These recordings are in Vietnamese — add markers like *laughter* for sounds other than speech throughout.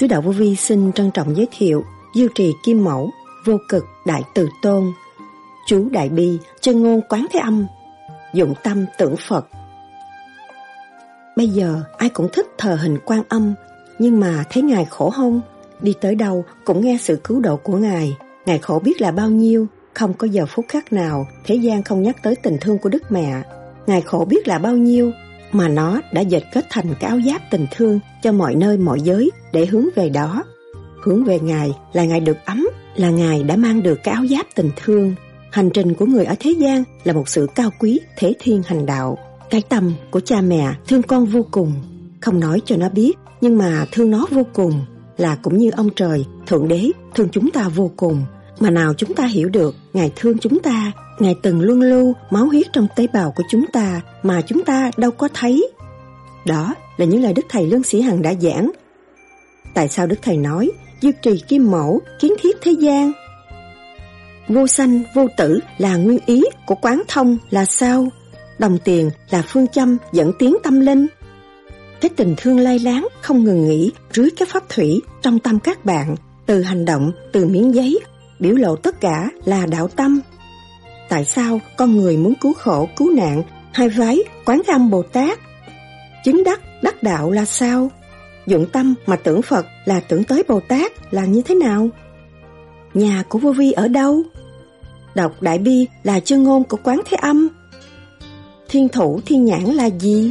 Sứ đạo vô vi xin trân trọng giới thiệu Diêu trì kim mẫu, vô cực đại từ tôn, chú đại bi, chân ngôn quán thế âm, dụng tâm tưởng Phật. Bây giờ ai cũng thích thờ hình quan âm, nhưng mà thấy Ngài khổ không? Đi tới đâu cũng nghe sự cứu độ của Ngài, Ngài khổ biết là bao nhiêu, không có giờ phút khác nào thế gian không nhắc tới tình thương của Đức Mẹ. Ngài khổ biết là bao nhiêu, mà nó đã dệt kết thành cái áo giáp tình thương cho mọi nơi mọi giới để hướng về đó. Hướng về Ngài là Ngài được ấm, là Ngài đã mang được cái áo giáp tình thương. Hành trình của người ở thế gian là một sự cao quý, thế thiên hành đạo. Cái tâm của cha mẹ thương con vô cùng, không nói cho nó biết, nhưng mà thương nó vô cùng là cũng như ông trời, Thượng Đế thương chúng ta vô cùng. Mà nào chúng ta hiểu được Ngài thương chúng ta, Ngài từng luân lưu máu huyết trong tế bào của chúng ta mà chúng ta đâu có thấy. Đó là những lời Đức Thầy Lương Sĩ Hằng đã giảng. Tại sao Đức Thầy nói duy trì kim mẫu, kiến thiết thế gian? Vô sanh, vô tử là nguyên ý của quán thông là sao? Đồng tiền là phương châm dẫn tiến tâm linh. Cái tình thương lay láng không ngừng nghỉ rưới cái pháp thủy trong tâm các bạn, từ hành động, từ miếng giấy, biểu lộ tất cả là đạo tâm. Tại sao con người muốn cứu khổ, cứu nạn, hai vái, quán âm Bồ Tát? Chứng đắc, đắc đạo là sao? Dụng tâm mà tưởng Phật là tưởng tới Bồ Tát là như thế nào? Nhà của vô vi ở đâu? Đọc Đại Bi là chân ngôn của quán thế âm. Thiên thủ thiên nhãn là gì?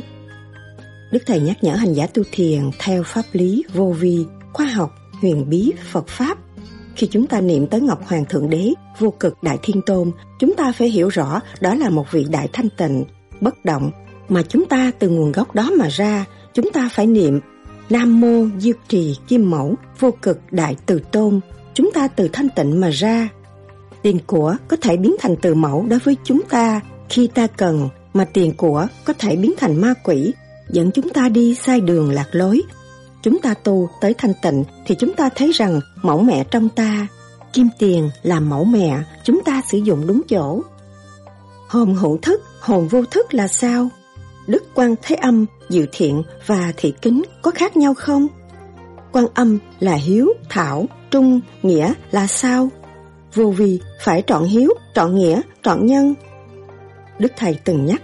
Đức Thầy nhắc nhở hành giả tu thiền theo pháp lý vô vi, khoa học, huyền bí, Phật Pháp. Khi chúng ta niệm tới Ngọc Hoàng Thượng Đế, vô cực Đại Thiên Tôn, chúng ta phải hiểu rõ đó là một vị Đại Thanh Tịnh, bất động, mà chúng ta từ nguồn gốc đó mà ra, chúng ta phải niệm Nam Mô Diêu Trì Kim Mẫu, vô cực Đại Từ Tôn, chúng ta từ thanh tịnh mà ra. Tiền của có thể biến thành từ mẫu đối với chúng ta khi ta cần, mà tiền của có thể biến thành ma quỷ dẫn chúng ta đi sai đường lạc lối. Chúng ta tu tới thanh tịnh thì chúng ta thấy rằng mẫu mẹ trong ta, kim tiền là mẫu mẹ, chúng ta sử dụng đúng chỗ. Hồn hữu thức, hồn vô thức là sao? Đức quan Thế Âm, Diệu Thiện và Thị Kính có khác nhau không? Quan âm là hiếu, thảo, trung, nghĩa là sao? Vô vi phải trọn hiếu, trọn nghĩa, trọn nhân. Đức Thầy từng nhắc,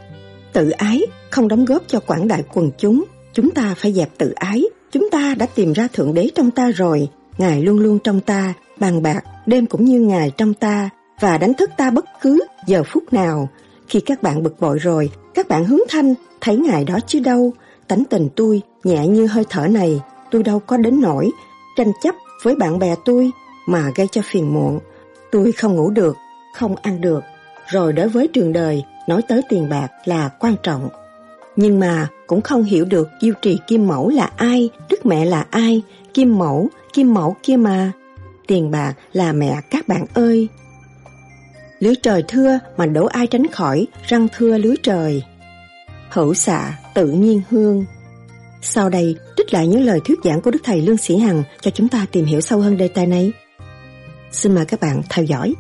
tự ái không đóng góp cho quảng đại quần chúng. Chúng ta phải dẹp tự ái. Chúng ta đã tìm ra Thượng Đế trong ta rồi. Ngài luôn luôn trong ta, bàn bạc, đêm cũng như Ngài trong ta, và đánh thức ta bất cứ giờ phút nào. Khi các bạn bực bội rồi, các bạn hướng thanh, thấy Ngài đó chứ đâu. Tánh tình tôi, nhẹ như hơi thở này, tôi đâu có đến nổi. Tranh chấp với bạn bè tôi mà gây cho phiền muộn. Tôi không ngủ được, không ăn được. Rồi đối với trường đời, nói tới tiền bạc là quan trọng. Nhưng mà cũng không hiểu được diêu trì kim mẫu là ai, đức mẹ là ai, kim mẫu, kim mẫu kia mà. Tiền bạc là mẹ các bạn ơi. Lưới trời thưa mà đổ ai tránh khỏi, răng thưa lưới trời. Hữu xạ, tự nhiên hương. Sau đây, trích lại những lời thuyết giảng của Đức Thầy Lương Sĩ Hằng cho chúng ta tìm hiểu sâu hơn đề tài này. Xin mời các bạn theo dõi.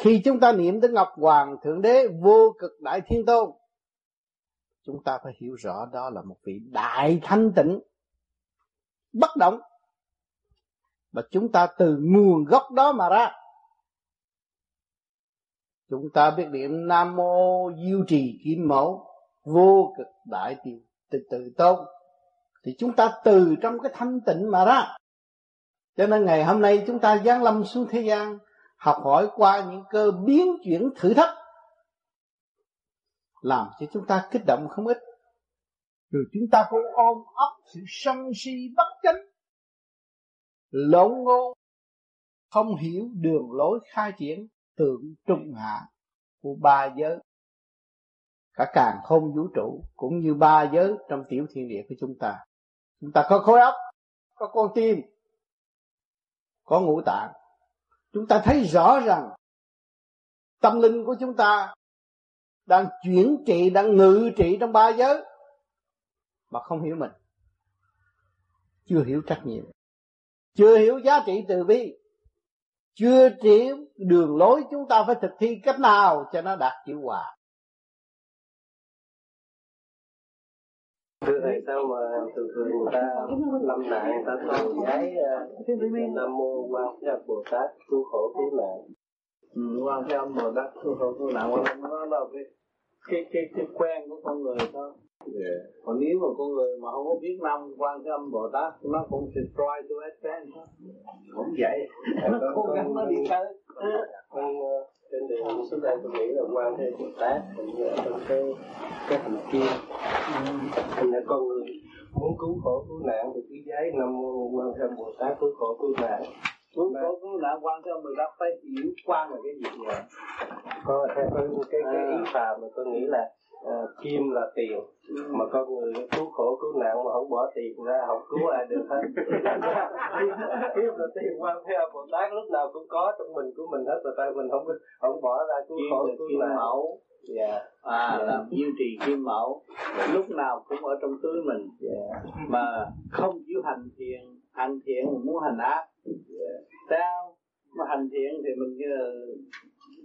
Khi chúng ta niệm tới Ngọc Hoàng Thượng Đế vô cực đại thiên tôn, Chúng ta phải hiểu rõ đó là một vị đại thanh tịnh, Bất động. Và chúng ta từ nguồn gốc đó mà ra, Chúng ta biết niệm Nam Mô Diêu Trì Kim Mẫu Vô cực đại tiền từ từ tôn. Thì chúng ta từ trong cái thanh tịnh mà ra. Cho nên ngày hôm nay chúng ta giáng lâm xuống thế gian học hỏi qua những cơ biến chuyển thử thách, làm cho chúng ta kích động không ít. Rồi chúng ta cũng ôm ấp sự sân si bất chánh. Lộn ngôn, không hiểu đường lối khai triển, tượng trung hạ của ba giới. Cả càng không vũ trụ cũng như ba giới trong tiểu thiên địa của chúng ta. Chúng ta có khối óc, có con tim, có ngũ tạng chúng ta thấy rõ rằng tâm linh của chúng ta đang chuyển trị, đang ngự trị trong ba giới mà không hiểu mình, chưa hiểu trách nhiệm, chưa hiểu giá trị từ bi, chưa hiểu đường lối chúng ta phải thực thi cách nào cho nó đạt hiệu quả. Thưa thầy sao mà thường thường người ta lâm nạn người ta toàn giấy uh, nam mô quan thế bồ tát cứu khổ cứu nạn ừ, quan thế âm bồ tát cứu khổ cứu nạn nó là cái cái cái cái quen của con người thôi yeah. còn nếu mà con người mà không có biết năm quan thế âm bồ tát nó cũng sẽ try to thôi không vậy nó cố gắng nó đi tới con trên đường đi xuống đây tôi nghĩ là quan thế bồ tát hình như ở trong cái cái hành kim hình như con người muốn cứu khổ cứu nạn thì cái giấy năm quan thế bồ tát cứu khổ cứu nạn. Cứu khổ cứu nạn quan thế bồ tát phải hiểu quan là cái gì vậy có theo cái cái, cái ý phàm mà tôi nghĩ là uh, kim là tiền ừ. mà con người cứu khổ cứu nạn mà không bỏ tiền ra không cứu ai được hết *laughs* kim là tiền quan theo bồ tát lúc nào cũng có trong mình của mình hết rồi tại mình không không bỏ ra cứu khổ cứu kim nạn mẫu dạ yeah. à yeah. làm duy trì kim mẫu lúc nào cũng ở trong túi mình yeah. mà không chịu hành thiện hành thiện mà muốn hành ác yeah. sao mà hành thiện thì mình như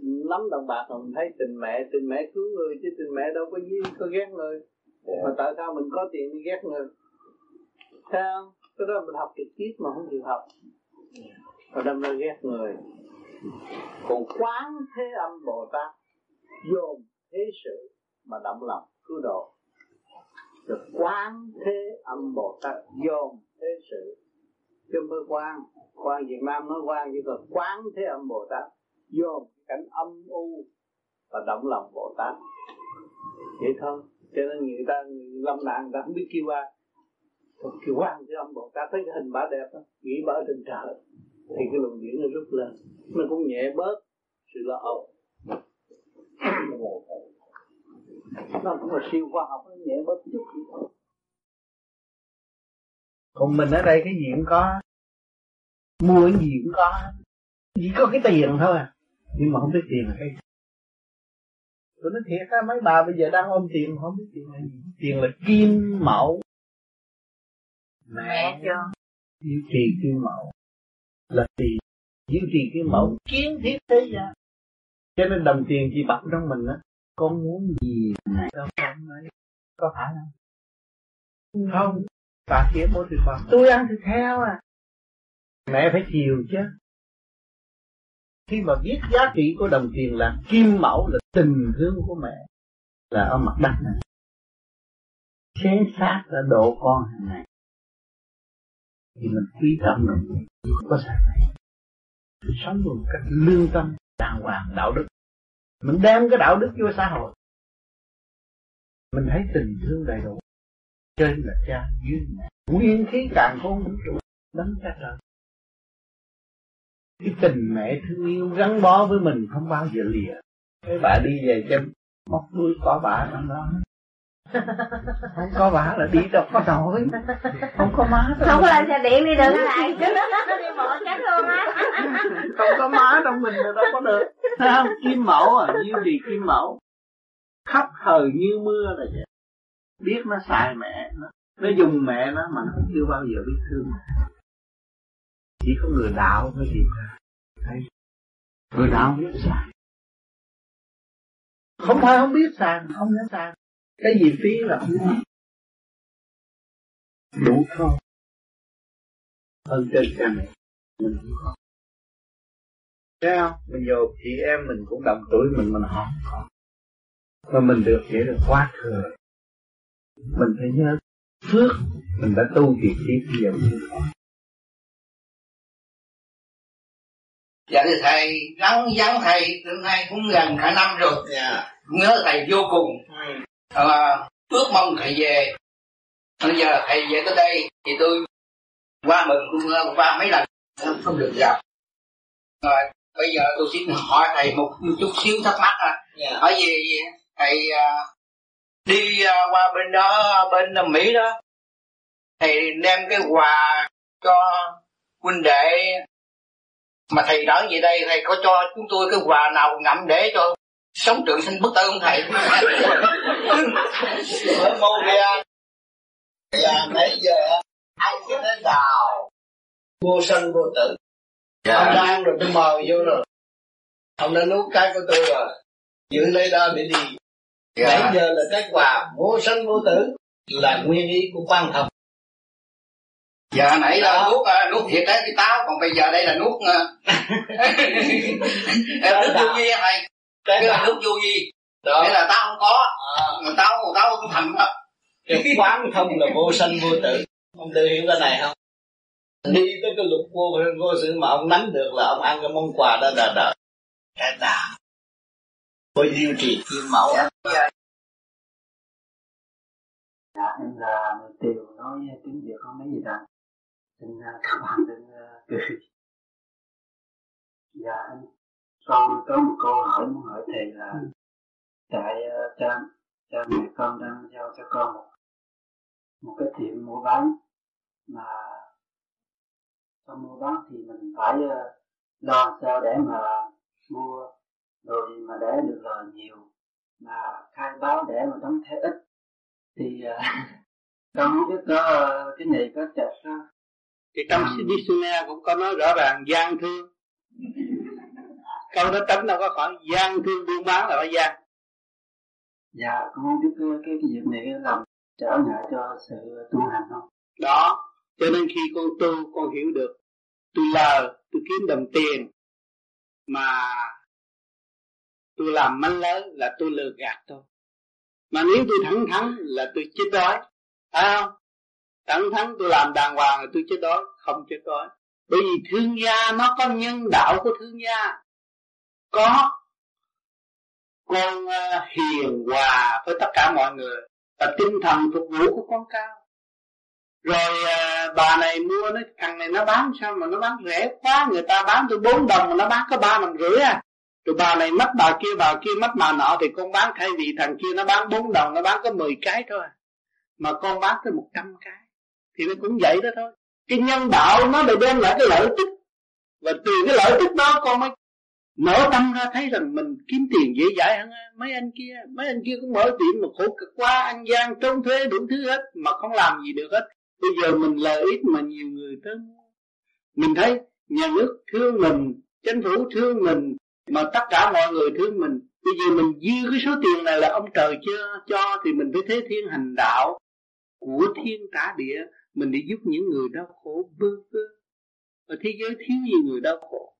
là nắm đồng bạc mà mình thấy tình mẹ tình mẹ cứu người chứ tình mẹ đâu có gì có ghét người. Yeah. mà tại sao mình có tiền đi ghét người? Sao cái đó mình học trực tiếp mà không chịu học. Và đâm ra ghét người. Còn quán thế âm bồ tát dồn thế sự mà động lòng cứu độ. Được quán thế âm bồ tát dồn thế sự. Chứ không phải quan quan việt nam nói quan chỉ còn quán thế âm bồ tát dồn cảnh âm u và động lòng bồ tát. Vậy thôi, cho nên người ta người lâm nạn người ta không biết kêu ai kêu quan cái âm bồ tát thấy cái hình bả đẹp đó nghĩ bả trên trời thì cái luồng điển nó rút lên. Nó cũng nhẹ bớt sự lo âu. Nó cũng là siêu khoa học, nó nhẹ bớt chút. Thôi còn mình ở đây cái gì cũng có. Mua cái gì cũng có. Chỉ có cái tiền thôi à nhưng mà không biết tiền là cái gì. Tôi nói thiệt á mấy bà bây giờ đang ôm tiền không biết tiền là gì. Tiền là kim mẫu. Mẹ cho duy trì kim mẫu. Là tiền. Duy trì kim mẫu. Kiến thiết thế gian cho nên đồng tiền chỉ bật trong mình á. Con muốn gì mẹ đâu con nói có phải không? Không. Bà kia mua thịt bò tôi ăn thịt heo à. Mẹ phải chiều chứ khi mà biết giá trị của đồng tiền là kim mẫu, là tình thương của mẹ, là ở mặt đất này. Chế xác là độ con hàng ngày. Thì mình quý trọng mình có sai này mình sống một cách lương tâm, đàng hoàng, đạo đức. Mình đem cái đạo đức vô xã hội. Mình thấy tình thương đầy đủ. Trên là cha, dưới mẹ. Nguyên khí càng khôn vũ trụ đấng cha trời cái tình mẹ thương yêu gắn bó với mình không bao giờ lìa. Cái bà đi về chân móc đuôi có bà trong đó. Không có bà là đi đâu có nổi. Không có má không có lên xe điện đi được lại đi bộ chết luôn á. Không có má trong mình là đâu có được. Sao? Kim mẫu à? Như gì kim mẫu? Khắp thời như mưa là vậy. Biết nó xài mẹ nó. Nó dùng mẹ nó mà nó chưa bao giờ biết thương chỉ có người đạo mới tìm ra. Thấy người đạo biết sàng không phải không biết sàng không biết sàng cái gì phí là không biết đủ không hơn trên cha mẹ, mình cũng không thấy không? Mình vô chị em mình cũng đồng tuổi mình mình không có. Mà mình được vậy là quá thừa. Mình phải nhớ phước mình đã tu việc tiếp bây giờ mình có dạ thì thầy gắn vắng thầy từ nay cũng gần cả năm rồi yeah. nhớ thầy vô cùng ừ. à, ước mong thầy về bây giờ thầy về tới đây thì tôi qua mừng cũng qua mấy lần không được gặp rồi bây giờ tôi xin hỏi thầy một chút xíu thắc mắc à yeah. hỏi gì thầy đi qua bên đó bên mỹ đó thầy đem cái quà cho huynh đệ mà thầy đỡ về đây thầy có cho chúng tôi cái quà nào ngậm để cho sống trường sinh bất tử không thầy? Ở *laughs* mô bia. Là nãy giờ anh cứ nói đào vô sanh vô tử. Dạ. ông ăn rồi tôi mò vô rồi. Ông đã nuốt cái của tôi rồi. Giữ lấy đó để đi. Dạ. nãy giờ là cái quà vô sanh vô tử là nguyên ý của quan thông giờ nãy là nuốt uh, nuốt thiệt đấy cái táo. Còn bây giờ đây là nuốt *laughs* em nước vô vi thầy. Cái là nước vô vi. Đó là tao không có. À. tao tao không thành đó. Cái quán thông là vô sanh vô tử. Ông tự hiểu cái này không? Đi tới cái lục vô vô sự mà ông nắm được là ông ăn cái món quà đó là đời cái đạo có diêu trì kim mẫu. Dạ. dạ em là tiều nói các bạn đến uh, cười dạ con có một câu hỏi muốn hỏi thầy là ừ. tại uh, cha cha mẹ con đang giao cho con một một cái tiệm mua bán mà trong mua bán thì mình phải uh, lo sao để mà mua rồi mà để được lời nhiều mà khai báo để mà đóng thế ít. Thì uh, *laughs* con không biết có uh, cái này có chặt thì trong à. Dictionary cũng có nói rõ ràng gian thương. Câu đó tránh đâu có khoảng gian thương buôn bán là phải gian. Dạ con không biết cái, cái, việc này làm trở ngại cho sự tu hành không? Đó cho nên khi con tu con hiểu được tôi lờ tôi kiếm đồng tiền mà tôi làm manh lớn là tôi lừa gạt thôi. Mà nếu tôi thẳng thắn là tôi chết đói phải không thẳng thắng tôi làm đàng hoàng rồi tôi chết đói không chết đói. Bởi vì thương gia nó có nhân đạo của thương gia. Có con ờ, hiền hòa với tất cả mọi người và tinh thần phục vụ của con cao. Rồi à, bà này mua nó thằng này nó bán sao mà nó bán rẻ quá người ta bán tôi bốn đồng mà nó bán có ba đồng rưỡi à. Rồi bà này mất bà kia bà kia mất bà nọ thì con bán thay vì thằng kia nó bán bốn đồng nó bán có 10 cái thôi à. mà con bán tới một trăm cái thì nó cũng vậy đó thôi. Cái nhân đạo nó để đem lại cái lợi tức. Và từ cái lợi tức đó con mới mở tâm ra thấy rằng mình kiếm tiền dễ dãi hơn mấy anh kia, mấy anh kia cũng mở tiệm mà khổ cực quá, ăn gian, trốn thuế, đủ thứ hết, mà không làm gì được hết. Bây giờ mình lợi ích mà nhiều người tới mình thấy nhà nước thương mình, chính phủ thương mình, mà tất cả mọi người thương mình. Bây giờ mình dư cái số tiền này là ông trời chưa cho, thì mình phải thế thiên hành đạo của thiên cả địa mình đi giúp những người đau khổ vơ vơ. Ở thế giới thiếu gì người đau khổ?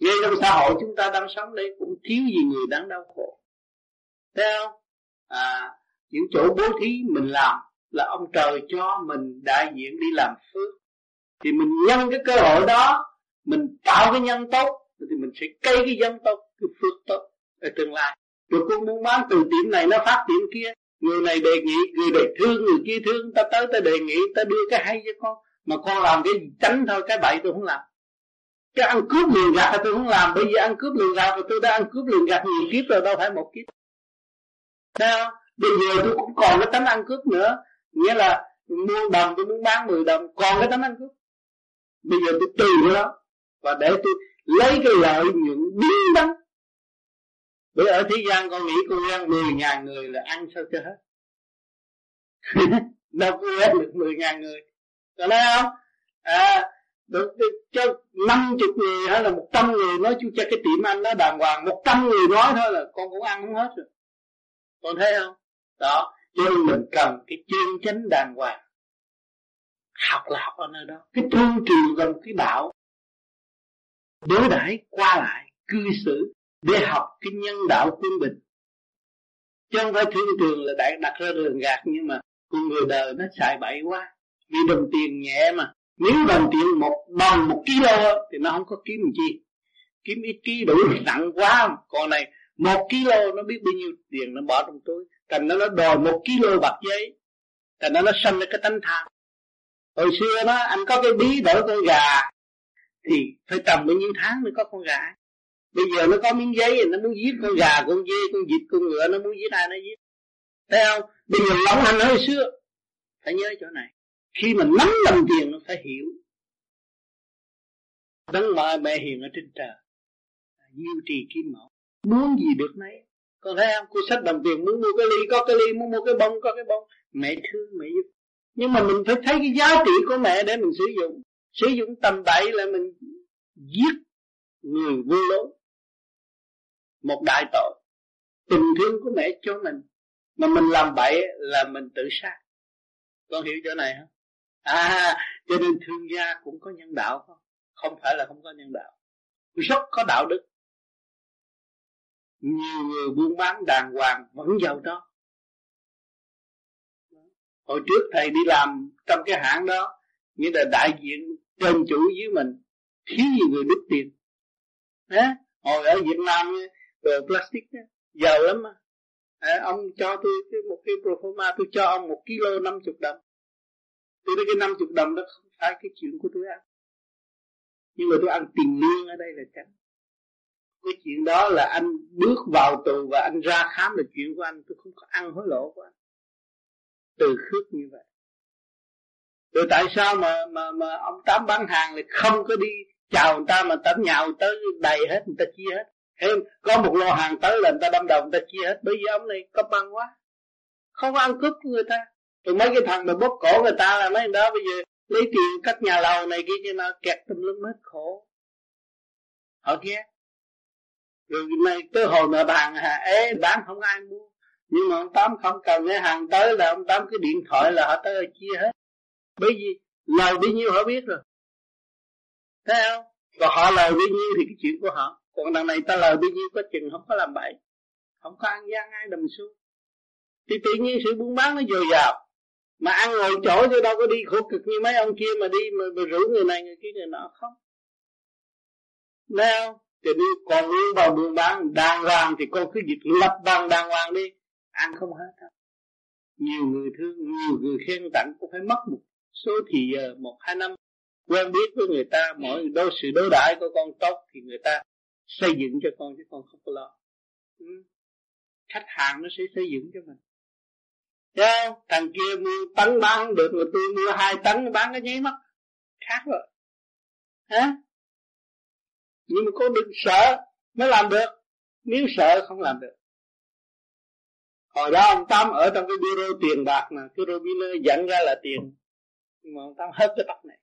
Ngay trong xã hội chúng ta đang sống đây cũng thiếu gì người đang đau khổ. Thấy không? À những chỗ bố thí mình làm là ông trời cho mình đại diện đi làm phước. Thì mình nhân cái cơ hội đó, mình tạo cái nhân tốt, thì mình sẽ cây cái nhân tốt, cái phước tốt ở tương lai. Rồi con muốn bán từ tiệm này nó phát tiệm kia người này đề nghị, người này thương, người kia thương, ta tới, ta đề nghị, ta đưa cái hay cho con. Mà con làm cái tránh thôi, cái bậy tôi không làm. Cái ăn cướp lường gạt tôi không làm. Bởi vì ăn cướp lường gạt thì tôi đã ăn cướp lường gạt nhiều kiếp rồi, đâu phải một kiếp. Sao? Bây giờ tôi cũng còn cái tánh ăn cướp nữa. Nghĩa là mua đồng tôi muốn bán 10 đồng Còn cái tánh ăn cướp. Bây giờ tôi từ cái đó, Và để tôi lấy cái lợi nhuận đúng đắn bữa ở thế gian con nghĩ con quen 10 ngàn người là ăn sao cho hết? *laughs* Đâu có quen được 10 ngàn người. Có thấy không? À được, được cho 50 người hay là 100 người nói chú cho cái tiệm anh nó đàng hoàng. 100 người nói thôi là con cũng ăn không hết rồi. Con thấy không? Đó cho nên mình cần cái chuyên chánh đàng hoàng. Học là học ở nơi đó. Cái thương trường gần cái đạo đối đãi qua lại cư xử để học cái nhân đạo quân bình. Chứ không phải thương trường là đặt, đặt ra đường gạt nhưng mà con người đời nó xài bậy quá. Vì đồng tiền nhẹ mà. Nếu đồng tiền một đồng một kilo thì nó không có kiếm gì. Chi kiếm ít ký đủ nặng quá. Còn này một kilo nó biết bao nhiêu tiền nó bỏ trong túi. Thành nó nó đòi một kilo bạc giấy. Thành nó nó sanh ra cái tánh tham. Hồi xưa nó anh có cái bí đổi con gà thì phải tầm bao nhiêu tháng mới có con gà? Bây giờ nó có miếng giấy, nó muốn giết con gà, con dê, con vịt, con ngựa, nó muốn giết ai, nó giết. Thấy không? Bây giờ lỏng anh nói xưa, phải nhớ chỗ này. Khi mà nắm đồng tiền, nó phải hiểu. Đấng mà mẹ hiền ở trên trời. Nhiêu trì kim mẫu. Muốn gì được nấy. Con thấy không? Cô sách đồng tiền, muốn mua cái ly, có cái ly, muốn mua cái bông, có cái bông. Mẹ thương, mẹ giúp. Nhưng mà mình phải thấy cái giá trị của mẹ để mình sử dụng. Sử dụng tầm bậy là mình giết người vô lối một đại tội. Tình thương của mẹ cho mình mà mình làm bậy là mình tự sát. Con hiểu chỗ này không? À cho nên thương gia cũng có nhân đạo không? Không phải là không có nhân đạo. Rất có đạo đức. Nhiều người buôn bán đàng hoàng vẫn giàu đó. Hồi trước thầy đi làm trong cái hãng đó nghĩa là đại diện trên chủ dưới mình thiếu gì người đứt tiền. Đấy, hồi ở Việt Nam đồ plastic đó, giàu lắm mà. À, ông cho tôi cái một cái proforma tôi cho ông một kilo năm chục đồng. Tôi nói cái năm chục đồng đó không phải cái chuyện của tôi ăn. Nhưng mà tôi ăn tiền lương ở đây là chẳng cái chuyện đó là anh bước vào tù và anh ra khám là chuyện của anh tôi không có ăn hối lộ của anh. Từ khước như vậy. Rồi tại sao mà mà mà ông tám bán hàng lại không có đi chào người ta mà tám nhào tới đầy hết người ta chia hết? Em, có một lô hàng tới là người ta đâm đầu, người ta chia hết bởi vì ông này có băng quá. Không ăn cướp của người ta. Rồi mấy cái thằng mà bóp cổ người ta là mấy đó, bây giờ lấy tiền cắt nhà lầu này kia kia nào kẹt tùm lum hết khổ. Họ kia rồi này tới hồi mà bàn hà ế bán không ai mua. Nhưng mà ông tám không cần nghe hàng tới là ông tám cái điện thoại là họ tới chia hết. Bởi vì lời bấy nhiêu họ biết rồi. Thấy không? Còn họ lời bấy nhiêu thì cái chuyện của họ còn đằng này ta lời bấy nhiêu có chừng không có làm bậy không có ăn gian ai đầm xuống thì tự nhiên sự buôn bán nó dồi dào mà ăn ngồi chỗ chứ đâu có đi khổ cực như mấy ông kia mà đi mà, mà rủ người này người kia người nọ không nào? Thì đi còn luôn vào buôn bán đàng hoàng thì con cứ dịch lập bằng đàng hoàng đi. Ăn không hết đâu. Nhiều người thương, nhiều người khen tặng cũng phải mất một số thì giờ, một hai năm quen biết với người ta, mỗi đối sự đối đãi của con tốt thì người ta xây dựng cho con chứ con không có lo. Ừ. Khách hàng nó sẽ xây dựng cho mình. Thấy không? Thằng kia mua tấn bán được rồi tôi mua hai tấn bán cái nháy mắt Khác rồi. Hả? nhưng mà có đừng sợ mới làm được nếu sợ, không làm được hồi đó ông Tám ở trong cái bureau tiền bạc mà, cái Robiner dẫn ra là tiền nhưng mà ông Tám hết cái tóc này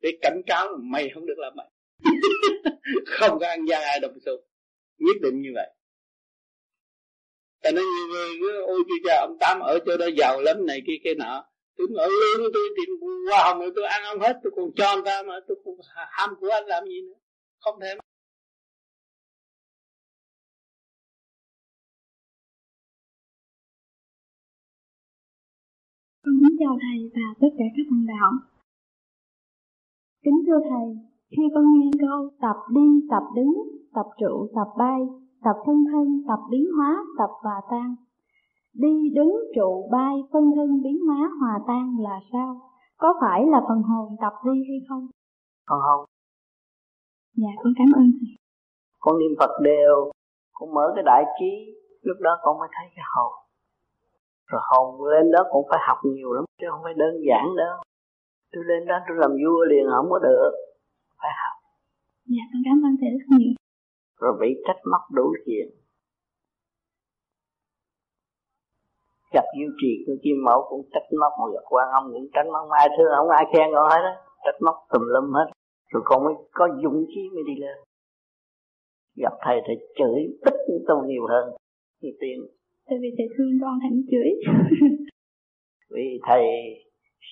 để cảnh cáo là mày không được làm vậy *laughs* không có ăn gian ai đâu xu nhất định như vậy. Ta nói nhiều người cứ ôi chú cha ông Tám ở chỗ đó giàu lắm này kia kia nọ. Tôi ở lương ừ, tôi tìm hoa hồng tôi ăn không hết tôi còn cho anh ta mà tôi cũng ham của anh làm gì nữa. Không thể Con kính chào Thầy và tất cả các bạn đạo. Kính thưa Thầy, khi con nghe câu tập đi, tập đứng, tập trụ, tập bay, tập thân thân, tập biến hóa, tập hòa tan. Đi, đứng, trụ, bay, phân thân, biến hóa, hòa tan là sao? Có phải là phần hồn tập đi hay không? Phần hồn Dạ, con cảm ơn thầy. Con niệm Phật đều, con mở cái đại trí, lúc đó con mới thấy cái hồn. Rồi hồn lên đó cũng phải học nhiều lắm, chứ không phải đơn giản đâu. Tôi lên đó tôi làm vua liền không có được, phải học. Dạ, con cảm ơn thầy rất nhiều. Rồi bị trách móc đủ chuyện. gặp diêu trì của kim mẫu cũng trách móc một gặp quan ông cũng trách móc ai thương không ai khen con hết đó trách móc tùm lum hết rồi con mới có dũng khí mới đi lên gặp thầy thầy chửi tức tôi nhiều hơn nhiều tiền tại vì thầy thương con thầy chửi vì thầy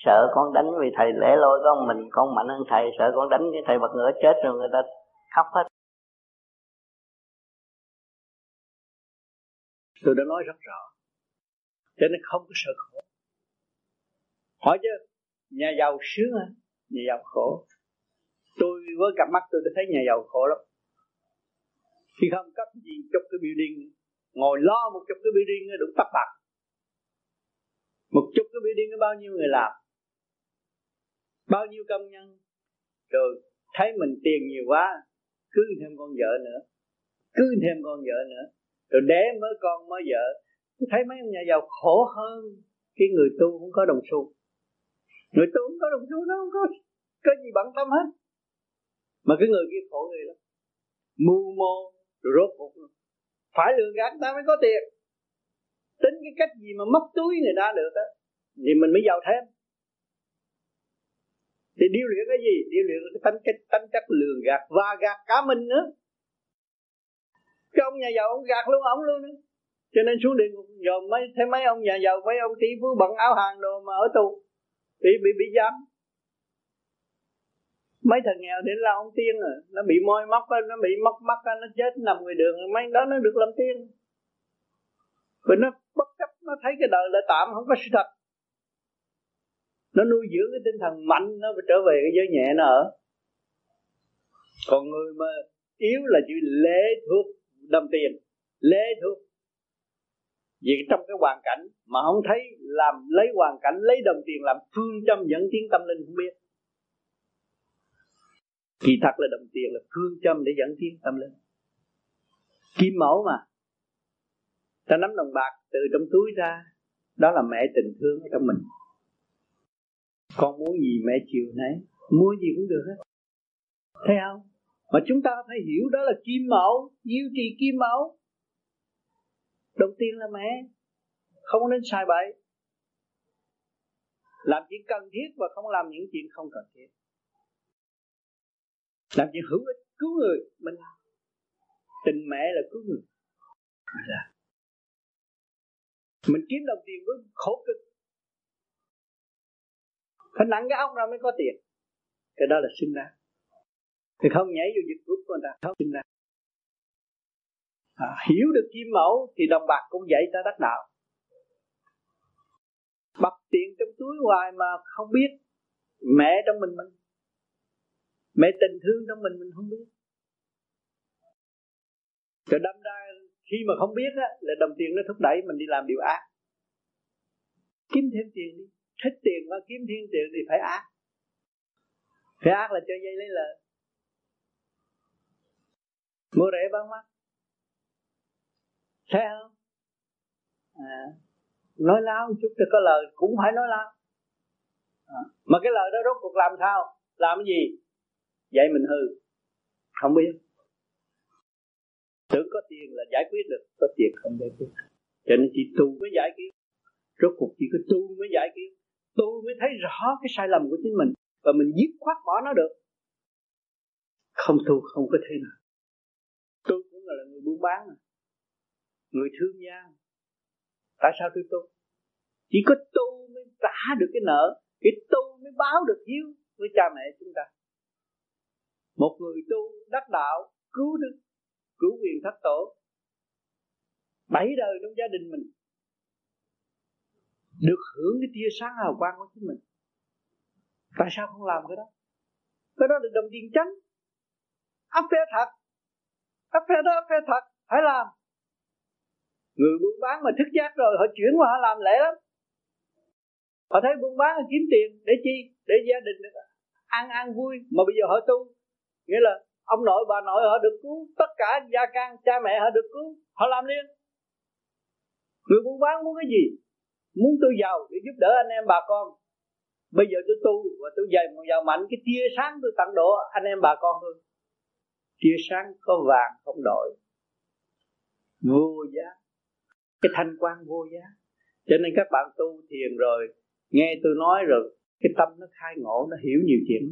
sợ con đánh vì thầy lẻ loi con mình, con mạnh hơn thầy. Sợ con đánh cái thầy bật ngửa chết rồi người ta khóc hết. Tôi đã nói rất rõ. Cho nên không có sợ khổ. Hỏi chứ, nhà giàu sướng à nhà giàu khổ. Tôi với cặp mắt tôi đã thấy nhà giàu khổ lắm. Khi không cấp gì trong cái building, ngồi lo một chục cái building đủ tắt bạc một chút cái building có bao nhiêu người làm, bao nhiêu công nhân. Rồi thấy mình tiền nhiều quá, cứ thêm con vợ nữa, cứ thêm con vợ nữa. Rồi đẻ mới con mới vợ. Thấy mấy ông nhà giàu khổ hơn cái người tu không có đồng xu. Người tu không có đồng xu nó không có có gì bận tâm hết. Mà cái người kia khổ người lắm. Mưu mô rồi rốt cuộc phải lường gạt ta mới có tiền tính cái cách gì mà móc túi người ta được á, thì mình mới giàu thêm. Thì điêu luyện cái gì? Điêu luyện cái tánh cái tánh chất lường gạt và gạt cả mình nữa. Cái ông nhà giàu ông gạt luôn, ông luôn nữa. Cho nên xuống địa ngục, dòm mấy, thấy mấy ông nhà giàu, mấy ông tỷ phú bận áo hàng đồ mà ở tù, bị bị bị giam mấy thằng nghèo đến là ông tiên rồi nó bị môi móc nó bị móc mắt nó chết nằm ngoài đường, mấy đó nó được làm tiên. Rồi nó bất chấp, nó thấy cái đời là tạm, không có sự thật. Nó nuôi dưỡng cái tinh thần mạnh, nó phải trở về cái giới nhẹ nó ở. Còn người mà yếu là chỉ lễ thuộc đồng tiền. Lễ thuộc vì trong cái hoàn cảnh mà không thấy làm lấy hoàn cảnh, lấy đồng tiền làm phương châm dẫn tiến tâm linh không biết. Kỳ thật là đồng tiền là phương châm để dẫn tiến tâm linh. Kim mẫu mà ta nắm đồng bạc từ trong túi ra. Đó là mẹ tình thương ở trong mình. Con muốn gì mẹ chiều nấy. Mua gì cũng được hết. Thấy không? Mà chúng ta phải hiểu đó là kim mẫu. Diêu trì kim mẫu. Đầu tiên là mẹ không nên sai bậy. Làm chuyện cần thiết và không làm những chuyện không cần thiết. Làm chuyện hữu ích, cứu người. Mình tình mẹ là cứu người. Dạ mình kiếm đồng tiền với khổ cực. Phải nặng cái ốc ra mới có tiền. Cái đó là sinh ra. Thì không nhảy vô dịch của người ta không sinh ra. À, hiểu được kim mẫu thì đồng bạc cũng dạy ta đắc đạo. Bập tiền trong túi hoài mà không biết. Mẹ trong mình mình. Mẹ tình thương trong mình mình không biết. Rồi đâm ra khi mà không biết á là đồng tiền nó thúc đẩy mình đi làm điều ác. Kiếm thêm tiền đi. Thích tiền mà kiếm thêm tiền thì phải ác. Phải ác là cho dây lấy lời. Mua rẻ bán mắc. Thấy không? À, nói láo một chút thì có lời cũng phải nói láo. À, mà cái lời đó rốt cuộc làm sao? Làm cái gì? Vậy mình hư. Không biết tưởng có tiền là giải quyết được, có tiền không giải quyết cho nên chỉ tu mới giải quyết rốt cuộc chỉ có tu mới giải quyết tu mới thấy rõ cái sai lầm của chính mình và mình dứt khoát bỏ nó được. Không tu không có thế nào. Tôi cũng là người buôn bán mà. Người thương gia. Tại sao tôi tu? Chỉ có tu mới trả được cái nợ, cái tu mới báo được hiếu với cha mẹ chúng ta. Một người tu đắc đạo, cứu được cứu quyền thất tổ. Bảy đời trong gia đình mình được hưởng cái tia sáng hào quang của chính mình. Tại sao không làm cái đó? Cái đó là đồng tiền trắng áp phê thật. Áp phê đó, áp phê thật. Phải làm. Người buôn bán mà thức giác rồi, họ chuyển qua họ làm lễ lắm. Họ thấy buôn bán là kiếm tiền để chi? Để gia đình được ăn ăn vui. Mà bây giờ họ tu. Nghĩa là ông nội bà nội họ được cứu, tất cả gia can cha mẹ họ được cứu, họ làm liền. Người buôn bán muốn cái gì? Muốn tôi giàu để giúp đỡ anh em bà con. Bây giờ tôi tu và tôi dày một giàu mạnh, cái tia sáng tôi tặng độ anh em bà con thôi tia sáng có vàng, không đổi. Vô giá. Cái thanh quan vô giá. Cho nên các bạn tu thiền rồi, nghe tôi nói rồi, cái tâm nó khai ngộ, nó hiểu nhiều chuyện.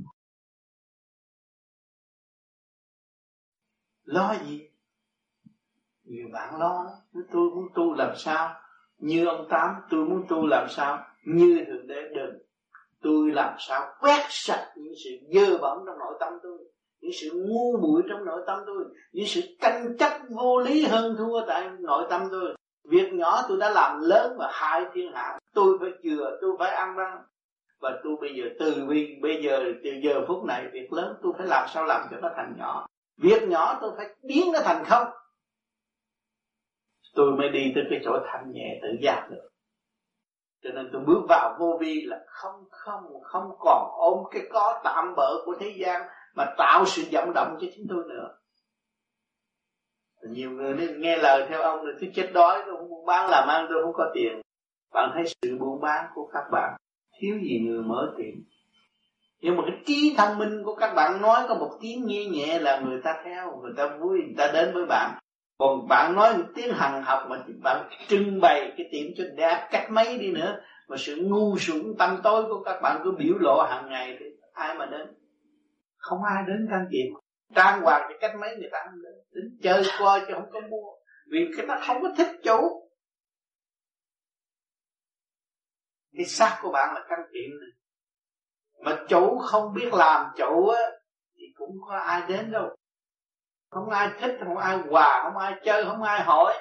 Lo gì? Nhiều bạn lo tôi muốn tu làm sao? Như ông tám, tôi muốn tu làm sao? Như thượng đế đừng. Tôi làm sao? Quét sạch những sự dơ bẩn trong nội tâm tôi, những sự ngu muội trong nội tâm tôi, những sự tranh chấp vô lý hơn thua tại nội tâm tôi. Việc nhỏ tôi đã làm lớn và hại thiên hạ, tôi phải chừa, tôi phải ăn năn và tôi bây giờ, từ bây giờ, từ giờ phút này, việc lớn tôi phải làm sao làm cho nó thành nhỏ việc nhỏ tôi phải biến nó thành không. Tôi mới đi tới cái chỗ thanh nhẹ tự giác được. Cho nên tôi bước vào vô vi là không không không còn ôm cái có tạm bỡ của thế gian mà tạo sự vọng động cho chính tôi nữa. Nhiều người nên nghe lời theo ông là tôi chết đói, tôi không buôn bán làm ăn, tôi không có tiền. Bạn thấy sự buôn bán của các bạn, thiếu gì người mở tiệm nhưng mà cái trí thông minh của các bạn nói có một tiếng nghe nhẹ là người ta theo, người ta vui, người ta đến với bạn. Còn bạn nói một tiếng hằng học mà bạn trưng bày cái tiệm cho đẹp cách mấy đi nữa, mà sự ngu xuẩn tâm tối của các bạn cứ biểu lộ hàng ngày thì ai mà đến? Không ai đến can thiệp trang hoàng thì cách mấy người ta không đến. Đến chơi, coi chứ không có mua. Vì cái ta không có thích chủ. Cái xác của bạn là căn kiện này mà chủ không biết làm chủ á, thì cũng có ai đến đâu. Không ai thích, không ai quà, không ai chơi, không ai hỏi.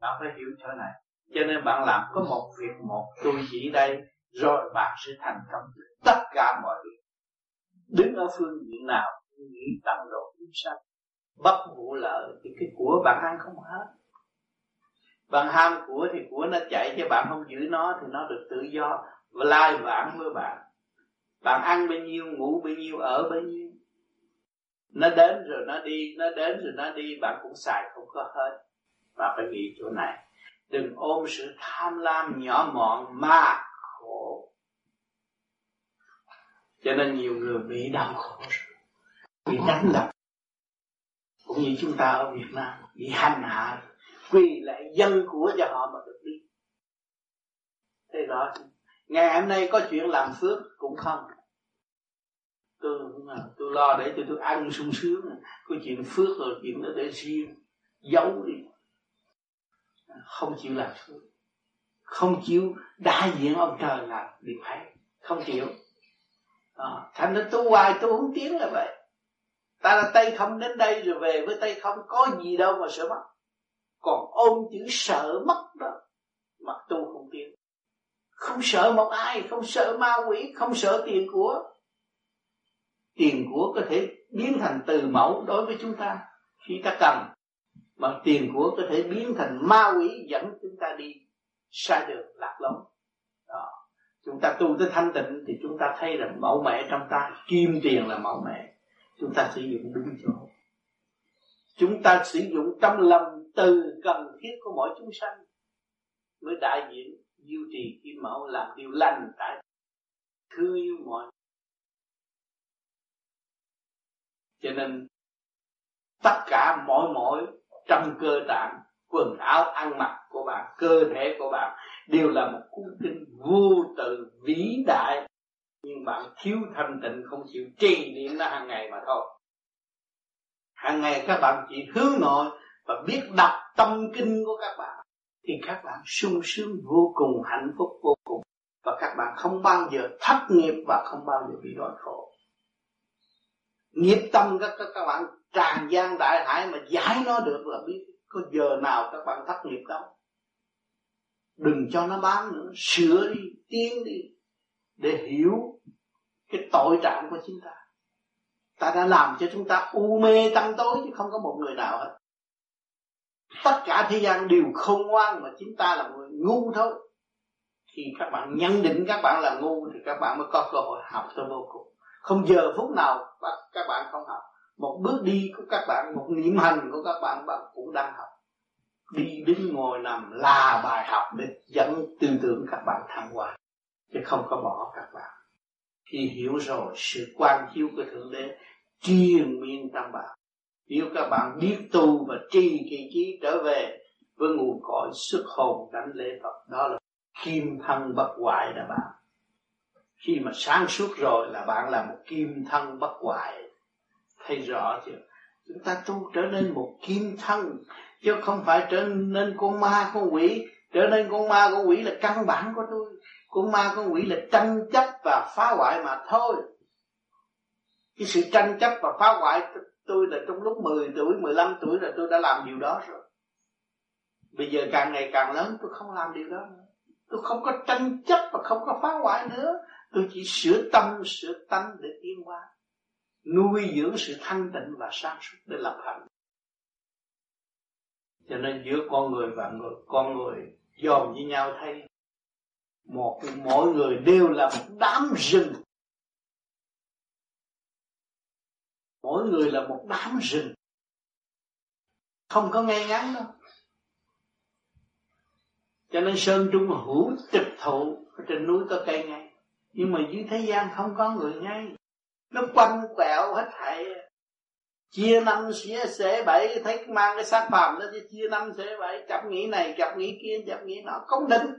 Bạn phải hiểu chỗ này. Cho nên bạn làm có một việc một, tôi chỉ đây, rồi bạn sẽ thành công tất cả mọi việc. Đứng ở phương diện nào nghĩ tận độ chúng sanh bất vụ lợi thì cái của bạn ăn không hết. Bạn ham của thì của nó chạy cho bạn không giữ nó thì nó được tự do và lai vãng với bạn. Bạn ăn bao nhiêu, ngủ bao nhiêu, ở bao nhiêu. Nó đến rồi nó đi, nó đến rồi nó đi, bạn cũng xài không có hết. Bạn phải nghĩ chỗ này. Đừng ôm sự tham lam nhỏ mọn mà khổ. Cho nên nhiều người bị đau khổ bị đánh đập. Cũng như chúng ta ở Việt Nam, bị hành hạ. Quỳ lại dân của cho họ mà được đi. Thế đó ngày hôm nay có chuyện làm phước cũng không. Tôi tôi lo để tôi tôi ăn sung sướng. Có chuyện phước rồi chuyện đó để riêng. Giấu đi. Không chịu làm phước không chịu đại diện ông trời làm điều hay không chịu. À, thành ra tôi hoài tôi không tiến là vậy. Ta là tay không đến đây rồi về với tay không có gì đâu mà sợ mất. Còn ôm chữ sợ mất đó mà tu không tiến không sợ một ai, không sợ ma quỷ, không sợ tiền của. Tiền của có thể biến thành từ mẫu đối với chúng ta. Khi ta cần mà tiền của có thể biến thành ma quỷ, dẫn chúng ta đi sai đường, lạc lối. Đó. Chúng ta tu tới thanh tịnh thì chúng ta thấy rằng mẫu mẹ trong ta, kim tiền là mẫu mẹ. Chúng ta sử dụng đúng chỗ. Chúng ta sử dụng trong lòng từ cần thiết của mỗi chúng sanh, mới đại diện duy trì kim mẫu làm điều lành tại thương yêu mọi cho nên, tất cả mỗi mỗi trong cơ tạng, quần áo, ăn mặc của bạn, cơ thể của bạn đều là một cuốn kinh vô tự vĩ đại. Nhưng bạn thiếu thanh tịnh, không chịu trì niệm nó hàng ngày mà thôi. Hàng ngày các bạn chỉ hướng nội và biết đọc tâm kinh của các bạn thì các bạn sung sướng vô cùng hạnh phúc vô cùng. Và các bạn không bao giờ thất nghiệp và không bao giờ bị đói khổ. Nghiệp tâm các các, các bạn tràn gian đại hải mà giải nó được là biết có giờ nào các bạn thất nghiệp đâu. Đừng cho nó bám nữa sửa đi tiến đi để hiểu cái tội trạng của chúng ta. Ta đã làm cho chúng ta u mê tâm tối chứ không có một người nào hết tất cả thế gian đều không ngoan mà chính ta là người ngu thôi. Khi các bạn nhận định các bạn là ngu thì các bạn mới có cơ hội học cho vô cùng. Không giờ phút nào các bạn không học. Một bước đi của các bạn, một niệm hành của các bạn bạn cũng đang học. Đi đứng ngồi nằm là bài học để dẫn tư tưởng các bạn thăng hoa, chứ không có bỏ các bạn. Khi hiểu rồi, sự quan chiếu của thượng đế triền miên tâm bạn nếu các bạn biết tu và trì kỳ trí trở về với nguồn cội xuất hồn đánh lễ Phật, đó là kim thân bất hoại đó bạn. Khi mà sáng suốt rồi là bạn là một kim thân bất hoại. Thấy rõ chưa? Chúng ta tu trở nên một kim thân, chứ không phải trở nên con ma, con quỷ. Trở nên con ma, con quỷ là căn bản của tôi. Con ma, con quỷ là tranh chấp và phá hoại mà thôi. Cái sự tranh chấp và phá hoại tôi là trong lúc 10 tuổi 15 tuổi là tôi đã làm điều đó rồi. Bây giờ càng ngày càng lớn, tôi không làm điều đó nữa. Tôi không có tranh chấp và không có phá hoại nữa. Tôi chỉ sửa tâm, sửa tánh để tiến hóa, nuôi dưỡng sự thanh tịnh và sáng suốt để lập hạnh. Cho nên giữa con người và người, con người dòm với nhau thấy, một, mỗi người đều là một đám rừng. Mỗi người là một đám rừng không có ngay ngắn đâu. Cho nên sơn trung hữu trực thụ, ở trên núi có cây ngay. Nhưng mà dưới thế gian không có người ngay. Nó quanh quẹo hết thảy. Chia năm xía xế bảy, thấy mang cái xác phàm đó chia năm xế bảy, chập nghĩ này, chập nghĩ kia, chập nghĩ nọ, không định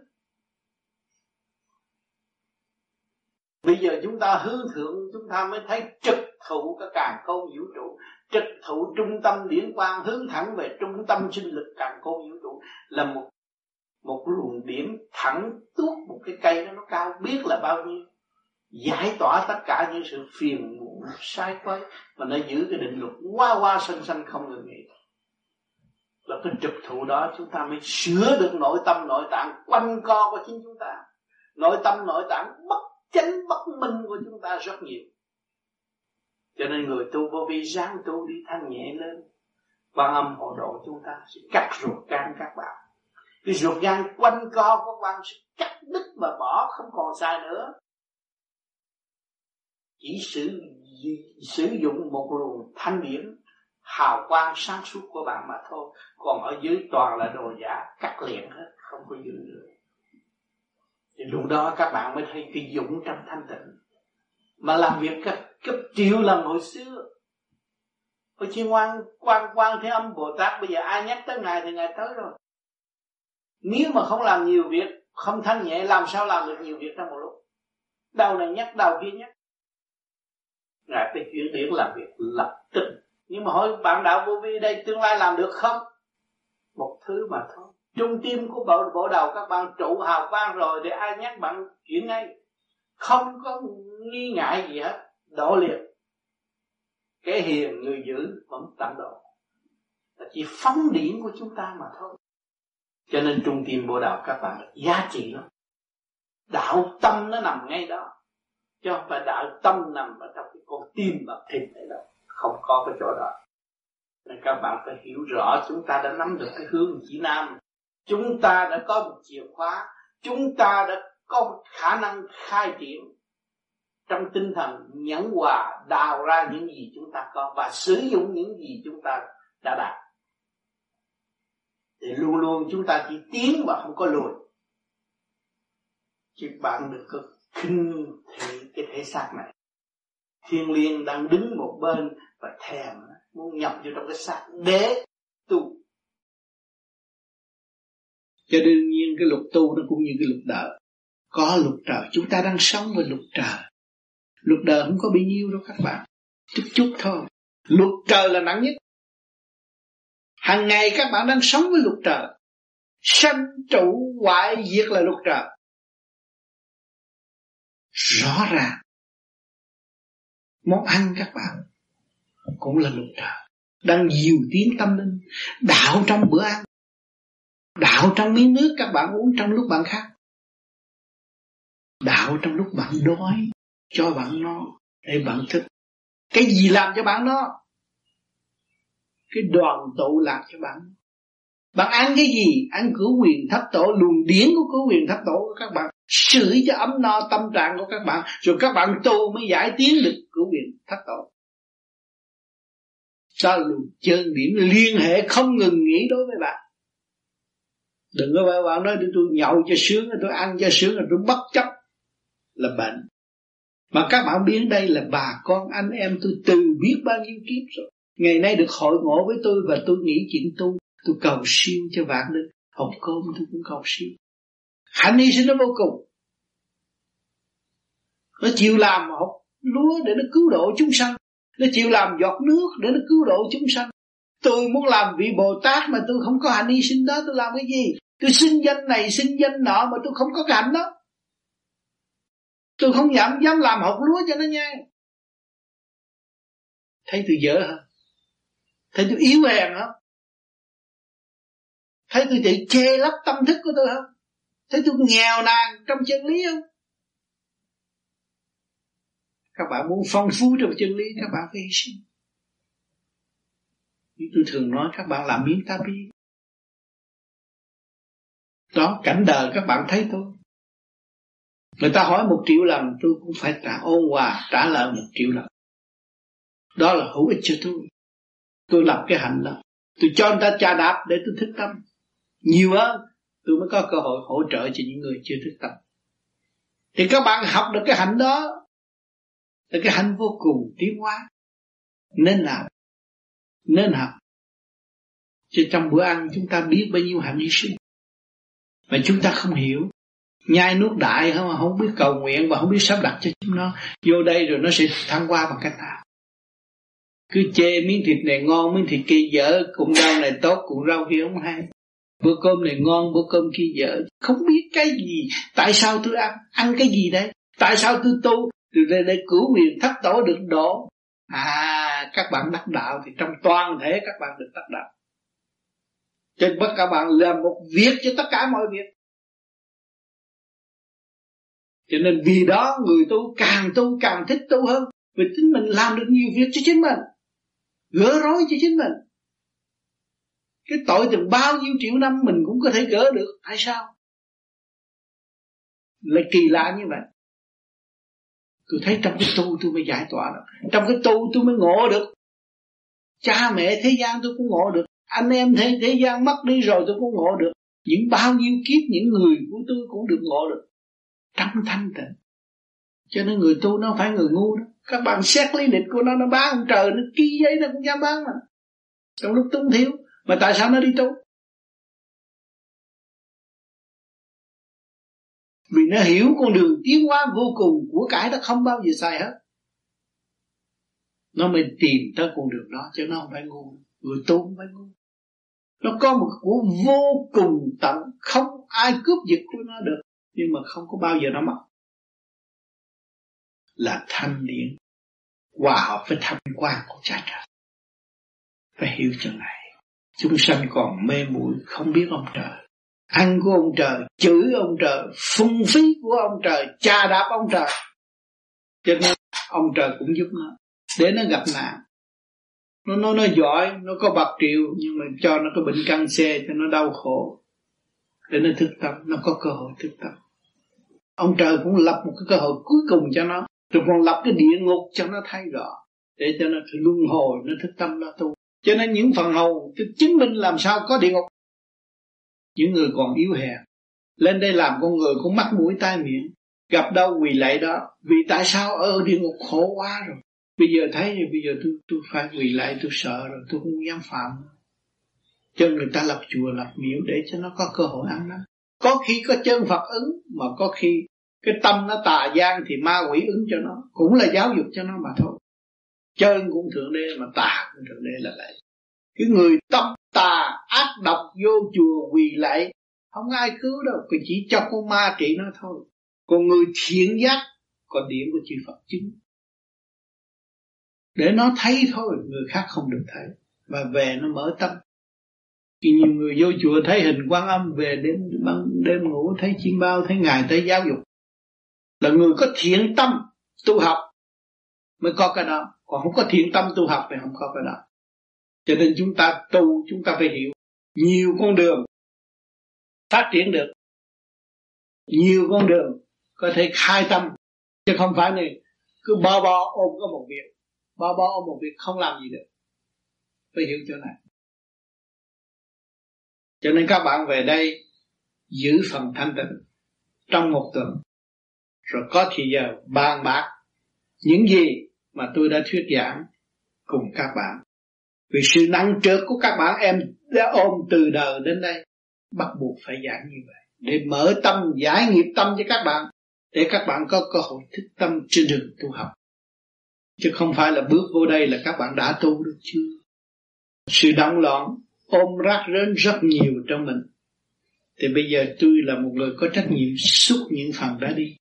bây giờ chúng ta hướng thượng, chúng ta mới thấy trực thụ cái càng khôn vũ trụ. Trực thụ trung tâm điển quang hướng thẳng về trung tâm sinh lực càng khôn vũ trụ là một một luồng điểm thẳng tuốt một cái cây đó, nó cao biết là bao nhiêu. Giải tỏa tất cả những sự phiền muộn, sai quấy, mà nó giữ cái định luật qua qua sanh sanh không ngừng nghỉ. Là cái trực thụ đó, chúng ta mới sửa được nội tâm, nội tạng quanh co của chính chúng ta. Nội tâm, nội tạng bất chánh bất minh của chúng ta rất nhiều. Cho nên người tu vô vi ráng tu đi thanh nhẹ lên. Quan âm hộ độ chúng ta sẽ cắt ruột gan các bạn. Cái ruột gan quanh co của quan sẽ cắt đứt và bỏ, không còn xa nữa. Chỉ sử sử dụng một luồng thanh điển, hào quang sáng suốt của bạn mà thôi. Còn ở dưới toàn là đồ giả cắt liền hết, không có giữ được thì lúc đó các bạn mới thấy cái dũng trong thanh tịnh. Mà làm việc cấp, cấp triệu lần hồi xưa. Hồi chi ngoan quan quan thế âm Bồ Tát bây giờ ai nhắc tới ngài thì ngài tới rồi. Nếu mà không làm nhiều việc không thanh nhẹ làm sao làm được nhiều việc trong một lúc? Đầu này nhắc đầu kia nhắc. Ngài phải chuyển điển làm việc lập tức. Nhưng mà hỏi bạn đạo vô vi đây tương lai làm được không? Một thứ mà thôi trung tim của bộ bộ đầu các bạn trụ hào quang rồi để ai nhắc bạn chuyển ngay không có nghi ngại gì hết độ liền cái hiền người giữ vẫn tận độ. Là chỉ phóng điển của chúng ta mà thôi. Cho nên trung tim bộ đầu các bạn giá trị lắm đạo tâm nó nằm ngay đó. Chứ không phải đạo tâm nằm ở trong cái con tim và thịt này đâu. Không có cái chỗ đó. Nên các bạn phải hiểu rõ chúng ta đã nắm được cái hướng chỉ nam chúng ta đã có một chìa khóa, chúng ta đã có một khả năng khai triển trong tinh thần nhẫn hòa đào ra những gì chúng ta có và sử dụng những gì chúng ta đã đạt. Thì luôn luôn chúng ta chỉ tiến và không có lùi. Chứ bạn đừng có khinh thị cái thể xác này. Thiên liên đang đứng một bên và thèm muốn nhập vô trong cái xác để tu cho đương nhiên cái luật tu nó cũng như cái luật đời. Có luật trời, chúng ta đang sống với luật trời. Luật đời không có bao nhiêu đâu các bạn. Chút chút thôi. Luật trời là nặng nhất. Hàng ngày các bạn đang sống với luật trời. Sanh trụ hoại diệt là luật trời. Rõ ràng. Món ăn các bạn cũng là luật trời. Đang dìu tiến tâm linh, đạo trong bữa ăn đạo trong miếng nước các bạn uống trong lúc bạn khát. Đạo trong lúc bạn đói, cho bạn no, để bạn thức. Cái gì làm cho bạn no? Cái đoàn tụ làm cho bạn. Bạn ăn cái gì? Ăn cửa quyền thấp tổ, luồng điển của cửa quyền thấp tổ của các bạn. Sưởi cho ấm no tâm trạng của các bạn, rồi các bạn tu mới giải tiến được cửa quyền thấp tổ. Đó là luồng chân điển liên hệ không ngừng nghỉ đối với bạn đừng có bảo bạn nói tôi nhậu cho sướng, tôi ăn cho sướng rồi tôi bất chấp là bệnh. Mà các bạn biết đây là bà con anh em tôi từ biết bao nhiêu kiếp rồi. Ngày nay được hội ngộ với tôi và tôi nghĩ chuyện tu. Tôi cầu siêu cho bạn linh học cơm tôi cũng cầu siêu. Hạnh hy sinh nó vô cùng. Nó chịu làm học lúa để nó cứu độ chúng sanh. Nó chịu làm giọt nước để nó cứu độ chúng sanh. Tôi muốn làm vị bồ tát mà tôi không có hạnh hy sinh đó, tôi làm cái gì? Tôi xin danh này, xin danh nọ mà tôi không có cái hạnh đó. Tôi không dám dám làm học lúa cho nó nha. Thấy tôi dở hả? Thấy tôi yếu hèn hả? Thấy tôi tự che lấp tâm thức của tôi không thấy tôi nghèo nàn trong chân lý không? Các bạn muốn phong phú trong chân lý, các bạn phải hy sinh. Như tôi thường nói, các bạn làm miếng ta đó, cảnh đời các bạn thấy tôi người ta hỏi một triệu lần, tôi cũng phải trả ôn hòa, trả lời một triệu lần. Đó là hữu ích cho tôi. Tôi làm cái hạnh đó. Tôi cho người ta trà đạp để tôi thức tâm. Nhiều hơn, tôi mới có cơ hội hỗ trợ cho những người chưa thức tâm. Thì các bạn học được cái hạnh đó, là cái hạnh vô cùng tiến hóa. Nên làm, nên học. Chứ trong bữa ăn chúng ta biết bao nhiêu hạnh hy sinh mà chúng ta không hiểu. Nhai nuốt đại không à, không biết cầu nguyện và không biết sắp đặt cho chúng nó. Vô đây rồi nó sẽ thăng qua bằng cách nào? Cứ chê miếng thịt này ngon, miếng thịt kia dở. Cũng rau này tốt, cũng rau kia không hay. Bữa cơm này ngon, bữa cơm kia dở. Không biết cái gì. Tại sao tôi ăn? Ăn cái gì đấy? Tại sao tôi tu? Từ đây để cứu miền thất tổ được độ. À các bạn đắc đạo thì trong toàn thể các bạn được đắc đạo cho bất cả bạn làm một việc cho tất cả mọi việc. Cho nên vì đó người tu càng tu càng thích tu hơn. Vì chính mình làm được nhiều việc cho chính mình, gỡ rối cho chính mình. Cái tội từng bao nhiêu triệu năm mình cũng có thể gỡ được, tại sao? Là kỳ lạ như vậy. Tôi thấy trong cái tu tôi mới giải tỏa được. Trong cái tu tôi mới ngộ được. Cha mẹ thế gian tôi cũng ngộ được anh em thấy thế gian mất đi rồi tôi cũng ngộ được. Những bao nhiêu kiếp, những người của tôi cũng được ngộ được. Trong thanh tịnh. Cho nên người tu nó phải người ngu đó. Các bạn xét lý lịch của nó nó bán ông trời, nó ký giấy, nó cũng dám bán mà. Trong lúc túng thiếu, mà tại sao nó đi tu? Vì nó hiểu con đường tiến hóa vô cùng của cải nó không bao giờ sai hết. Nó mới tìm tới con đường đó, chứ nó không phải ngu. Người tu không phải ngu nó có một của vô cùng tận, không ai cướp giật của nó được, nhưng mà không có bao giờ nó mất. Là thanh điển, hòa hợp với thanh quan của cha trời. Phải hiểu chuyện này, chúng sanh còn mê muội không biết ông trời. Ăn của ông trời chửi ông trời, phung phí của ông trời cha đạp ông trời. Cho nên ông trời cũng giúp nó. Để nó gặp nạn nó nó nó giỏi, nó có bạc triệu, nhưng mà cho nó có bệnh căn xe cho nó đau khổ, để nó thức tâm, nó có cơ hội thức tâm. Ông trời cũng lập một cái cơ hội cuối cùng cho nó. Rồi còn lập cái địa ngục cho nó thay rõ để cho nó luân hồi, nó thức tâm nó tu. Cho nên những phần hầu chứng minh làm sao có địa ngục. Những người còn yếu hèn, lên đây làm con người cũng mắc mũi tai miệng, gặp đâu quỳ lại đó, vì tại sao ở địa ngục khổ quá rồi? Bây giờ thấy thì bây giờ tôi tôi phải quỳ lại, tôi sợ rồi, tôi không dám phạm. Cho người ta lập chùa, lập miếu để cho nó có cơ hội ăn năn có khi có chân Phật ứng, mà có khi cái tâm nó tà gian thì ma quỷ ứng cho nó. Cũng là giáo dục cho nó mà thôi. Chân cũng thượng đế mà tà cũng thượng đế là vậy. Cái người tâm tà ác độc vô chùa quỳ lại, không ai cứu đâu. Chỉ cho con ma trị nó thôi. Còn người thiện giác còn điểm của chư Phật chứng để nó thấy thôi, người khác không được thấy. Và về nó mở tâm. Khi nhiều người vô chùa thấy hình quan âm, về đêm, ban đêm ngủ, thấy chim bao, thấy ngài thấy giáo dục. Là người có thiện tâm tu học mới có cái đó. Còn không có thiện tâm tu học thì không có cái đó. Cho nên chúng ta tu, chúng ta phải hiểu. Nhiều con đường phát triển được. Nhiều con đường có thể khai tâm. Chứ không phải này, cứ bo bo ôm có một việc bao bao một việc không làm gì được. Phải hiểu chỗ này. Cho nên các bạn về đây giữ phần thanh tịnh trong một tuần. Rồi có thì giờ bàn bạc những gì mà tôi đã thuyết giảng cùng các bạn. Vì sự năng trượt của các bạn em đã ôm từ đời đến đây, bắt buộc phải giảng như vậy. Để mở tâm, giải nghiệp tâm cho các bạn, để các bạn có cơ hội thức tâm trên đường tu học chứ không phải là bước vô đây là các bạn đã tu được chưa? Sự động loạn ôm rác rến rất nhiều trong mình. Thì bây giờ tôi là một người có trách nhiệm xúc những phần đó đi.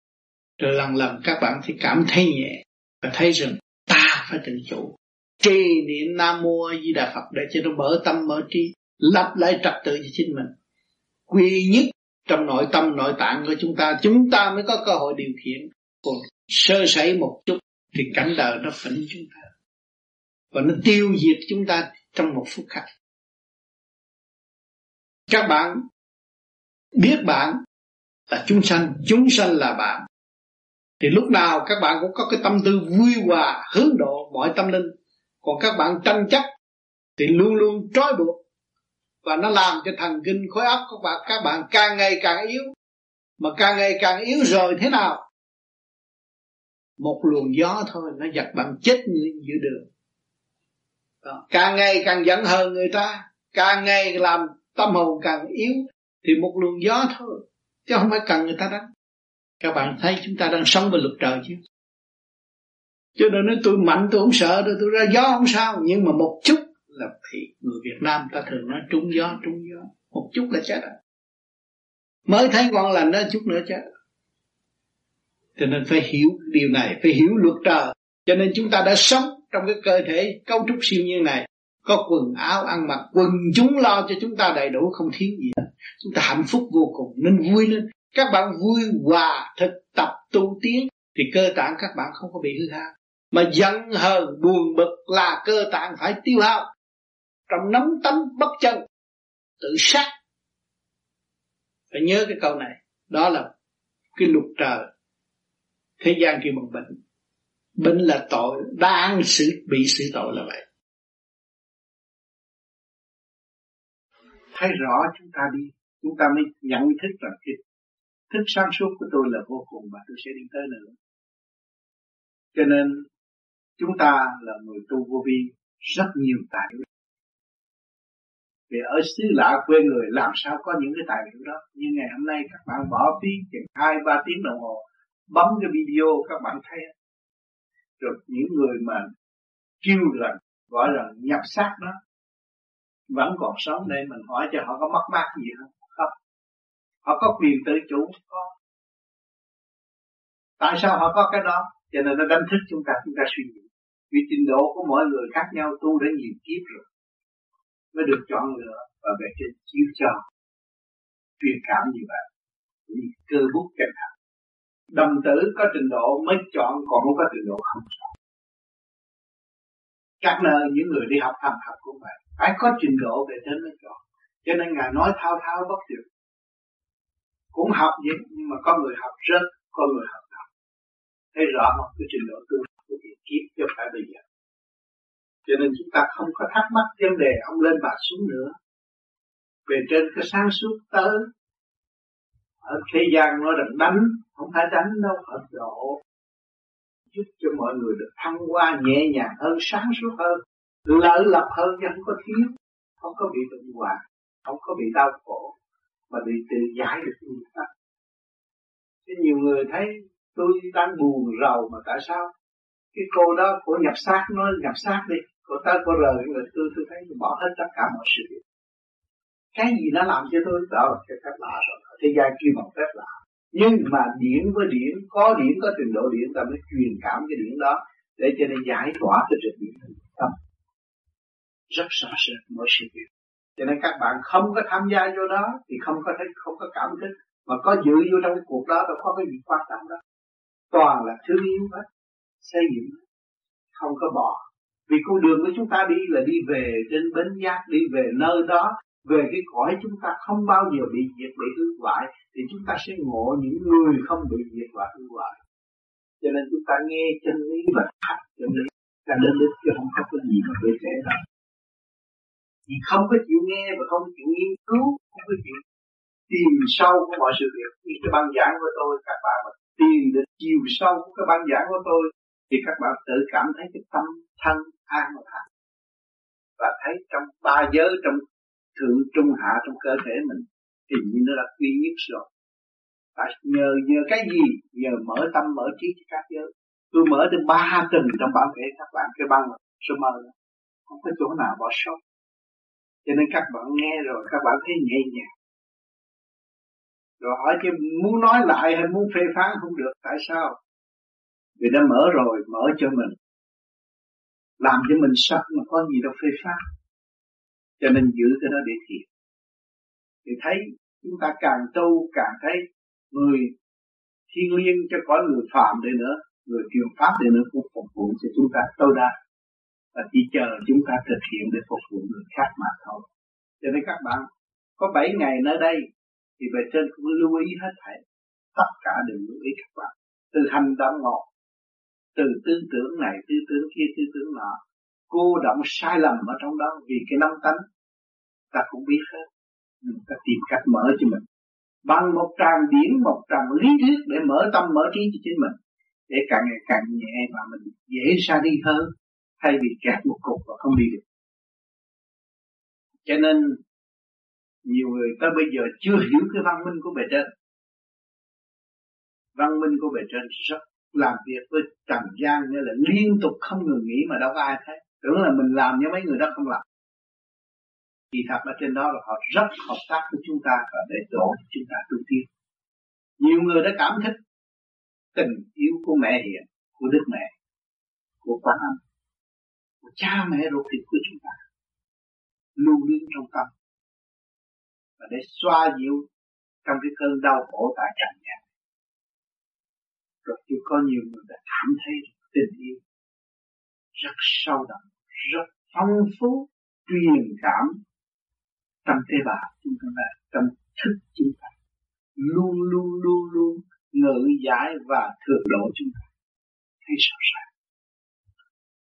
Rồi lần lần các bạn phải cảm thấy nhẹ và thấy rằng ta phải tự chủ. Trì niệm nam mô a di đà phật để cho nó mở tâm, mở trí lập lại trật tự cho chính mình. Quy nhất trong nội tâm, nội tạng của chúng ta chúng ta mới có cơ hội điều khiển. Còn sơ sẩy một chút thì cảnh đời nó phỉnh chúng ta. Và nó tiêu diệt chúng ta trong một phút khắc. Các bạn biết bạn là chúng sanh chúng sanh là bạn. Thì lúc nào các bạn cũng có cái tâm tư vui hòa, hướng độ mọi tâm linh. Còn các bạn tranh chấp thì luôn luôn trói buộc. Và nó làm cho thần kinh khối óc của bạn, các bạn càng ngày càng yếu. Mà càng ngày càng yếu rồi thế nào? Một luồng gió thôi, nó giật bạn chết người giữa đường. Đó. càng ngày càng giận hờn người ta, càng ngày làm tâm hồn càng yếu, thì một luồng gió thôi, chứ không phải cần người ta đánh. Các bạn thấy chúng ta đang sống với luật trời chứ? Cho nên nói tôi mạnh, tôi không sợ đâu tôi ra gió không sao. Nhưng mà một chút là bị người Việt Nam ta thường nói trúng gió trúng gió. Một chút là chết rồi. Mới thấy ngon lành đó, chút nữa chết cho nên phải hiểu điều này, phải hiểu luật trời. Cho nên chúng ta đã sống trong cái cơ thể cấu trúc siêu nhiên này. Có quần áo ăn mặc, quần chúng lo cho chúng ta đầy đủ, không thiếu gì hết. Chúng ta hạnh phúc vô cùng, nên vui lên. Các bạn vui hòa thực tập tu tiến, thì cơ tạng các bạn không có bị hư hao. Mà giận hờn, buồn bực là cơ tạng phải tiêu hao. Trong nắm tấm bất chân, tự sát. Phải nhớ cái câu này. Đó là cái luật trời thế gian kêu bằng bệnh. Bệnh là tội đang xử, bị xử tội là vậy. Thấy rõ chúng ta đi, chúng ta mới nhận thức rằng cái thức sáng suốt của tôi là vô cùng và tôi sẽ đi tới nữa. Cho nên, chúng ta là người tu vô vi rất nhiều tài liệu. Vì ở xứ lạ quê người làm sao có những cái tài liệu đó? Như ngày hôm nay các bạn bỏ phí chừng hai, ba tiếng đồng hồ bấm cái video các bạn thấy. Rồi những người mà kêu là gọi là nhập xác đó, vẫn còn sống đây mình hỏi cho họ có mất mát gì không? Không. Họ có quyền tự chủ có. Tại sao họ có cái đó? Cho nên nó đánh thức chúng ta chúng ta suy nghĩ. Vì trình độ của mỗi người khác nhau, tu đã nhiều kiếp rồi, mới được chọn lựa và về trên chiếu cho, truyền cảm như vậy. Cơ bút chân thật đồng tử có trình độ mới chọn, còn không có trình độ không chọn. Các nơi những người đi học tham học cũng vậy. Phải có trình độ về trên mới chọn. Cho nên ngài nói thao thao bất tuyệt. Cũng học vậy nhưng mà có người học rất có người học thấp thấy rõ không? Cái trình độ tu của việc kiếp cho phải bây giờ. Cho nên chúng ta không có thắc mắc vấn đề ông lên bà xuống nữa. Về trên cái sáng suốt tới ở thế gian nó được đánh, không phải đánh đâu Phật độ. Giúp cho mọi người được thăng hoa nhẹ nhàng hơn, sáng suốt hơn, lợi lập hơn chứ không có thiếu, không có bị bệnh hoạn, không có bị đau khổ, mà bị tự giải được người ta chứ nhiều người thấy tôi đang buồn rầu mà tại sao? Cái cô đó của nhập xác nó nhập xác đi, cô ta cô rời người tôi tôi thấy tôi bỏ hết tất cả mọi sự. Việc cái gì nó làm cho tôi? Đó là cái cách lạ rồi thế gian kêu bằng phép lạ. Nhưng mà điển với điển, có điển, có trình độ điển, ta mới truyền cảm cái điển đó. Để cho nên giải tỏa cái trực điển tâm. Rất rõ rệt mọi sự việc. Cho nên các bạn không có tham gia vô đó, thì không có thấy, không có cảm thức mà có dự vô trong cái cuộc đó, đâu có cái gì quan trọng đó. Toàn là thứ yếu hết. Xây dựng không có bỏ. Vì con đường của chúng ta đi là đi về trên bến giác, đi về nơi đó về cái cõi chúng ta không bao giờ bị diệt, bị hư hoại, thì chúng ta sẽ ngộ những người không bị diệt và hư hoại. Cho nên chúng ta nghe chân lý và thật, chân lý ta đến đích chứ không có cái gì mà bị trẻ đâu. Vì không có chịu nghe và không chịu nghiên cứu, không có chịu tìm sâu của mọi sự việc. Như cái băng giảng của tôi, các bạn mà tìm được chiều sâu của cái băng giảng của tôi, thì các bạn tự cảm thấy cái tâm thân an và thản và thấy trong ba giới, trong thượng trung hạ trong cơ thể mình, thì như nó là quy nhất rồi. Tại nhờ nhờ cái gì? Nhờ mở tâm, mở trí cho các giới. Tôi mở được ba tầng trong bản thể các bạn, cái băng số mơ không có chỗ nào bỏ sót. Cho nên các bạn nghe rồi, các bạn thấy nhẹ nhàng. Rồi hỏi chứ muốn nói lại hay muốn phê phán không được, tại sao? Vì đã mở rồi, mở cho mình. Làm cho mình sắc mà có gì đâu phê phán cho nên giữ cái đó để thiền. Thì thấy chúng ta càng tu, càng thấy người thiên liêng cho có người phạm để nữa, người truyền pháp để nữa cũng phục vụ cho chúng ta tối đa. Và chỉ chờ chúng ta thực hiện để phục vụ người khác mà thôi. Cho nên các bạn, có 7 ngày nơi đây thì về trên cũng lưu ý hết thảy. Tất cả đều lưu ý các bạn. Từ hành động một, từ tư tưởng này, tư tưởng kia, tư tưởng nọ cô động sai lầm ở trong đó vì cái năm tánh. Ta cũng biết hết. Mình ta tìm cách mở cho mình. Bằng một tràng điển, một tràng lý thuyết để mở tâm, mở trí cho chính mình, để càng ngày càng nhẹ và mình dễ ra đi hơn, thay vì kẹt một cục và không đi được. Cho nên, nhiều người tới bây giờ chưa hiểu cái văn minh của bề trên. Văn minh của bề trên rất làm việc với trần gian, nghĩa là liên tục không ngừng nghỉ mà đâu có ai thấy tưởng là mình làm như mấy người đó không làm. Thì thật ở trên đó là họ rất hợp tác với chúng ta và để đổ chúng ta tu tiên. Nhiều người đã cảm thích tình yêu của mẹ hiền, của đức mẹ, của quan âm, của cha mẹ ruột thịt của chúng ta lưu luyến trong tâm và để xoa dịu trong cái cơn đau khổ tại trần nhà. Rồi chưa có nhiều người đã cảm thấy tình yêu rất sâu đậm rất phong phú, truyền cảm trong tế bào chúng ta là trong thức chúng ta. Luôn luôn luôn luôn ngự giải và thượng độ chúng ta. Thấy sao sao?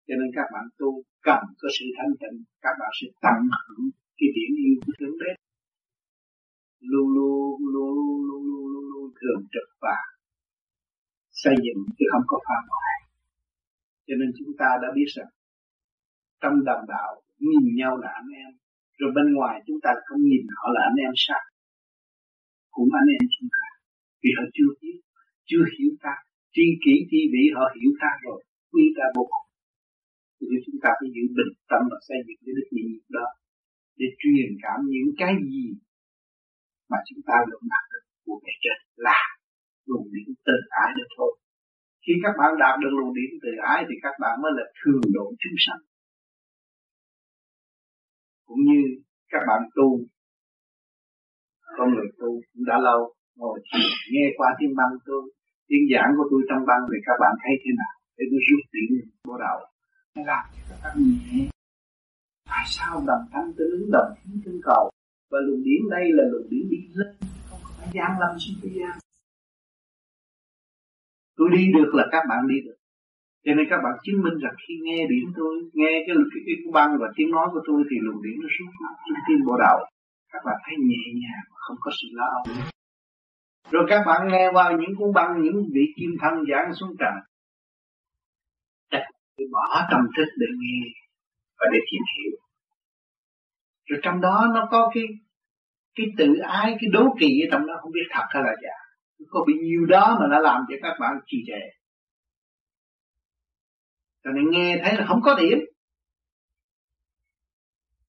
cho nên các bạn tu cần có sự thanh tịnh, các bạn sẽ tận hưởng cái điển yêu của thượng đế. Luôn luôn luôn luôn luôn luôn luôn luôn thường trực và xây dựng chứ không có phá hoại. Cho nên chúng ta đã biết rằng trong đồng đạo nhìn nhau là anh em. Rồi bên ngoài chúng ta không nhìn họ là anh em sao? Cũng anh em chúng ta. Vì họ chưa biết chưa hiểu ta. Tri kỷ thi vị, họ hiểu ta rồi. Quy ta vô cùng. Thì chúng ta phải giữ bình tâm và xây dựng cái đức tin đó để truyền cảm những cái gì mà chúng ta được đạt được của bề trên là luồng điển từ ái được thôi. Khi các bạn đạt được luồng điển từ ái thì các bạn mới là thường độ chúng sanh cũng như các bạn tu, con người tu cũng đã lâu. Ngồi nghe qua tiếng băng tôi, tiếng giảng của tôi trong băng thì các bạn thấy thế nào? Để tôi rút tiền vô đầu. Nó làm cho các bạn nhẹ tại sao đồng thanh tương ứng đồng thiên tương cầu và luồng điển đây là luồng điển đi lên? Không phải gian lâm xuống thế gian. Tôi đi được là các bạn đi được cho nên các bạn chứng minh rằng khi nghe điểm tôi nghe cái cái, cái, băng và tiếng nói của tôi thì luồng điểm nó xuống trung tim bộ đầu các bạn thấy nhẹ nhàng không có sự lo âu. Rồi các bạn nghe vào những cuốn băng những vị kim thân giảng xuống trần. Đặt bỏ tâm thức để nghe và để tìm hiểu. Rồi trong đó nó có cái cái tự ái cái đố kỵ ở trong đó không biết thật hay là giả. Có bị nhiều đó mà nó làm cho các bạn trì trệ cho nên nghe thấy là không có điểm.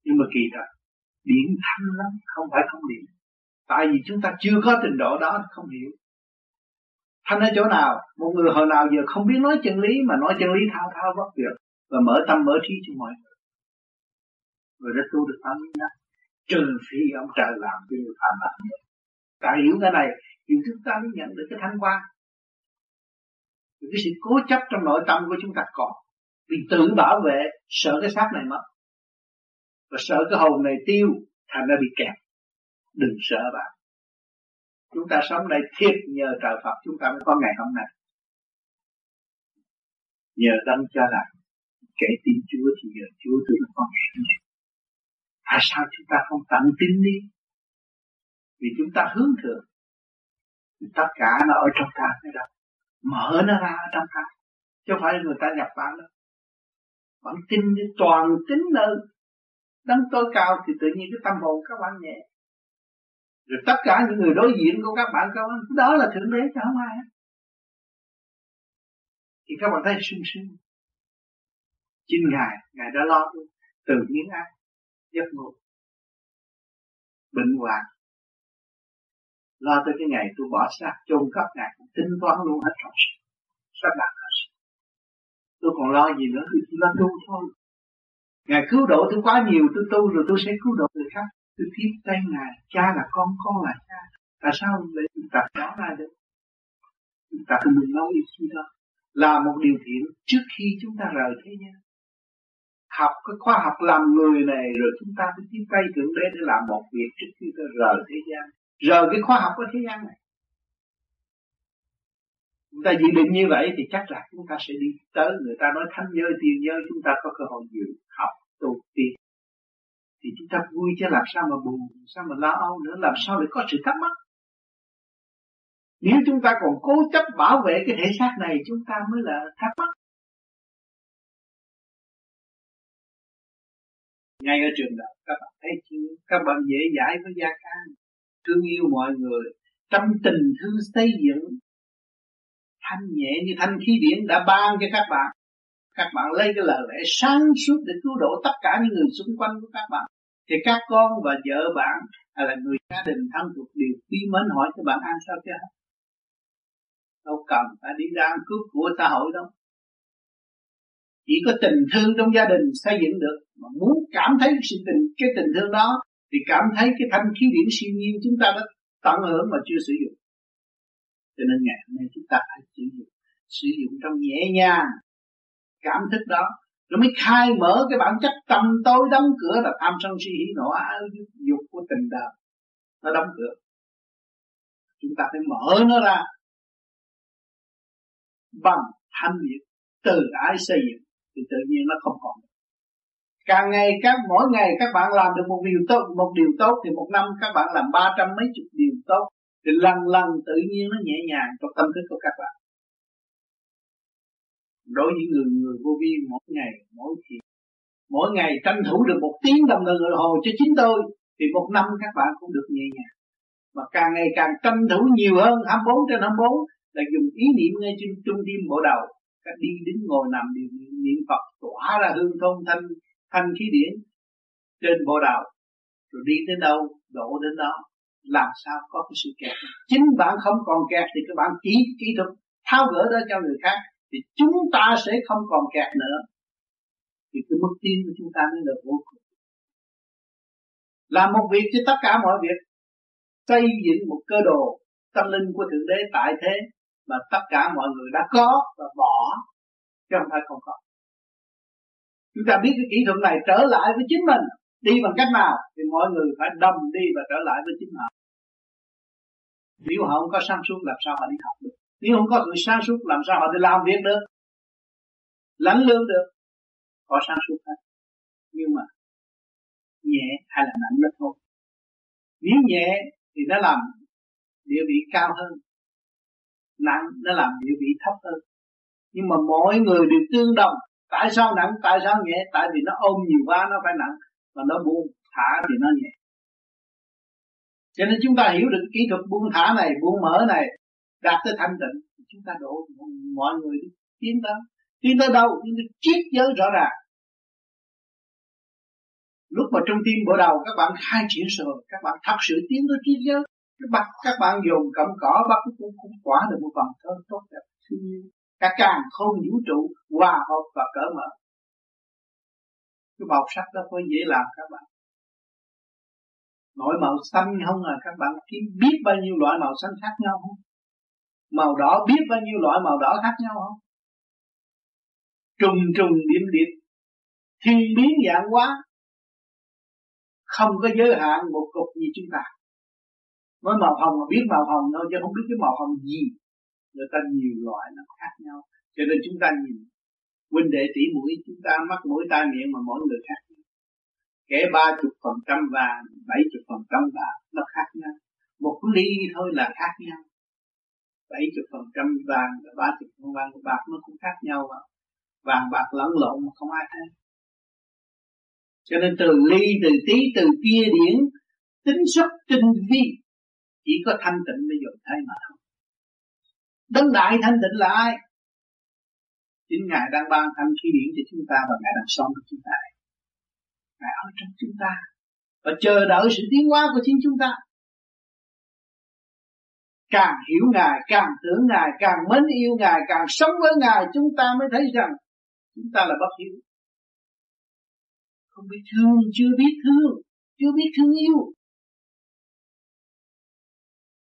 Nhưng mà kỳ thật, điểm thanh lắm, không phải không điểm. Tại vì chúng ta chưa có trình độ đó không hiểu. Thanh ở chỗ nào? Một người hồi nào giờ không biết nói chân lý mà nói chân lý thao thao bất tuyệt và mở tâm mở trí cho mọi người. Người đã tu được tám nhiêu năm? Trừ phi ông trời làm cho người phạm làm ta hiểu cái này thì chúng ta mới nhận được cái thanh quan cái sự cố chấp trong nội tâm của chúng ta còn vì tự bảo vệ, sợ cái xác này mất. Và sợ cái hồn này tiêu, thành ra bị kẹt. Đừng sợ bạn. Chúng ta sống đây thiệt nhờ trời Phật. Chúng ta mới có ngày hôm nay. Nhờ đấng cho là kể tin Chúa thì nhờ Chúa tôi nó con tại sao chúng ta không tận tin đi? Vì chúng ta hướng thượng. Thì tất cả nó ở trong ta cái đâu mở nó ra ở trong ta. Chứ không phải người ta nhập vào đâu bạn tin đi toàn tính nơi đấng tối cao thì tự nhiên cái tâm hồn các bạn nhẹ. Rồi tất cả những người đối diện của các bạn các bạn đó là thượng đế chứ không ai thì các bạn thấy sung sướng. Chính ngài ngài đã lo từ những ai giấc ngủ, bệnh hoạn. Lo tới cái ngày tôi bỏ xác, chôn cất ngài cũng tính toán luôn hết rồi. Sắp đặt hết tôi còn lo gì nữa? Tôi chỉ lo tu thôi. Ngài cứu độ tôi quá nhiều, tôi tu rồi tôi sẽ cứu độ người khác. Tôi tiếp tay ngài. Cha là con con là cha. Tại sao lại tập đó ra được? Chúng ta không đừng nói gì đó là một điều thiện trước khi chúng ta rời thế gian. Học cái khoa học làm người này, rồi chúng ta mới tiếp tay thượng đế để làm một việc trước khi ta rời thế gian. Rời cái khoa học ở thế gian này chúng ta dự định như vậy thì chắc là chúng ta sẽ đi tới. Người ta nói thánh giới tiền giới, chúng ta có cơ hội dự học, tu, tiên. Thì chúng ta vui chứ làm sao mà buồn sao mà lo âu nữa, làm sao để có sự thắc mắc? Nếu chúng ta còn cố chấp bảo vệ cái thể xác này, chúng ta mới là thắc mắc. Ngay ở trường đạo, các bạn thấy chưa? Các bạn dễ dãi với gia can thương yêu mọi người trong tình thương xây dựng thanh nhẹ như thanh khí điển đã ban cho các bạn. Các bạn lấy cái lời lẽ sáng suốt để cứu độ tất cả những người xung quanh của các bạn. Thì các con và vợ bạn hay là người gia đình thân thuộc đều quý mến hỏi cho bạn ăn sao chứ? Đâu cần phải đi ra cướp của xã hội đâu. Chỉ có tình thương trong gia đình xây dựng được. Mà muốn cảm thấy sự tình, cái tình thương đó, thì cảm thấy cái thanh khí điển siêu nhiên chúng ta đã tận hưởng mà chưa sử dụng cho nên ngày hôm nay chúng ta phải sử dụng sử dụng trong nhẹ nhàng cảm thức đó. Nó mới khai mở cái bản chất tâm tối đóng cửa là tham sân si hỉ nộ ái dục của tình đời. Nó đóng cửa. Chúng ta phải mở nó ra bằng thanh nhiệt từ ái xây dựng, thì tự nhiên nó không còn càng ngày các mỗi ngày các bạn làm được một điều tốt, một điều tốt thì một năm các bạn làm ba trăm mấy chục điều tốt thì lần lần tự nhiên nó nhẹ nhàng trong tâm thức của các bạn. Đối với người người vô vi, mỗi ngày, mỗi khi, mỗi ngày tranh thủ được một tiếng đồng hồ cho chính tôi, thì một năm các bạn cũng được nhẹ nhàng. Mà càng ngày càng tranh thủ nhiều hơn 24 trên 24 là dùng ý niệm ngay trên trung tim bộ đầu. Các đi đứng ngồi nằm đều niệm Phật, tỏa ra hương thông thanh thanh khí điển trên bộ đầu. Rồi đi đến đâu, đổ đến đó làm sao có cái sự kẹt? Chính bạn không còn kẹt thì các bạn kỹ kỹ thuật tháo gỡ đó cho người khác, thì chúng ta sẽ không còn kẹt nữa. Thì cái mức tiến của chúng ta mới là vô cùng. Làm một việc cho tất cả mọi việc. Xây dựng một cơ đồ tâm linh của thượng đế tại thế mà tất cả mọi người đã có và bỏ, chứ không phải không có. Chúng ta biết cái kỹ thuật này trở lại với chính mình đi bằng cách nào thì mọi người phải đồng đi và trở lại với chính họ. Nếu họ không có sáng suốt, làm sao họ đi học được? Nếu không có sự sáng suốt, làm sao họ đi làm việc được? Lãnh lương được có sáng suốt hết. Nhưng mà nhẹ hay là nặng đó thôi. Nếu nhẹ thì nó làm địa vị cao hơn. Nặng nó làm địa vị thấp hơn. Nhưng mà mỗi người đều tương đồng. Tại sao nặng, tại sao nhẹ? Tại vì nó ôm nhiều quá, nó phải nặng và nó buông thả thì nó nhẹ. Cho nên chúng ta hiểu được kỹ thuật buông thả này, buông mở này, đạt tới thanh tịnh. Chúng ta đổ mọi người đi. Tiến tới. Tiến tới đâu? Tiến tới triết giới rõ ràng. Lúc mà trong tim bộ đầu các bạn khai triển rồi các bạn thật sự tiến tới triết giới. Các bạn các bạn dùng cọng cỏ bắt cũng cũng quả được một vòng thơ tốt đẹp, thương yêu. Cả càng không vũ trụ hòa hợp và cởi mở cái màu sắc đó có dễ làm các bạn. Nội màu xanh không à các bạn kiếm biết bao nhiêu loại màu xanh khác nhau không? Màu đỏ biết bao nhiêu loại màu đỏ khác nhau không? Trùng trùng điểm điểm. Thiên biến dạng quá Không có giới hạn một cục như chúng ta. Nói màu hồng mà biết màu hồng thôi, chứ không biết cái màu hồng gì. Người ta nhiều loại nó khác nhau. Cho nên chúng ta nhìn huynh đệ tỷ mũi chúng ta mắc mũi tai miệng mà mỗi người khác. Kể ba chục phần trăm vàng, bảy chục phần trăm bạc, nó khác nhau. Một ly thôi là khác nhau. Bảy chục phần trăm vàng và ba chục phần vàng của bạc nó cũng khác nhau mà. Vàng bạc lẫn lộn mà không ai thấy. Cho nên từ ly, từ tí, từ kia điển, tính xuất tinh vi, chỉ có thanh tịnh mới dùng thay mà thôi. Đấng đại thanh tịnh là ai? Chính ngài đang ban thanh khí điển cho chúng ta và ngài đang sống cho chúng ta Ngài ở trong chúng ta và chờ đợi sự tiến hóa của chính chúng ta. Càng hiểu Ngài, càng tưởng Ngài, càng mến yêu Ngài, càng sống với Ngài, chúng ta mới thấy rằng chúng ta là bất hiếu. Không biết thương, chưa biết thương, chưa biết thương yêu.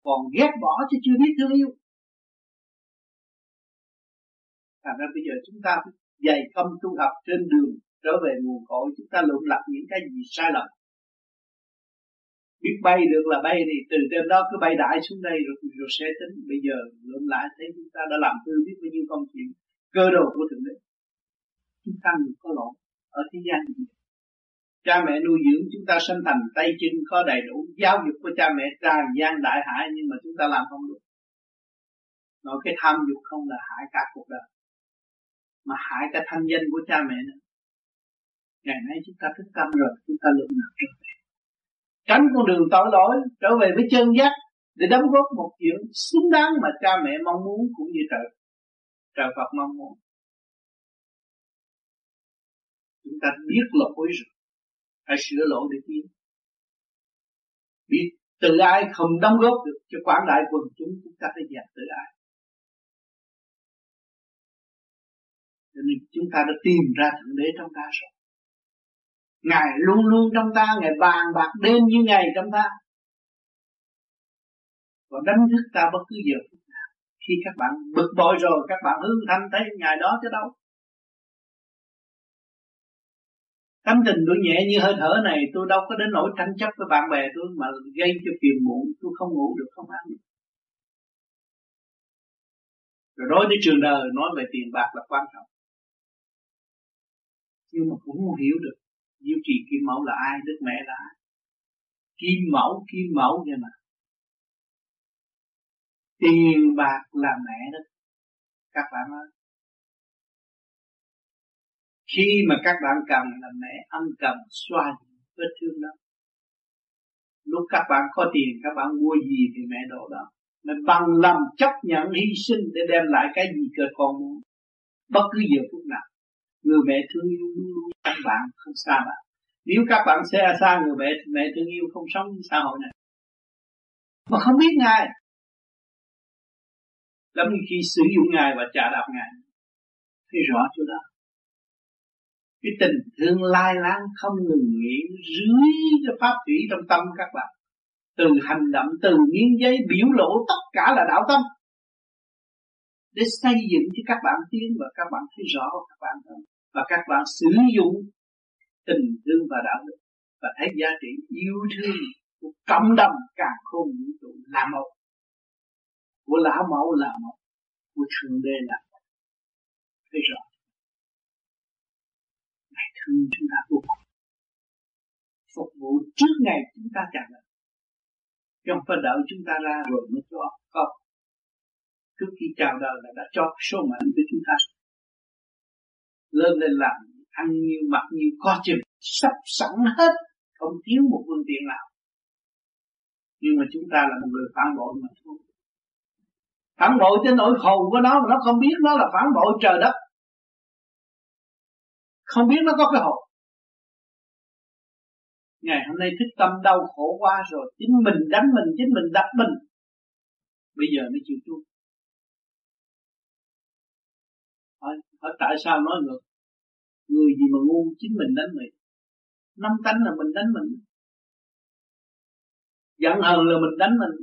Còn ghét bỏ chứ chưa biết thương yêu. Thành ra bây giờ chúng ta phải dày công tu học trên đường trở về nguồn cội. Chúng ta lượm lặt những cái gì sai lầm. Biết bay được là bay thì từ trên đó cứ bay đại xuống đây rồi, rồi sẽ tính. Bây giờ lượm lại thấy chúng ta đã làm hư biết bao nhiêu công chuyện cơ đồ của thượng đế. Chúng ta người có lỗi ở thế gian này. Cha mẹ nuôi dưỡng chúng ta sinh thành tay chân có đầy đủ giáo dục của cha mẹ tràn gian đại hải nhưng mà chúng ta làm không được. Nói cái tham dục không là hại cả cuộc đời mà hại cả thanh danh của cha mẹ nữa. Ngày nay chúng ta thức tâm rồi, chúng ta lượng nào trở về tránh con đường tội lỗi trở về với chân giác để đóng góp một chuyện xứng đáng mà cha mẹ mong muốn cũng như trời trời Phật mong muốn. Chúng ta biết lỗi rồi, phải sửa lỗi để tiến. Biết từ ai không đóng góp được cho quảng đại quần chúng chúng ta phải dẹp từ ai cho nên chúng ta đã tìm ra thượng đế trong ta rồi. Ngài luôn luôn trong ta, ngài bàn bạc đêm như ngày trong ta. Và đánh thức ta bất cứ giờ khi các bạn bực bội rồi, các bạn hướng thanh thấy ngài đó chứ đâu. Tâm tình tôi nhẹ như hơi thở này, tôi đâu có đến nỗi tranh chấp với bạn bè tôi mà gây cho phiền muộn. Tôi không ngủ được, không ăn được. Rồi nói với trường đời, nói về tiền bạc là quan trọng. Nhưng mà cũng không hiểu được Diệu trì kim mẫu là ai, Đức mẹ là ai. Kim mẫu, kim mẫu vậy mà. Tiền bạc là mẹ đó. Các bạn ơi, khi mà các bạn cần là mẹ ân cần xoa vết thương đó lúc các bạn có tiền các bạn mua gì thì mẹ đổ đó Mẹ bằng lòng chấp nhận hy sinh để đem lại cái gì cơ con muốn bất cứ giờ phút nào người mẹ thương yêu luôn luôn các bạn, không xa bạn. Nếu các bạn sẽ xa người mẹ mẹ thương yêu, không sống xã hội này. Mà không biết ngài. Lắm khi sử dụng ngài và trả đạp ngài, thấy rõ chỗ đó. Cái tình thương lai láng không ngừng nghỉ dưới cái pháp thủy trong tâm các bạn. Từ hành động, từ miếng giấy biểu lộ tất cả là đạo tâm. Để xây dựng cho các bạn tiến và các bạn thấy rõ các bạn hơn và các bạn sử dụng tình thương và đạo đức và thấy giá trị yêu thương của cộng đồng càng không vũ trụ là một. Của lão mẫu là một, của thượng đế là một. Thấy rõ? Thương chúng ta vô cùng. Phục vụ trước ngày chúng ta chào đời chứ không phải đợi chúng ta ra rồi mới cho không. Trước khi chào đời là đã cho số mệnh của chúng ta lên lên làm, ăn nhiều, mặc nhiều có chừng, sắp sẵn hết, không thiếu một phương tiện nào. Nhưng mà chúng ta là một người phản bội mà thôi. Phản bội tới nỗi khổ của nó mà nó không biết nó là phản bội trời đất. Không biết nó có cái hồn. Ngày hôm nay thức tâm đau khổ quá rồi, chính mình đánh mình, chính mình đập mình. Bây giờ mới chịu chuông ở tại sao nói ngược? Người gì mà ngu? Chính mình đánh mình năm tánh là mình đánh mình. Giận hờn là mình đánh mình.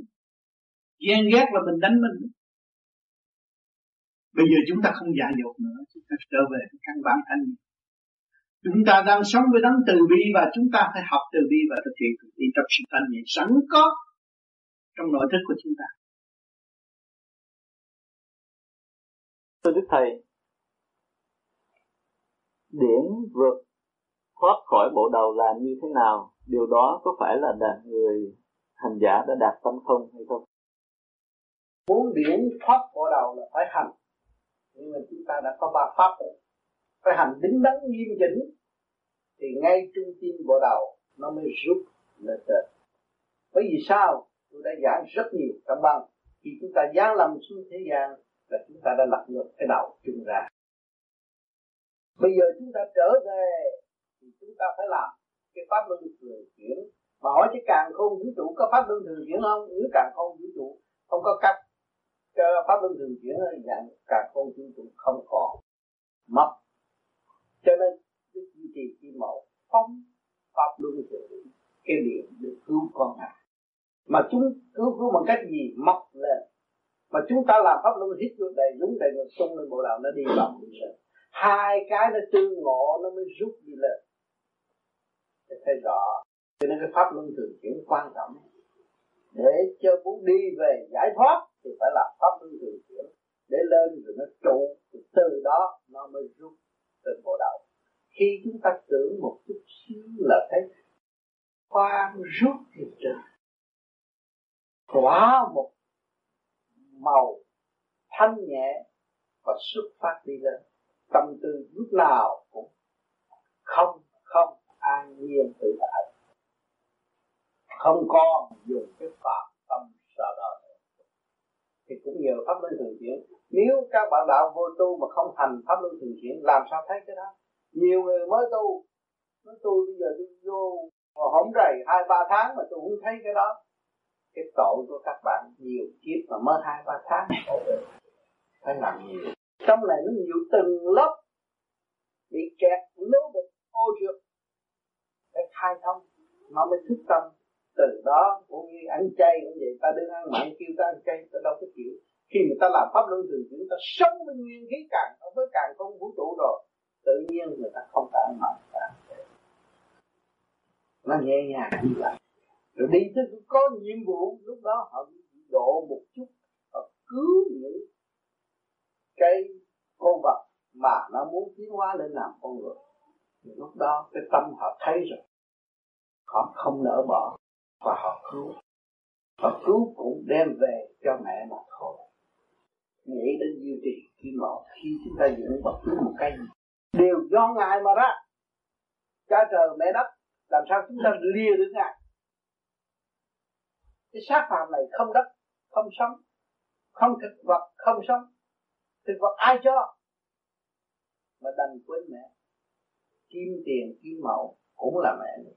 Ghen ghét là mình đánh mình. Bây giờ chúng ta không dại dột nữa. Chúng ta trở về căn bản thanh chúng ta đang sống với đấng từ bi và chúng ta phải học từ bi và thực hiện từ bi trong sự thanh nhẹ sẵn có trong nội thức của chúng ta. Thưa đức thầy điển vượt thoát khỏi bộ đầu là như thế nào, điều đó có phải là đạt người hành giả đã đạt tâm không hay không? Muốn điển thoát bộ đầu là phải hành. Nhưng mà chúng ta đã có ba pháp rồi. Phải hành đứng đắn nghiêm chỉnh thì ngay trung tâm bộ đầu nó mới rút lên trên. Bởi vì sao? Tôi đã giảng rất nhiều trong băng khi chúng ta giáng lâm xuống thế gian là chúng ta đã lập ngược cái đầu chung ra bây giờ chúng ta trở về, thì chúng ta phải làm cái pháp luân thường chuyển. Mà hỏi cái càng không vũ trụ có pháp luân thường chuyển không? Nếu càng không vũ trụ, không có cách cho pháp luân thường chuyển dạng càng không vũ trụ, không còn mất. Cho nên, cái duy trì chi mẫu không pháp luân thường chuyển cái niệm được cứu con ngài. Mà chúng cứu cứu bằng cách gì? Mọc lên. Mà chúng ta làm pháp luân hít vô đầy đúng đầy ngược tung lên bộ đạo, nó đi vào mình hai cái nó tương ngộ, nó mới rút đi lên. Để thấy rõ cho nên cái pháp luân thường chuyển quan trọng. Để cho muốn đi về giải thoát thì phải làm pháp luân thường chuyển. Để lên rồi nó trụ từ đó nó mới rút từ bộ đầu. Khi chúng ta tưởng một chút xíu là thấy khoan rút thì trời tỏa một màu thanh nhẹ và xuất phát đi lên tâm tư lúc nào cũng không không an nhiên tự tại. Không còn dùng cái phạm tâm sợ đời thì cũng nhờ pháp luân thường chuyển. Nếu các bạn đạo vô tu mà không thành pháp luân thường chuyển, làm sao thấy cái đó? Nhiều người mới tu nói tôi bây giờ tôi vô hổng rầy hai, ba tháng mà tôi không thấy cái đó. Cái tội của các bạn nhiều kiếp mà mới hai, ba tháng. Phải làm nhiều trong này nó nhiều từng lớp bị kẹt, lố bịch, ô trượt. Để khai thông nó mới thức tâm. Từ đó, cũng như ăn chay cũng vậy, ta đừng ăn mặn kêu ta ăn chay, ta đâu có chịu. Khi mà ta làm pháp luân thường chuyển ta sống với nguyên khí càng với càng không vũ trụ rồi, tự nhiên người ta không phải ăn mặn cả nó nhẹ nhàng như vậy. Rồi đi tới có nhiệm vụ, lúc đó họ độ một chút, họ cứu những cái con vật mà nó muốn tiến hóa lên làm con người. Thì lúc đó cái tâm họ thấy rồi họ không nỡ bỏ và họ cứu. Họ cứu cũng đem về cho mẹ mà thôi. Nghĩ đến duy trì khi mà khi chúng ta dưỡng bất cứ một cái gì, đều do ngài mà ra. Cha trời, mẹ đất, làm sao chúng ta lìa được ngài? Cái xác phàm này không đất, không sống, không thực vật, không sống thực vật ai cho? Mà đành quên mẹ. Kim tiền, kim mẫu cũng là mẹ nữa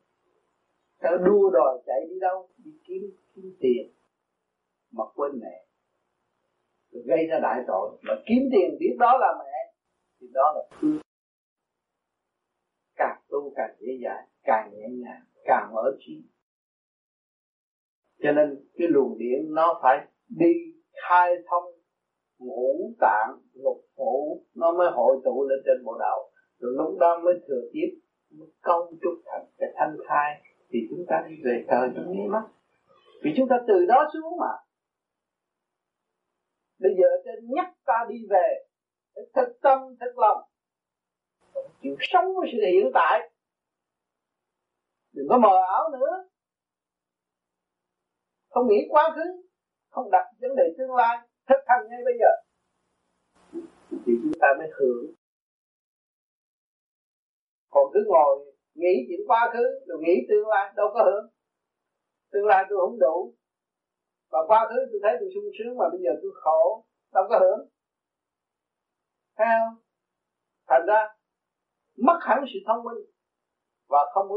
đua đòi chạy đi đâu? Đi kiếm kiếm tiền. Mà quên mẹ. Rồi gây ra đại tội. Mà kiếm tiền biết đó là mẹ, thì đó là thương. Càng tu càng dễ dàng càng nhẹ nhàng, càng mở trí. Cho nên cái luồng điện nó phải đi khai thông ngũ tạng lục phủ, nó mới hội tụ lên trên bộ đầu. Rồi lúc đó mới thừa tiếp mới công trúc thành cái thanh khai thì chúng ta đi về trời trong nháy mắt. Vì chúng ta từ đó xuống mà. Bây giờ trên nhắc ta đi về thực tâm thực lòng. Chịu sống với sự hiện tại. Đừng có mờ ảo nữa. Không nghĩ quá khứ, không đặt vấn đề tương lai thực hành ngay bây giờ. Thì chúng ta mới hưởng. Còn cứ ngồi nghĩ chuyện quá khứ, rồi nghĩ tương lai, đâu có hưởng. Tương lai tôi không đủ. Và quá khứ tôi thấy tôi sung sướng mà bây giờ tôi khổ, đâu có hưởng. Thấy không? Thành ra, mất hẳn sự thông minh và không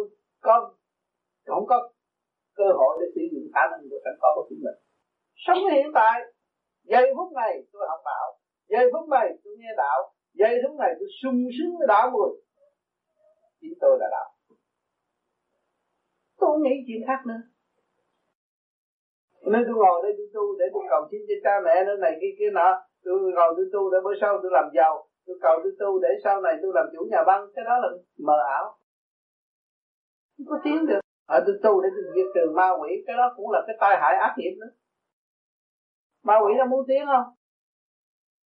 có không có cơ hội để sử dụng khả năng của sẵn có của chính mình. Sống hiện tại giây phút này tôi học đạo. Giây phút này tôi nghe đạo. Giây phút này tôi sung sướng với đạo mùi chính tôi là đạo. Tôi không nghĩ chuyện khác nữa. Nên tôi ngồi đây tôi tu để tôi cầu xin cho cha mẹ nữa này kia kia nọ. Tôi ngồi tôi tu để bữa sau tôi làm giàu. Tôi cầu tôi tu để sau này tôi làm chủ nhà băng. Cái đó là mờ ảo. Không có tiếng được. Ở tôi tu để tôi diệt trừ ma quỷ. Cái đó cũng là cái tai hại ác nghiệp nữa ma quỷ nó muốn tiếng không?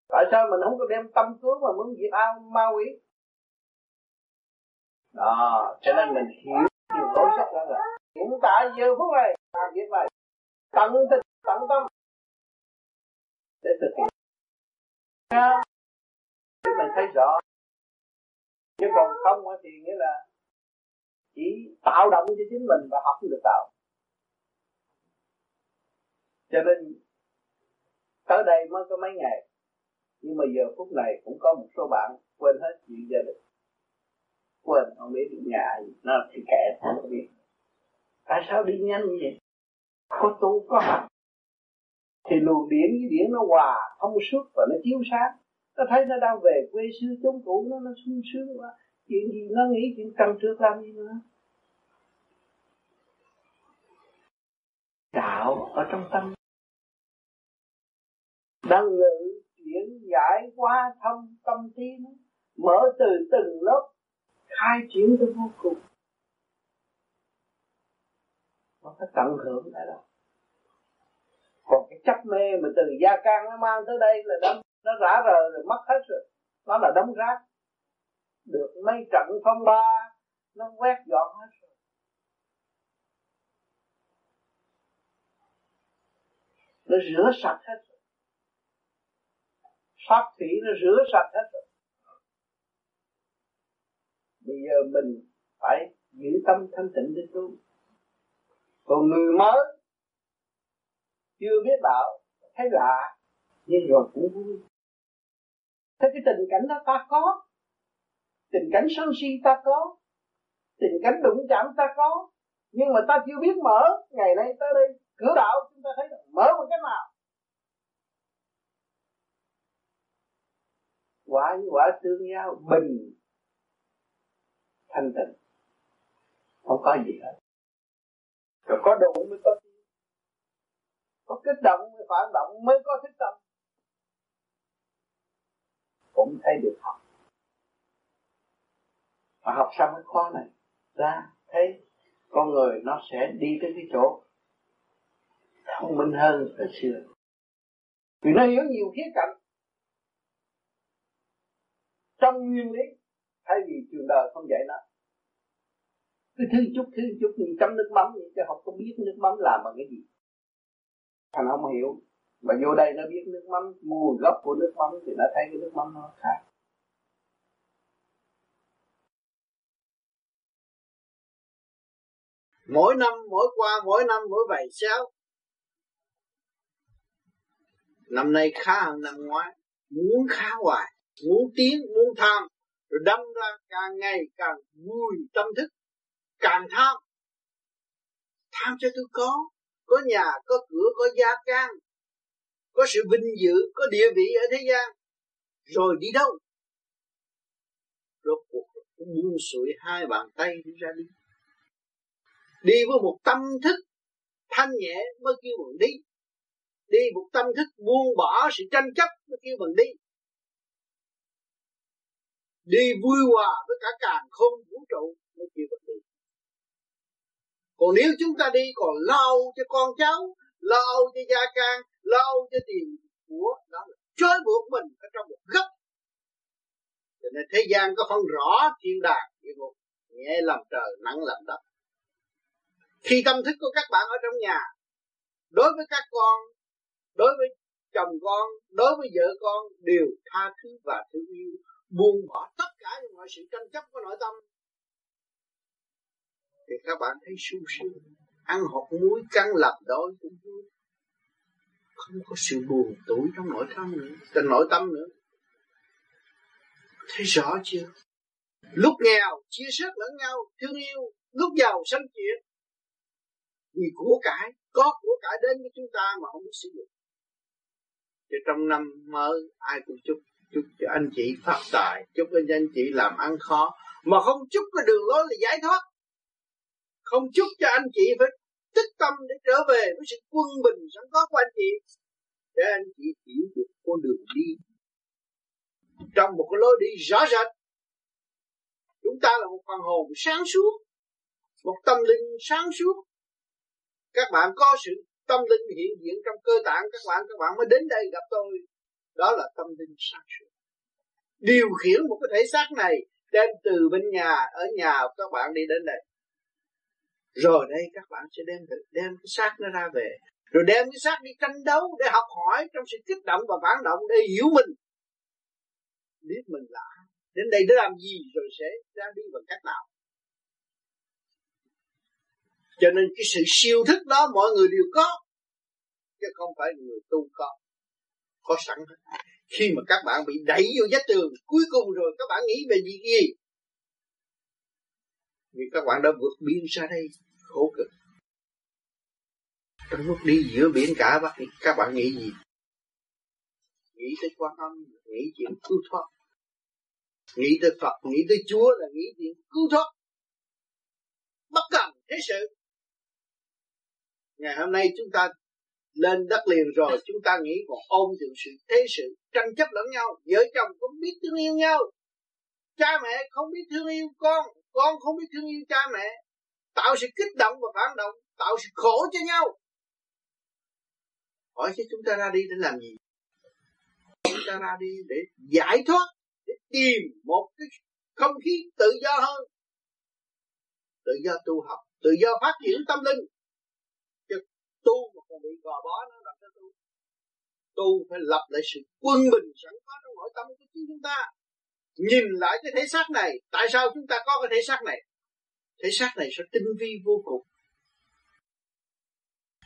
Tại sao mình không có đem tâm cứu mà muốn diệt ao ma quỷ? Đó, cho nên mình hiểu điều lối sắc đó là hiện tại giờ phút này, làm việc này, tận tình, tận tâm để thực hiện. Để mình thấy rõ. Chứ còn không thì nghĩa là chỉ tạo động cho chính mình và học không được tạo cho nên tới đây mới có mấy ngày. Nhưng mà giờ phút này cũng có một số bạn quên hết chuyện gia đình. Quên, không biết đi nhà gì nó thì kệ không biết. Tại sao đi nhanh như vậy? Có tu, có học thì luồng điển với điển nó hòa thông suốt và nó chiếu sáng. Nó thấy nó đang về quê xưa chống cũ, nó nó sung sướng quá. Chuyện gì nó nghĩ, chuyện cần trước làm gì nữa? Đạo ở trong tâm đang ngự chuyển giải qua thông tâm trí nó mở từ từng lớp, khai triển tới vô cùng. Nó phải tận hưởng lại đó. Còn cái chấp mê mà từ gia can nó mang tới đây là đấm, nó rã rời rồi mất hết rồi. Nó là đống rác. Được mấy trận phong ba, nó quét dọn hết rồi. Nó rửa sạch hết rồi pháp thủy nó rửa sạch hết rồi. Bây giờ mình phải giữ tâm thanh tịnh để tu còn người mới chưa biết đạo, thấy lạ, nhưng rồi cũng vui. Thế cái tình cảnh đó ta có, tình cảnh sân si ta có, tình cảnh đụng chạm ta có, nhưng mà ta chưa biết mở, ngày nay tới đây, cửa đạo chúng ta thấy mở một cách nào? Quả với quả tương giao bình thanh tịnh. Không có gì hết. Rồi có đụng mới có có kích động mới phản động mới có thích tâm. Cũng thấy được học. Và học xong cái khóa này, ra, thấy con người nó sẽ đi tới cái chỗ thông minh hơn thời xưa. Vì nó hiểu nhiều khía cạnh trong nguyên lý. Thay vì trường đời không dạy nó. Cứ thứ chút thứ chút như chấm nước mắm vậy chứ không có biết nước mắm làm bằng cái gì. Thành không hiểu. Mà vô đây nó biết nước mắm, nguồn gốc của nước mắm thì nó thấy cái nước mắm nó khác. Mỗi năm, mỗi qua, mỗi năm, mỗi vậy sáu. Năm nay khá hơn năm ngoái. Muốn khá hoài muốn tiến, muốn tham, rồi đâm ra càng ngày càng vui tâm thức, càng tham. Tham cho tôi có có nhà, có cửa, có gia can, có sự vinh dự, có địa vị ở thế gian. Rồi đi đâu? Rốt cuộc cũng buông xuôi hai bàn tay đi ra đi. Đi với một tâm thức thanh nhẹ mới kêu bằng đi. Đi một tâm thức buông bỏ sự tranh chấp mới kêu bằng đi đi vui hòa với cả càng không vũ trụ mới chịu được đi. Còn nếu chúng ta đi còn lo cho con cháu, lo cho gia can, lo cho tiền của đó là trói buộc mình ở trong một góc. Cho nên thế gian có phân rõ thiên đàng địa ngục, nhẹ làm trời nắng làm đất. Khi tâm thức của các bạn ở trong nhà, đối với các con, đối với chồng con, đối với vợ con, đều tha thứ và thương yêu buông bỏ tất cả những mọi sự tranh chấp của nội tâm. Thì các bạn thấy sung sướng. Ăn hột muối căng lập đôi cũng vui. Không có sự buồn tủi trong nội tâm nữa, trong nội tâm nữa. Thấy rõ chưa? Lúc nghèo, chia sớt lẫn nhau, thương yêu. Lúc giàu, sanh chuyện vì của cải, có của cải đến với chúng ta mà không biết sử dụng. Thì trong năm mới, ai cũng chúc chúc cho anh chị phát tài, chúc cho anh chị làm ăn khó. Mà không chúc cái đường lối là giải thoát. Không chúc cho anh chị phải tích tâm để trở về với sự quân bình sẵn có của anh chị. Để anh chị hiểu được con đường đi. Trong một cái lối đi rõ rệt. Chúng ta là một phần hồn sáng suốt, một tâm linh sáng suốt. Các bạn có sự tâm linh hiện diện trong cơ tạng, các bạn các bạn mới đến đây gặp tôi đó là tâm linh sáng suốt. Điều khiển một cái thể xác này đem từ bên nhà, ở nhà các bạn đi đến đây. Rồi đây các bạn sẽ đem đem cái xác nó ra về. Rồi đem cái xác đi tranh đấu để học hỏi trong sự kích động và phản động để hiểu mình. Biết mình là đến đây để làm gì rồi sẽ ra đi bằng cách nào. Cho nên cái sự siêu thức đó mọi người đều có, chứ không phải người tu có có sẵn khi mà các bạn bị đẩy vô vách tường, cuối cùng rồi các bạn nghĩ về gì gì? Vì các bạn đã vượt biên ra đây, khổ cực. Trong lúc đi giữa biển cả bác các bạn nghĩ gì? Nghĩ tới quan âm, nghĩ chuyện cứu thoát. Nghĩ tới Phật, nghĩ tới Chúa là nghĩ chuyện cứu thoát. Bất cần thế sự. Ngày hôm nay chúng ta lên đất liền rồi chúng ta nghĩ còn ôm được sự, thế sự tranh chấp lẫn nhau. Vợ chồng không biết thương yêu nhau. Cha mẹ không biết thương yêu con con không biết thương yêu cha mẹ. Tạo sự kích động và phản động, tạo sự khổ cho nhau. Hỏi chứ chúng ta ra đi để làm gì? Chúng ta ra đi để giải thoát, để tìm một cái không khí tự do hơn. Tự do tu học, tự do phát triển tâm linh tu mà còn bị gò bó nó làm sao tu. Tu phải lập lại sự quân bình sẵn có trong nội tâm của chính chúng ta. Nhìn lại cái thể xác này, tại sao chúng ta có cái thể xác này? Thể xác này sẽ tinh vi vô cùng.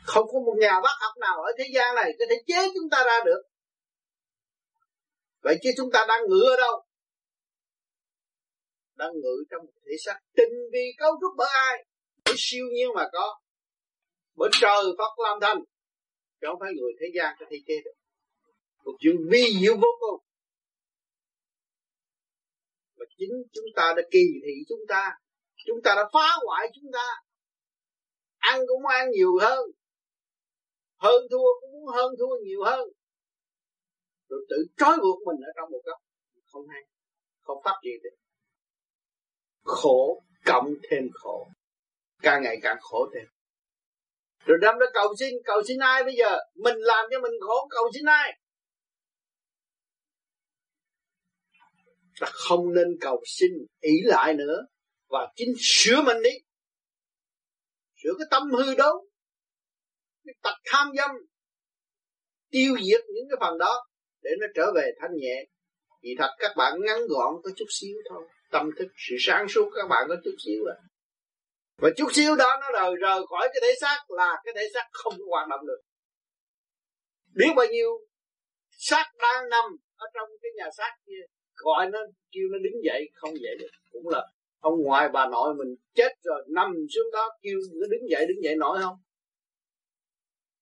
Không có một nhà bác học nào ở thế gian này có thể chế chúng ta ra được. Vậy chứ chúng ta đang ngự ở đâu? Đang ngự trong một thể xác tinh vi cấu trúc bởi ai? Bởi siêu nhiên mà có bởi trời Phật làm thành. Chứ không phải người thế gian có thể chế được. Một chuyện vi diệu vô cùng. Mà chính chúng ta đã kỳ thị chúng ta. Chúng ta đã phá hoại chúng ta. Ăn cũng ăn nhiều hơn. Hơn thua cũng muốn hơn thua nhiều hơn. Rồi tự trói buộc mình ở trong một góc. Không hay. Không phát triển được. Khổ cộng thêm khổ. Càng ngày càng khổ thêm rồi đâm ra cầu xin cầu xin ai bây giờ? Mình làm cho mình khổ, cầu xin ai? Ta không nên cầu xin ý lại nữa. Và chính sửa mình đi. Sửa cái tâm hư đó. Cái tật tham dâm. Tiêu diệt những cái phần đó để nó trở về thanh nhẹ. Thì thật, các bạn ngắn gọn có chút xíu thôi. Tâm thức sự sáng suốt, các bạn có chút xíu à và chút xíu đó nó rời rời khỏi cái thể xác là cái thể xác không hoạt động được. Biết bao nhiêu xác đang nằm ở trong cái nhà xác kia, gọi nó, kêu nó đứng dậy, không dậy được. Cũng là ông ngoại bà nội mình chết rồi, nằm xuống đó kêu nó đứng dậy đứng dậy nổi không?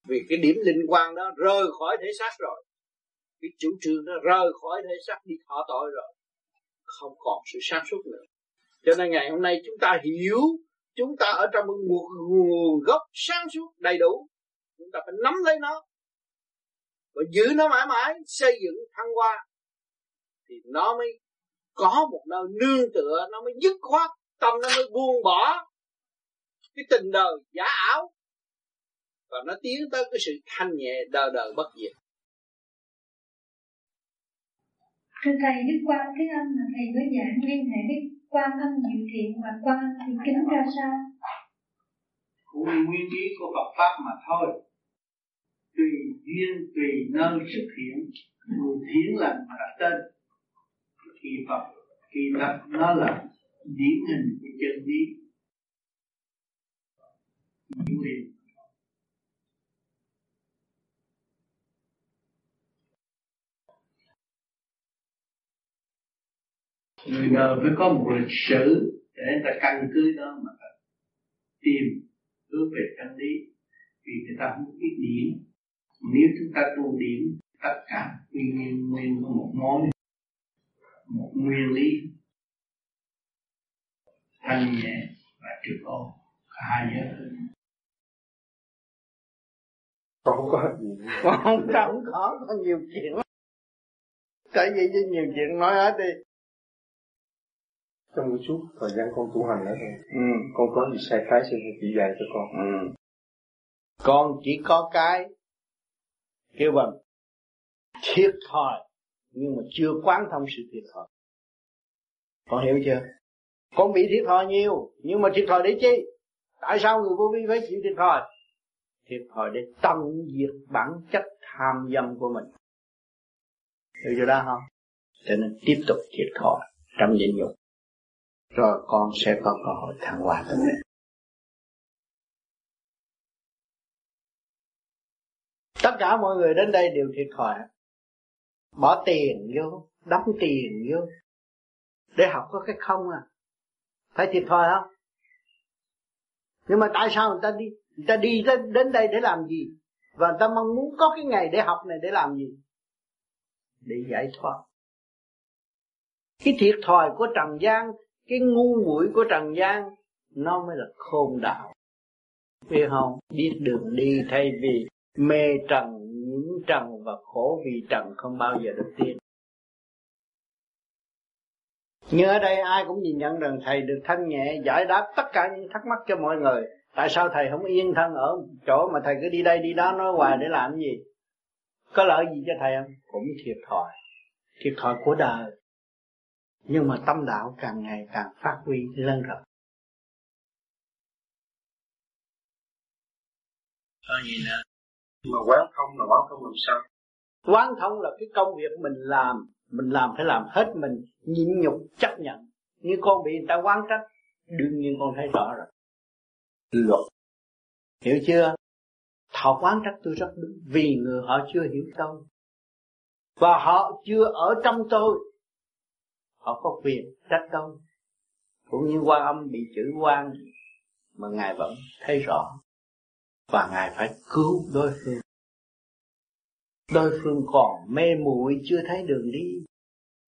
Vì cái điểm linh quan đó rời khỏi thể xác rồi. Cái chủ trương đó rời khỏi thể xác đi thọ tội rồi. Không còn sự sáng suốt nữa. Cho nên ngày hôm nay chúng ta hiểu chúng ta ở trong một nguồn gốc sáng suốt, đầy đủ. Chúng ta phải nắm lấy nó. Và giữ nó mãi mãi, xây dựng, thăng hoa. Thì nó mới có một nơi nương tựa, nó mới dứt khoát, tâm nó mới buông bỏ cái tình đời giả ảo. Và nó tiến tới cái sự thanh nhẹ đời đời bất diệt. Thưa Thầy, Đức Quan Thế Âm mà Thầy mới giảng liên hệ với Quan Âm Diệu Thiện và Quan Âm thì Kính ra sao? Cũng nguyên lý của Phật Pháp mà thôi. Tùy duyên, tùy nơi xuất hiện, người thiện lành mà đặt tên. Kỳ Phật, kỳ thật nó là điển hình của chân lý. Diệu người đời phải có một lịch sử để người ta căn cứ đó mà ta tìm hướng về chân lý. Vì người ta không biết điển nếu chúng ta tu điển tất cả nguyên nguyên nguyên có một mối một nguyên lý thanh nhẹ và trực ổn hai giới. Con không có gì. Con không có khó có nhiều chuyện tại vì nhiều chuyện nói hết đi trong một chút thời gian con tu hành đó thôi. Ừ. con có gì sai trái xin chỉ dạy cho con. Ừ. con chỉ có cái kêu bằng thiệt thòi nhưng mà chưa quán thông sự thiệt thòi. Con hiểu chưa? Con bị thiệt thòi nhiều nhưng mà thiệt thòi để chi? Tại sao người vô vi phải chịu thiệt thòi? Thiệt thòi để tâm diệt bản chất tham dâm của mình. Hiểu chưa đó không? Cho nên tiếp tục thiệt thòi trong nhịn nhục rồi con sẽ có cơ hội thăng hoa tới đây. tất cả mọi người đến đây đều thiệt thòi. Bỏ tiền vô, đóng tiền vô. Để học có cái không à? Phải thiệt thòi không? Nhưng mà tại sao người ta đi? Người ta đi đến đây để làm gì? Và người ta mong muốn có cái ngày để học này để làm gì? Để giải thoát. Cái thiệt thòi của trần gian cái ngu muội của trần gian, nó mới là khôn đạo. Vì không biết đường đi thay vì mê trần, nhiễm trần và khổ vì trần không bao giờ được tiên nhưng ở đây ai cũng nhìn nhận rằng thầy được thanh nhẹ, giải đáp tất cả những thắc mắc cho mọi người. Tại sao thầy không yên thân ở chỗ mà thầy cứ đi đây đi đó nói hoài để làm gì? Có lợi gì cho thầy không? Cũng thiệt thòi. Thiệt thòi của đời nhưng mà tâm đạo càng ngày càng phát huy lên rộng. Có gì nữa mà quán thông là quán thông làm sao? Quán thông là cái công việc mình làm. Mình làm phải làm hết mình nhịn nhục chấp nhận. Như con bị người ta quán trách đương nhiên con thấy rõ rồi. Luật. Hiểu chưa? Họ quán trách tôi rất đúng vì người họ chưa hiểu tôi. Và họ chưa ở trong tôi họ có quyền trách tôi cũng như quan âm bị chữ quan mà ngài vẫn thấy rõ. Và ngài phải cứu đối phương. Đối phương còn mê muội, chưa thấy đường đi,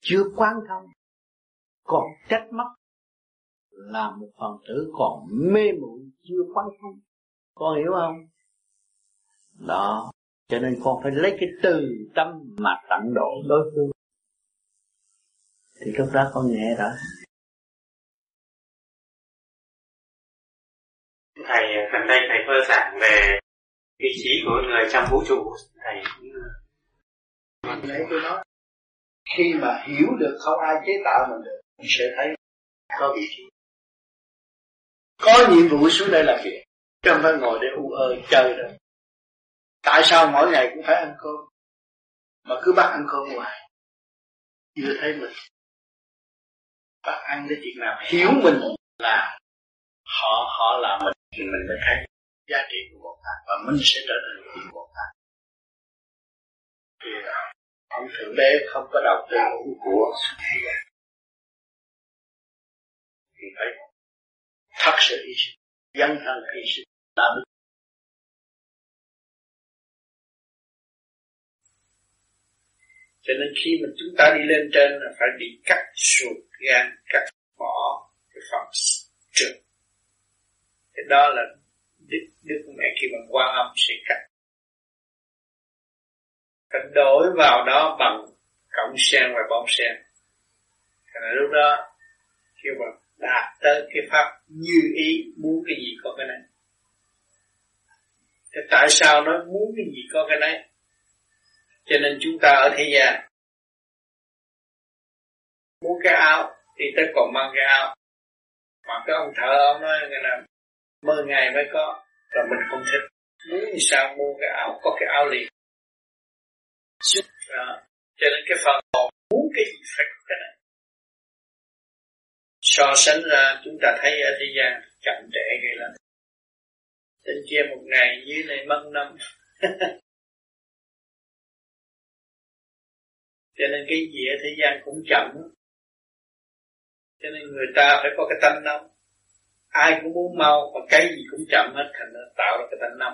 chưa quán thông, còn trách móc. Là một phần tử còn mê muội, chưa quán thông. Con hiểu không? Đó, cho nên con phải lấy cái từ tâm mà tận độ đối phương thì lúc đó con nhẹ rồi. Thầy gần đây thầy mơ giảng về vị trí của người trong vũ trụ. Thầy cũng lấy tôi nói khi mà hiểu được không ai chế tạo mình được mình sẽ thấy có vị trí có nhiệm vụ xuống đây làm việc chứ không phải ngồi để u ơ chơi đâu. Tại sao mỗi ngày cũng phải ăn cơm mà cứ bắt ăn cơm ngoài chưa thấy mình bắt ăn cái chuyện làm hiểu mình là họ họ là mình thì mình mới thấy giá trị của Bồ Tát và mình sẽ trở thành vị Bồ Tát. Thì, ông thượng đế không có đầu tư của thì phải thật sự hy sinh, dân thân hy sinh đạo đức cho nên khi mà chúng ta đi lên trên là phải bị cắt ruột gan, cắt bỏ cái phần trượt. Cái đó là đức đức mẹ khi bằng quan âm sẽ cắt. Phải đổi vào đó bằng cộng sen và bóng sen. Thành lúc đó khi mà đạt tới cái pháp như ý muốn cái gì có cái này. Thì tại sao nó muốn cái gì có cái này? Cho nên chúng ta ở thế gian, muốn cái áo thì ta còn mang cái áo. Mà cái ông thợ ông nói, người là mơ ngày mới có, là mình không thích. Muốn thì sao mua cái áo, có cái áo liền. Đó. cho nên cái phần hồn muốn cái gì phải có cái này. So sánh ra, chúng ta thấy ở thế gian chậm trễ ghê lắm. Trên kia một ngày dưới này mất năm. *laughs* cho nên cái gì ở thế gian cũng chậm. Cho nên người ta phải có cái tâm nóng. Ai cũng muốn mau và cái gì cũng chậm hết, thành nó tạo ra cái tâm nóng.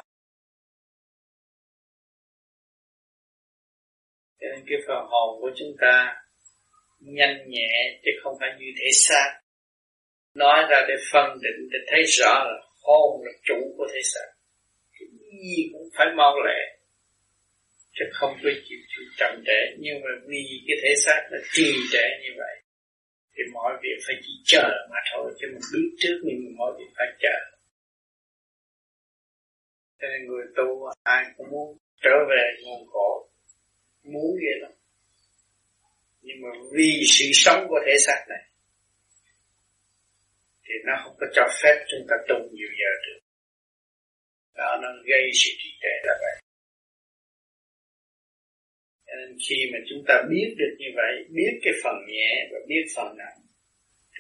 Cho nên cái phần hồn của chúng ta nhanh nhẹ, chứ không phải như thể xác. Nói ra để phân định, để thấy rõ là hồn là chủ của thể xác. Cái gì cũng phải mau lẹ chứ không có chịu chịu chậm trễ. Nhưng mà vì cái thể xác nó trì trệ như vậy, thì mọi việc phải chỉ chờ mà thôi. Chứ mình biết trước nhưng mà mọi việc phải chờ. Cho nên người tu ai cũng muốn trở về nguồn cội. Muốn vậy lắm. Nhưng mà vì sự sống của thể xác này, thì nó không có cho phép chúng ta tu nhiều giờ được. Đó nó gây sự trì trệ là vậy cho nên khi mà chúng ta biết được như vậy biết cái phần nhẹ và biết phần nặng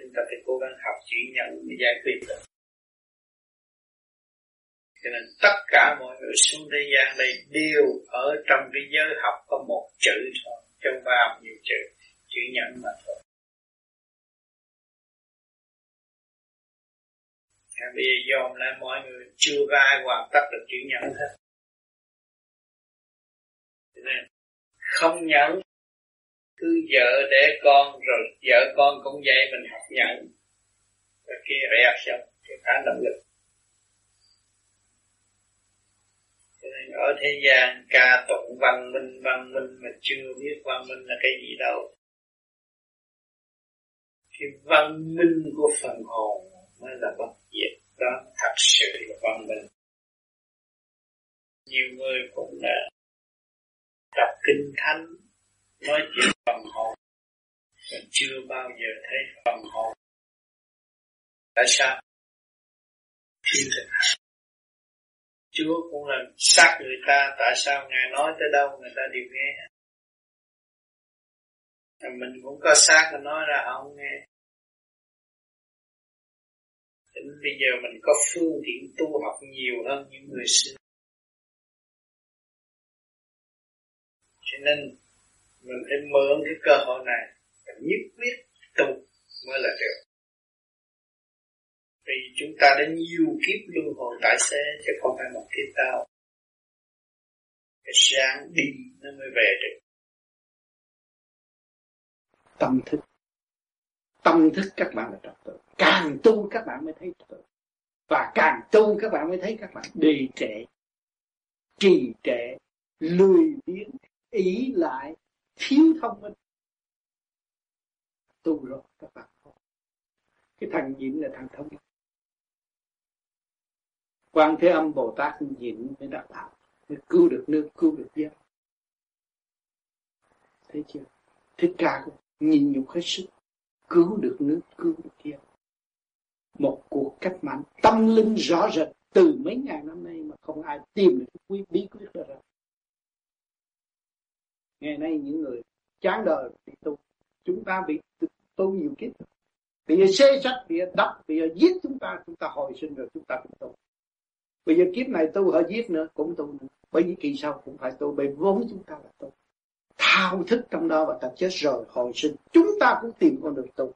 chúng ta phải cố gắng học chữ nhận để giải quyết được. Cho nên tất cả mọi người xuống thế gian đây đều ở trong cái giới học có một chữ thôi trong ba nhiều chữ chữ nhận mà thôi. À, bây giờ dòm lại mọi người chưa có ai hoàn tất được chữ nhận hết. Cho nên không nhận. Cứ vợ để con rồi vợ con cũng vậy, mình học nhận. Rồi kia reaction, cái khả động lực. Cho nên ở thế gian, ca tụng văn minh văn minh mà chưa biết văn minh là cái gì đâu. Cái văn minh của phần hồn mới là bất diệt. Đó, thật sự là văn minh. Nhiều người cũng là đọc kinh thánh nói chuyện phần hồn. Mình chưa bao giờ thấy phần hồn. Tại sao? Thiên thực Chúa cũng là sát người ta, Tại sao Ngài nói tới đâu người ta đều nghe. Mình cũng có sát mà nói ra họ không nghe. Đến bây giờ mình có phương tiện tu học nhiều hơn những người xưa. Cho nên mình phải mượn cái cơ hội này và nhất quyết tu mới là được. Vì chúng ta đã nhiều kiếp luân hồi tại xe, chứ không phải một kiếp đâu cái sáng đi nó mới về được. Tâm thức. Tâm thức các bạn là trật tự. Càng tu các bạn mới thấy trật tự. Và càng tu các bạn mới thấy các bạn đi trệ trì trệ lười biếng ý lại thiếu thông minh. Tu rồi các bạn cái thằng nhịn là thằng thông minh. Quan thế âm bồ tát nhịn mới đạt đạo mới cứu được nước, cứu được dân. Thấy chưa? Thích ca cũng nhìn nhục hết sức, cứu được nước, cứu được dân. Một cuộc cách mạng tâm linh rõ rệt từ mấy ngàn năm nay mà không ai tìm được cái quý bí quyết đó ra ngày nay những người chán đời thì tu chúng ta bị tu nhiều kiếp. Bị xê sách bị đập bị giết chúng ta chúng ta hồi sinh rồi chúng ta cũng tu. Bây giờ kiếp này tu họ giết nữa, cũng tu nữa. Bởi vì kỳ sau cũng phải tu, bởi vốn chúng ta là tu. Thao thức trong đó và ta chết rồi, hồi sinh. Chúng ta cũng tìm con đường tu.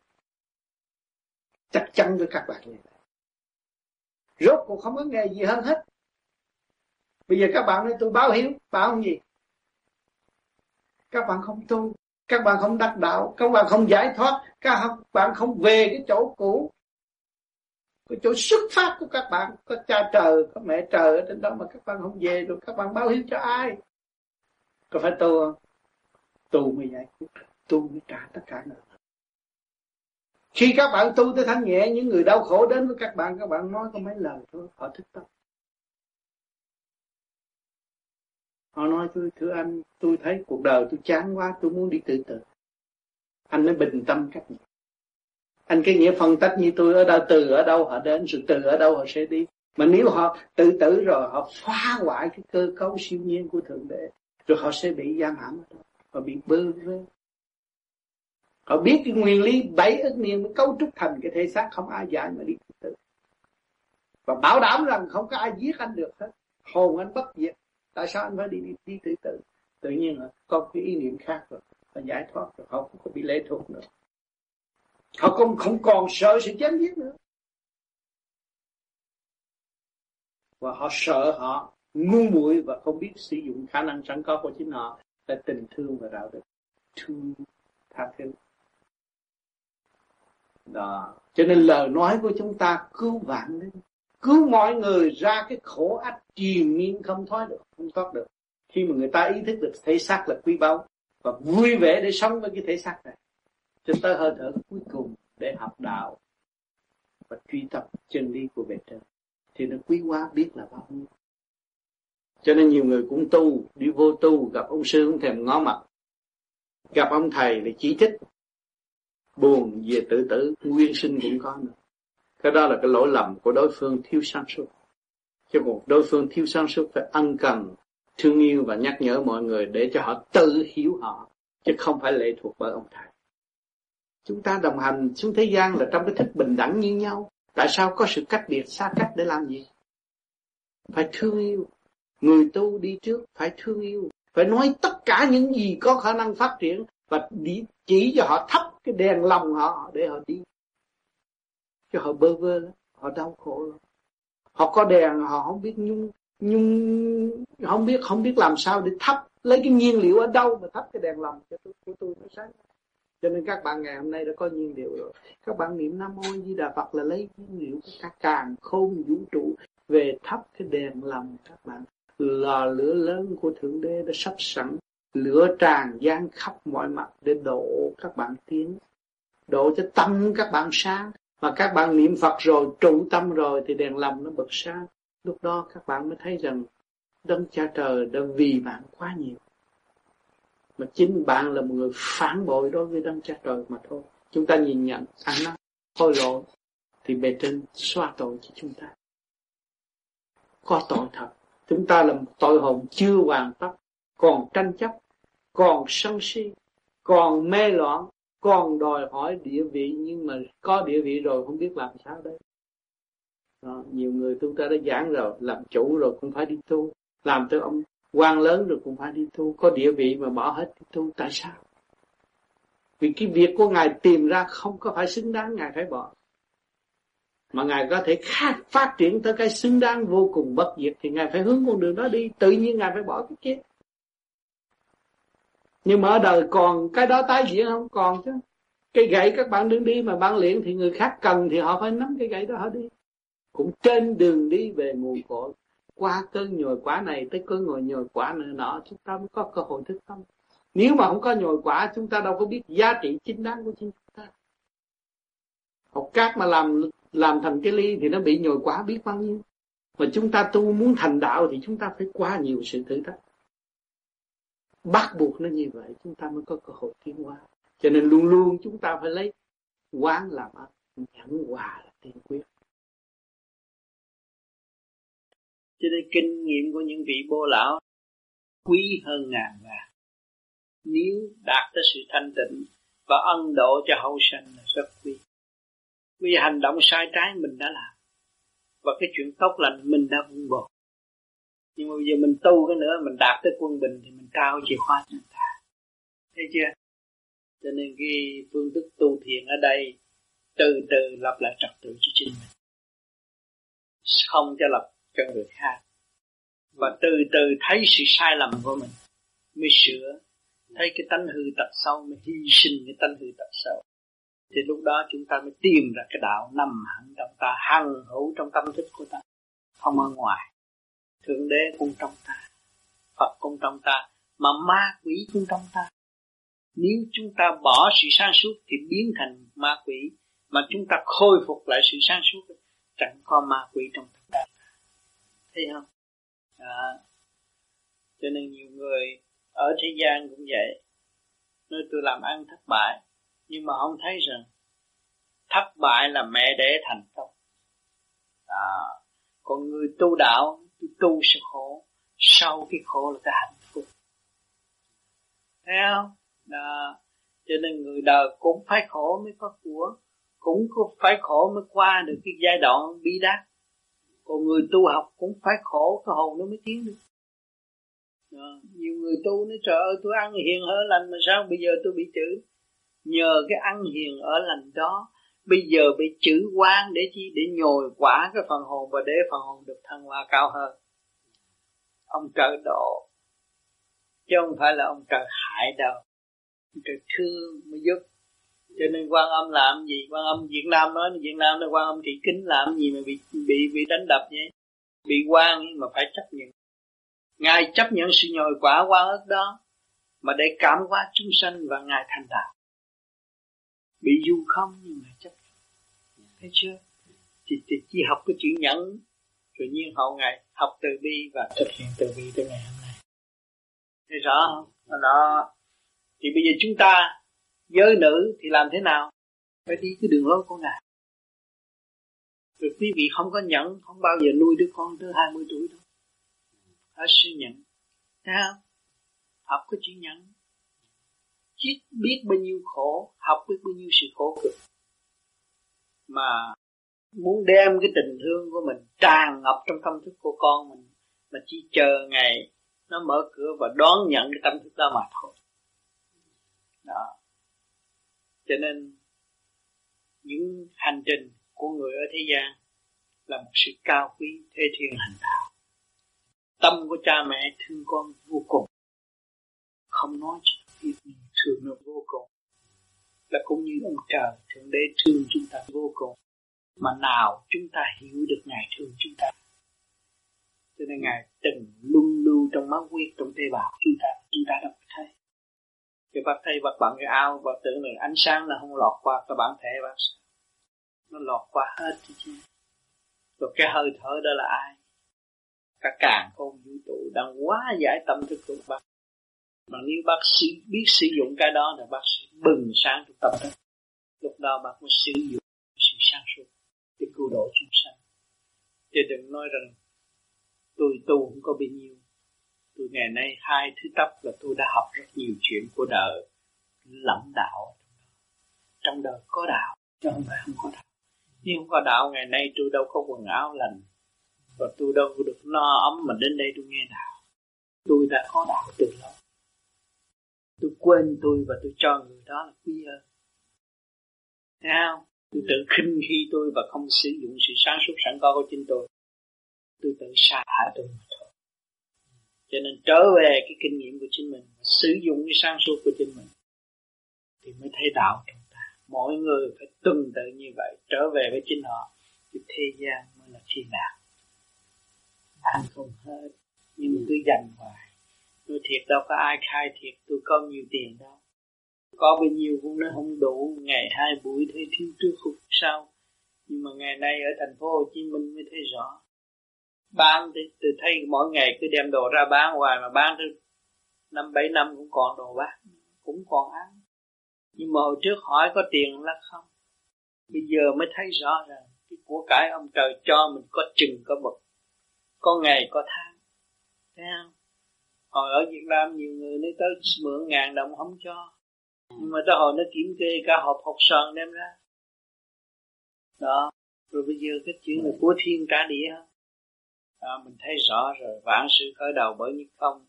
Chắc chắn với các bạn như vậy. Rốt cuộc không có nghề gì hơn hết. Bây giờ các bạn nói tôi báo hiếu, báo gì? Các bạn không tu các bạn không đắc đạo các bạn không giải thoát các bạn không về cái chỗ cũ. Cái chỗ xuất phát của các bạn có cha trời có mẹ trời ở trên đó mà các bạn không về được, các bạn báo hiếu cho ai? Có phải tu không? Tu mới giải quyết tu mới trả tất cả nợ. Khi các bạn tu tới thanh nhẹ những người đau khổ đến với các bạn các bạn nói có mấy lời thôi họ thích tâm. Họ nói, tôi, thưa anh, tôi thấy cuộc đời tôi chán quá, tôi muốn đi tự tử. Anh mới bình tâm cách nhẹ anh cái nghĩa phân tích như tôi, ở đâu từ, ở đâu họ đến rồi từ ở đâu họ sẽ đi? Mà nếu họ tự tử rồi, họ phá hoại cái cơ cấu siêu nhiên của thượng đế, rồi họ sẽ bị giam hãm ở đó, họ bị bơ vơ. Họ biết cái nguyên lý bảy ức niên mới cấu trúc thành cái thể xác, không ai dạy mà đi tự tử. Và bảo đảm rằng không có ai giết anh được hết, hồn anh bất diệt tại sao anh phải đi đi, đi tự tử? Tự nhiên là có cái ý niệm khác rồi và giải thoát rồi. Họ không có bị lệ thuộc nữa. Họ không không còn sợ sự chém giết nữa. Và họ sợ họ ngu muội và không biết sử dụng khả năng sẵn có của chính họ là tình thương và đạo đức. Thương tha thứ. Đó. Cho nên lời nói của chúng ta cứu vãn đấy cứu mọi người ra cái khổ ách triền miên không thoát được, không thoát được. Khi mà người ta ý thức được thể xác là quý báu và vui vẻ để sống với cái thể xác này, cho tới hơi thở cuối cùng để học đạo và truy tập chân lý của bề trên, thì nó quý quá, biết là bao nhiêu. Cho nên nhiều người cũng tu, đi vô tu, gặp ông sư không thèm ngó mặt. Gặp ông thầy để chỉ thích buồn về tự tử, nguyên sinh cũng có nữa cái đó là cái lỗi lầm của đối phương thiếu sáng suốt. Chứ một đối phương thiếu sáng suốt phải ân cần, thương yêu và nhắc nhở mọi người để cho họ tự hiểu họ, chứ không phải lệ thuộc vào ông thầy. Chúng ta đồng hành xuống thế gian là trong cái thức bình đẳng như nhau. Tại sao có sự cách biệt xa cách để làm gì? Phải thương yêu. Người tu đi trước phải thương yêu. Phải nói tất cả những gì có khả năng phát triển và đi chỉ cho họ thắp cái đèn lòng họ để họ đi cho họ bơ vơ lắm, họ đau khổ lắm. Họ có đèn họ không biết nhung nhung, không biết không biết làm sao để thắp, lấy cái nhiên liệu ở đâu mà thắp cái đèn lòng cho tôi của tôi nó sáng. Cho nên các bạn ngày hôm nay đã có nhiên liệu rồi. Các bạn niệm nam mô di đà phật là lấy nhiên liệu của các càng khôn vũ trụ về thắp cái đèn lòng các bạn. Lò lửa lớn của thượng đế đã sắp sẵn, lửa tràn gian khắp mọi mặt để độ các bạn tiến, độ cho tâm các bạn sáng mà các bạn niệm Phật rồi, trụ tâm rồi thì đèn lòng nó bật sáng. Lúc đó các bạn mới thấy rằng đấng cha trời đã vì bạn quá nhiều. Mà chính bạn là một người phản bội đối với đấng cha trời mà thôi. Chúng ta nhìn nhận à, ăn năn hối lỗi thì bề trên xoa tội cho chúng ta. Có tội thật. Chúng ta là một tội hồn chưa hoàn tất, còn tranh chấp, còn sân si, còn mê loạn còn đòi hỏi địa vị nhưng mà có địa vị rồi không biết làm sao đây? Đó, nhiều người chúng ta đã giảng rồi làm chủ rồi cũng phải đi tu. Làm tới ông quan lớn rồi cũng phải đi tu. Có địa vị mà bỏ hết đi tu tại sao? Vì cái việc của ngài tìm ra không có phải xứng đáng ngài phải bỏ. Mà ngài có thể khác phát triển tới cái xứng đáng vô cùng bất diệt thì ngài phải hướng con đường đó đi. Tự nhiên ngài phải bỏ cái kia nhưng mà ở đời còn cái đó tái diễn không? Còn chứ. Cái gậy các bạn đứng đi mà bạn luyện thì người khác cần thì họ phải nắm cái gậy đó họ đi. Cũng trên đường đi về nguồn cội. Qua cơn nhồi quả này tới cơn ngồi nhồi quả nữa nọ, chúng ta mới có cơ hội thức tâm. Nếu mà không có nhồi quả, chúng ta đâu có biết giá trị chính đáng của chúng ta. Học cát mà làm làm thành cái ly thì nó bị nhồi quả biết bao nhiêu. Mà chúng ta tu muốn thành đạo thì chúng ta phải qua nhiều sự thử thách bắt buộc nó như vậy, chúng ta mới có cơ hội tiến hóa. Cho nên luôn luôn chúng ta phải lấy quán làm ơn nhẫn hòa là tiên quyết. Cho nên kinh nghiệm của những vị bô lão quý hơn ngàn vàng. Nếu đạt tới sự thanh tịnh và ân độ cho hậu sanh là rất quý. Vì hành động sai trái mình đã làm và cái chuyện tốt lành mình đã vun bồi nhưng mà bây giờ mình tu cái nữa, mình đạt tới quân bình thì mình trao chìa khóa cho người ta. Thấy chưa? Cho nên cái phương thức tu thiền ở đây từ từ lập lại trật tự cho chính mình. Không cho lập cho người khác. Và từ từ thấy sự sai lầm của mình, mới sửa. Thấy cái tánh hư tật sâu, mới hy sinh cái tánh hư tật sâu. Thì lúc đó chúng ta mới tìm ra cái đạo nằm hẳn trong ta, hằng hữu trong tâm thức của ta, không ở ngoài thượng đế cũng trong ta phật cũng trong ta mà ma quỷ cũng trong ta. Nếu chúng ta bỏ sự sáng suốt thì biến thành ma quỷ mà chúng ta khôi phục lại sự sáng suốt chẳng có ma quỷ trong chúng ta. Thấy không? À, cho nên nhiều người ở thế gian cũng vậy. Nói tôi làm ăn thất bại nhưng mà không thấy rằng thất bại là mẹ đẻ thành công. À, còn người tu đạo tôi tu sự khổ, sau cái khổ là cái hạnh phúc. Thấy không? Đó. cho nên người đời cũng phải khổ mới có của, cũng phải khổ mới qua được cái giai đoạn bi đát. Còn người tu học cũng phải khổ, cái hồn nó mới tiến được. Đó. nhiều người tu nói, trời ơi, tôi ăn hiền ở lành mà sao bây giờ tôi bị chửi nhờ cái ăn hiền ở lành đó bây giờ bị chữ quan để chi? Để nhồi quả cái phần hồn và để phần hồn được thăng hoa cao hơn. Ông trợ độ. Chứ không phải là ông trợ hại đâu. Ông trợ thương mới giúp. Cho nên quan âm làm gì? Quan âm việt nam nói việt nam nói quan âm thị kính làm gì mà bị bị bị đánh đập vậy? Bị quan mà phải chấp nhận. Ngài chấp nhận sự nhồi quả quan ức đó mà để cảm hóa chúng sanh và ngài thành đạo. Bị du không nhưng mà chấp thấy chưa? Thì, thì chỉ học cái chữ nhẫn tự nhiên hậu ngày học từ bi và thực hiện từ bi tới ngày hôm nay. Thấy rõ không? Đó thì bây giờ chúng ta giới nữ thì làm thế nào? Phải đi cái đường lối của ngài. Rồi quý vị không có nhẫn không bao giờ nuôi đứa con tới 20 tuổi đâu. Phải suy nhận thấy không? Học cái chữ nhẫn. Biết biết bao nhiêu khổ học biết bao nhiêu sự khổ cực mà muốn đem cái tình thương của mình tràn ngập trong tâm thức của con mình, mà chỉ chờ ngày nó mở cửa và đón nhận cái tâm thức đó mà thôi. Đó. Cho nên, những hành trình của người ở thế gian là một sự cao quý thế thiên hành đạo. Tâm của cha mẹ thương con vô cùng. Không nói cho biết thương nó vô cùng là cũng như ông trời, thượng đế thương chúng ta vô cùng, mà nào chúng ta hiểu được ngài thương chúng ta. Cho nên ngài từng luân lưu trong máu huyết trong tế bào chúng ta chúng ta đâu thấy. Cái bác thấy bác bạn cái ao và tưởng là ánh sáng là không lọt qua cái bản thể bác nó lọt qua hết chứ rồi cái hơi thở đó là ai? Cả càng không vũ trụ đang quá giải tâm thức của bác nếu bác sĩ biết sử dụng cái đó là bác sĩ bừng sáng trong tâm thức. Lúc đó bác mới sử dụng sự sáng suốt để cứu độ chúng sanh. Chứ đừng nói rằng tôi tu không có bao nhiêu. Tôi ngày nay hai thứ tấp là tôi đã học rất nhiều chuyện của đời lẫn đạo trong đời có đạo, chứ không phải không có đạo. Nhưng không có đạo, ngày nay tôi đâu có quần áo lành. Và tôi đâu được no ấm mà đến đây tôi nghe đạo. Tôi đã có đạo từ lâu tôi quên tôi và tôi cho người đó là quý hơn. Thấy không? Tôi tự khinh khi tôi và không sử dụng sự sáng suốt sẵn có của chính tôi. Tôi tự sa thải tôi mà thôi. Cho nên trở về cái kinh nghiệm của chính mình sử dụng cái sáng suốt của chính mình thì mới thấy đạo trong ta. Mỗi người phải tuân tự như vậy, trở về với chính họ thì thế gian mới là thiên đàng ăn không hết, nhưng mà cứ dành hoài tôi thiệt đâu có ai khai thiệt, tôi có nhiều tiền đâu. Có bao nhiêu cũng nói không đủ, ngày hai buổi thấy thiếu trước hụt sau. Nhưng mà ngày nay ở thành phố Hồ Chí Minh mới thấy rõ. Bán thì từ thấy mỗi ngày cứ đem đồ ra bán hoài mà bán tới năm, bảy năm cũng còn đồ bán cũng còn ăn. Nhưng mà hồi trước hỏi có tiền là không. Bây giờ mới thấy rõ rằng cái của cải ông trời cho mình có chừng có bậc có ngày có tháng. Thấy không? Hồi ở Việt Nam nhiều người nói tới mượn ngàn đồng không cho. Nhưng mà tới hồi nó kiểm kê cả hộp hộp sơn đem ra. Đó rồi bây giờ cái chuyện là của thiên cả địa. Đó, mình thấy rõ rồi vạn sự khởi đầu bởi những không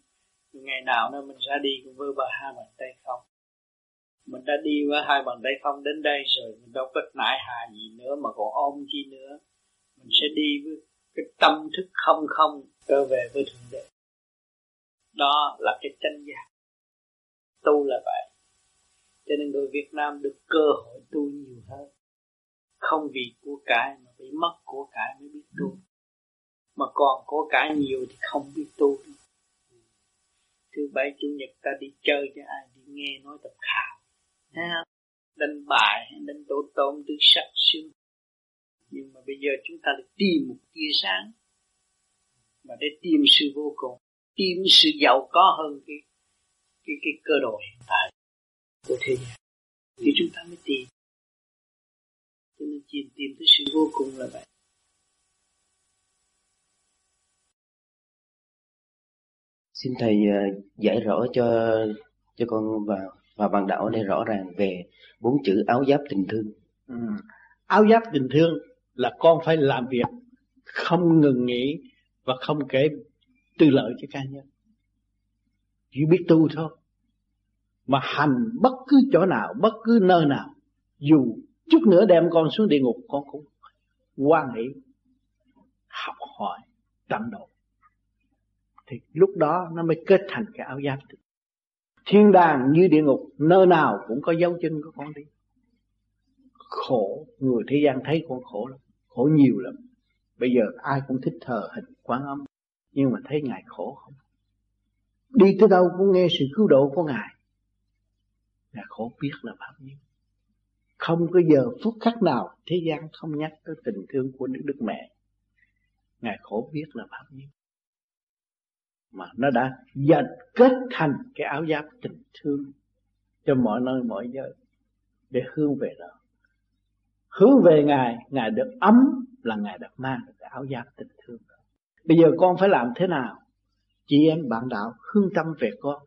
ngày nào nữa mình ra đi cũng với ba hai bàn tay không. Mình đã đi với hai bàn tay không đến đây rồi mình đâu có nại hà gì nữa mà còn ôm chi nữa. Mình sẽ đi với cái tâm thức không không trở về với thượng đế đó là cái chân giác tu là vậy. Cho nên người Việt Nam được cơ hội tu nhiều hơn. Không vì của cải mà bị mất của cải mới biết tu. Mà còn của cải nhiều thì không biết tu. Thứ bảy chủ nhật ta đi chơi cho ai đi nghe nói tập khảo. Đánh bài đánh tổ tôm từ sắc xương nhưng mà bây giờ chúng ta được tìm một tia sáng. Mà để tìm sự vô cùng tìm sự giàu có hơn cái cái cái cơ đồ hiện tại của thế gian thì chúng ta mới tìm. Cho nên tìm tìm tới sự vô cùng là vậy. Xin thầy uh, giải rõ cho cho con và và bạn đạo đây rõ ràng về bốn chữ áo giáp tình thương. Ừ. áo giáp tình thương là con phải làm việc không ngừng nghỉ và không kể tư lợi cho cá nhân. Chỉ biết tu thôi. Mà hành bất cứ chỗ nào, bất cứ nơi nào, dù chút nữa đem con xuống địa ngục, con cũng quan hệ học hỏi, tận độ. Thì lúc đó nó mới kết thành cái áo giáp. Thiên đàng như địa ngục, nơi nào cũng có dấu chân của con đi. Khổ, người thế gian thấy con khổ lắm, khổ nhiều lắm. Bây giờ ai cũng thích thờ hình quán âm nhưng mà thấy ngài khổ không? Đi tới đâu cũng nghe sự cứu độ của ngài. Ngài khổ biết là bao nhiêu. Không có giờ phút khắc nào thế gian không nhắc tới tình thương của đức đức mẹ. Ngài khổ biết là bao nhiêu. Mà nó đã dần kết thành cái áo giáp tình thương cho mọi nơi, mọi giới để hướng về đó. Hướng về ngài ngài được ấm là ngài được mang được cái áo giáp tình thương đó bây giờ con phải làm thế nào? Chị em bạn đạo hương tâm về con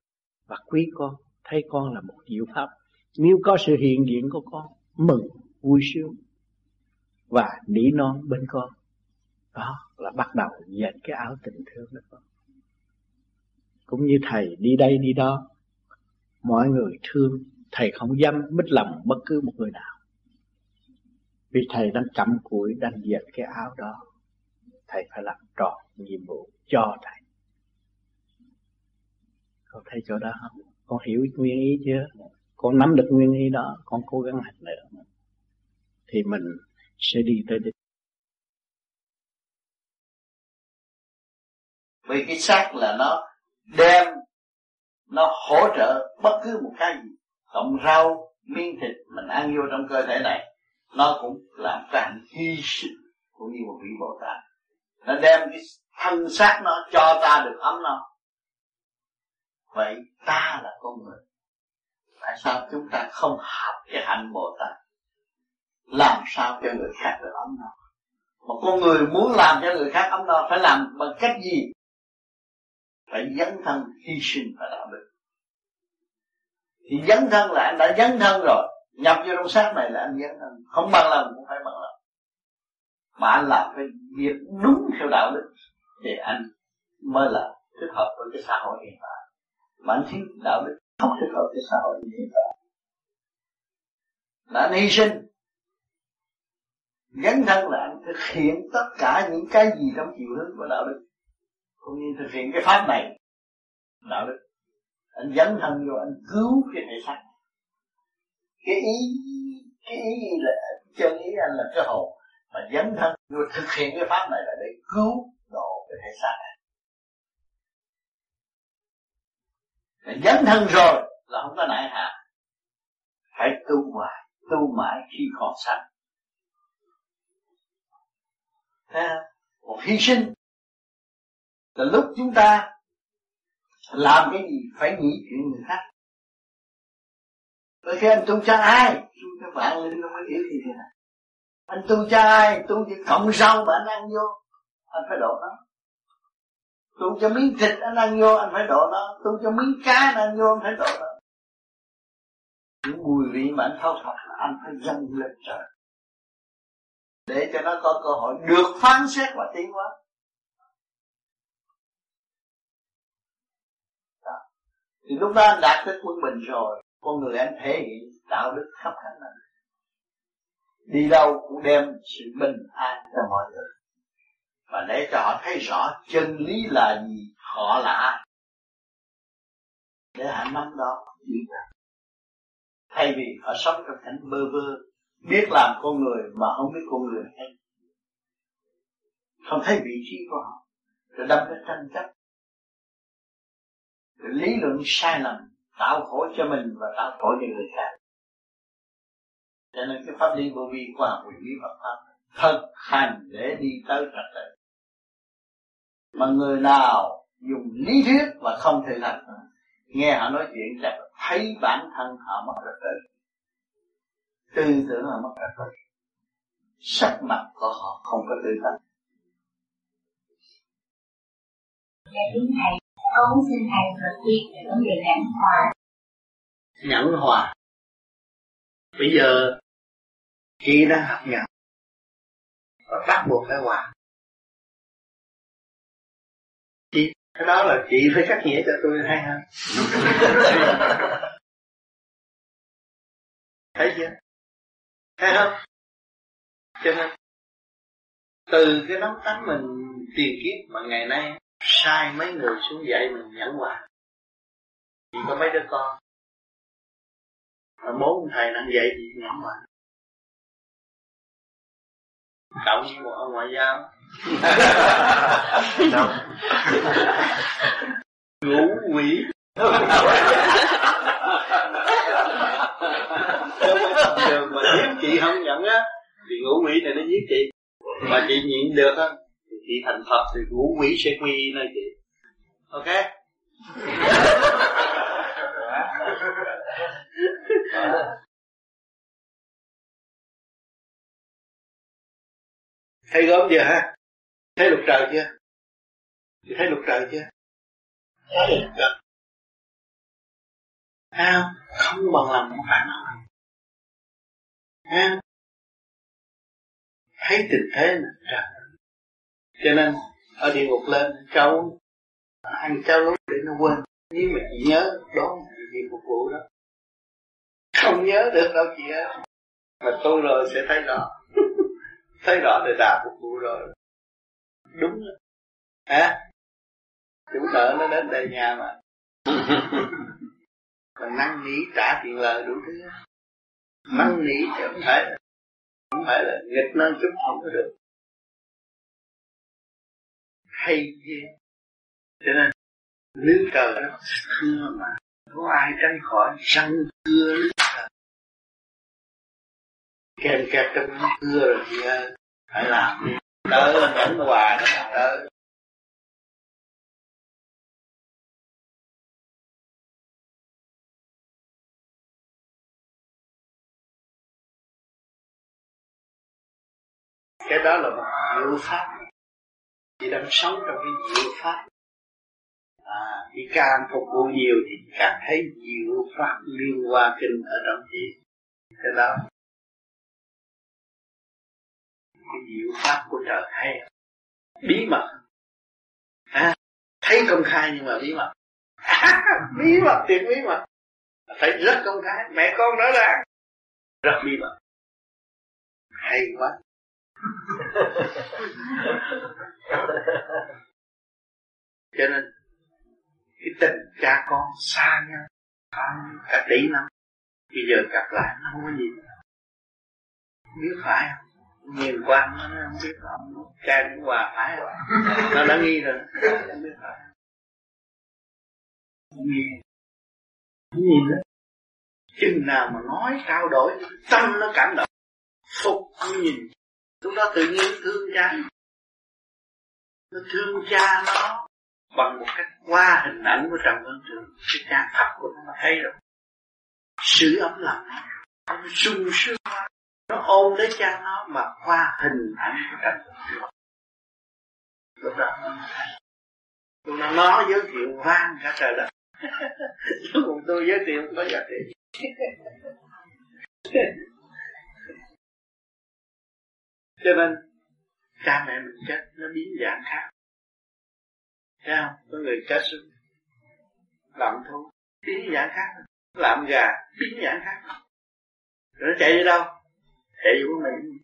và quý con, thấy con là một diệu pháp nếu có sự hiện diện của con, mừng, vui sướng và nỉ non bên con. Đó là bắt đầu dệt cái áo tình thương đó con. Cũng như thầy đi đây đi đó, mọi người thương, thầy không dám mít lòng bất cứ một người nào. Vì thầy đang cầm cụi đang dệt cái áo đó thầy phải làm tròn nhiệm vụ cho thầy. Con thấy chỗ đó không? Con hiểu nguyên ý chưa? Con nắm được nguyên ý đó, con cố gắng hành nữa thì mình sẽ đi tới đích. Vì cái xác là nó đem, nó hỗ trợ bất cứ một cái gì. Cộng rau, miếng thịt mình ăn vô trong cơ thể này, nó cũng làm cái hy sinh cũng như một vị bồ tát nó đem cái thân xác nó cho ta được ấm no. Vậy ta là con người. Tại sao chúng ta không học cái hạnh bồ tát? Làm sao cho người khác được ấm no? Mà con người muốn làm cho người khác ấm no phải làm bằng cách gì? Phải dấn thân hy sinh và đạo đức. Thì dấn thân là anh đã dấn thân rồi. Nhập vô trong xác này là anh dấn thân. Không bằng lòng cũng phải bằng lòng mà anh làm cái việc đúng theo đạo đức thì anh mới là thích hợp với cái xã hội hiện tại. Mà anh thiếu đạo đức, không thích hợp với xã hội hiện tại. Đã hy sinh. Gắn thân là anh thực hiện tất cả những cái gì trong chiều hướng của đạo đức, cũng như thực hiện cái pháp này. Đạo đức. Anh dấn thân vô, anh cứu cái thể xác. Cái ý cái ý là chân ý anh là cái hồn mà dấn thân, người thực hiện cái pháp này là để cứu độ cái thể xác này. Dấn thân rồi là không có nại hạ phải tu hoài, tu mãi khi còn sanh. Một hy sinh là lúc chúng ta làm cái gì phải nghĩ chuyện người khác. Bởi khi anh tu cho ai, Tu cho bạn lên không có hiểu gì thế này anh tu cho ai Tu chỉ cộng rau mà anh ăn vô, Anh phải độ nó. Tu cho miếng thịt anh ăn vô, Anh phải độ nó. Tu cho miếng cá anh ăn vô, Anh phải độ nó. Những mùi vị mà anh thao thập Anh phải dâng lên trời. Để cho nó có cơ hội Được phán xét và tiến hóa. Thì lúc đó anh đạt tới quân bình rồi. Con người anh thể hiện đạo đức khắp khả năng đi đâu cũng đem sự bình an cho mọi người. Và để cho họ thấy rõ chân lý là gì, họ là ai. Để họ nắm đó thay vì họ sống trong cảnh bơ vơ, biết làm con người mà không biết con người hay. Không thấy vị trí của họ, rồi đâm cái tranh chấp. Lý luận sai lầm, tạo khổ cho mình và tạo khổ cho người khác cho nên cái pháp lý vô vi qua quyền lý Phật pháp thực hành để đi tới trật tự mà người nào dùng lý thuyết và không thực hành nghe họ nói chuyện chắc thấy bản thân họ mất trật tự tư tưởng họ mất trật tự sắc mặt của họ không có tự thân Dạ đúng thầy, con xin thầy thực hiện về vấn đề nhẫn hòa. Nhẫn hòa bây giờ chị đang học nhận và bắt buộc phải hòa. Chị, cái đó là chị phải cắt nghĩa cho tôi hay hơn. *laughs* Thấy chưa? Thấy không? Cho nên, từ cái nóng tánh mình tiền kiếp mà ngày nay, sai mấy người xuống dạy mình nhẫn hòa. Chỉ có mấy đứa con mà bố thầy đang dạy gì hòa cậu như một ông ngoại giao. *laughs* Ngủ quỷ. Đường mà giết chị không nhận á. Thì ngũ quỷ này nó giết chị. Mà chị nhịn được á thì chị thành phật thì ngũ quỷ sẽ quy nơi chị. Ok *laughs* thấy gớm chưa ha thấy lục trời chưa? Thấy lục trời chưa? Thấy lục trời. À, không? Bằng lòng không phải nói à, thấy tình thế là trời cho nên ở địa ngục lên cháu ăn cháu lúc để nó quên. Nếu mà chị nhớ đó phục vụ đó. Không nhớ được đâu chị ơi mà tôi rồi sẽ thấy rõ. *laughs* Thấy rõ thì đã phục vụ rồi. Đúng rồi hả? Chủ nợ nó đến đây nhà mà. *laughs* Mà năn nỉ trả tiền lời đủ thứ. Năn nỉ chứ không phải không phải là nghịch nó chút không có được. Hay ghê. Cho nên nước trời nó thưa mà có ai tránh khỏi răng cưa nước kèm kẹp trong răng cưa rồi thì à, phải làm. Đi đỡ nhẫn hoài nó đỡ. Cái đó là một diệu pháp. Chị đang sống trong cái diệu pháp à, chị càng phục vụ nhiều thì càng thấy nhiều pháp liên hoa kinh ở trong chị. Cái đó. Cái diệu pháp của trời hay à. bí mật. À, thấy công khai nhưng mà bí mật. *laughs* Bí mật tuyệt bí mật. Phải rất công khai. Mẹ con nói là rất bí mật. Hay quá. *laughs* Cho nên cái tình cha con xa nhau cả tỷ năm. Bây giờ gặp lại nó không có gì biết phải không? Nhìn qua nó không biết không cha cũng hòa phải không *laughs* nó đã nghi rồi. Không biết phải nghi. Nhìn đó chừng nào mà nói trao đổi tâm nó cảm động. Phục nó nhìn. Lúc đó tự nhiên thương cha. Nó thương cha nó bằng một cách qua hình ảnh của trần văn trường, cái cha pháp của nó thấy rồi. Sự ấm lòng nó sung sướng, nó ôm lấy cha nó mà qua hình ảnh của trần văn trường. Lúc đó nó thấy lúc đó nó giới thiệu vang cả trời đất. *laughs* Chứ còn tôi giới thiệu, không có giá trị *laughs* cho nên, cha mẹ mình chết, nó biến dạng khác thấy không có người cá xuống làm thú biến dạng khác. Làm gà, biến dạng khác. Rồi nó chạy đi đâu? Chạy vô mình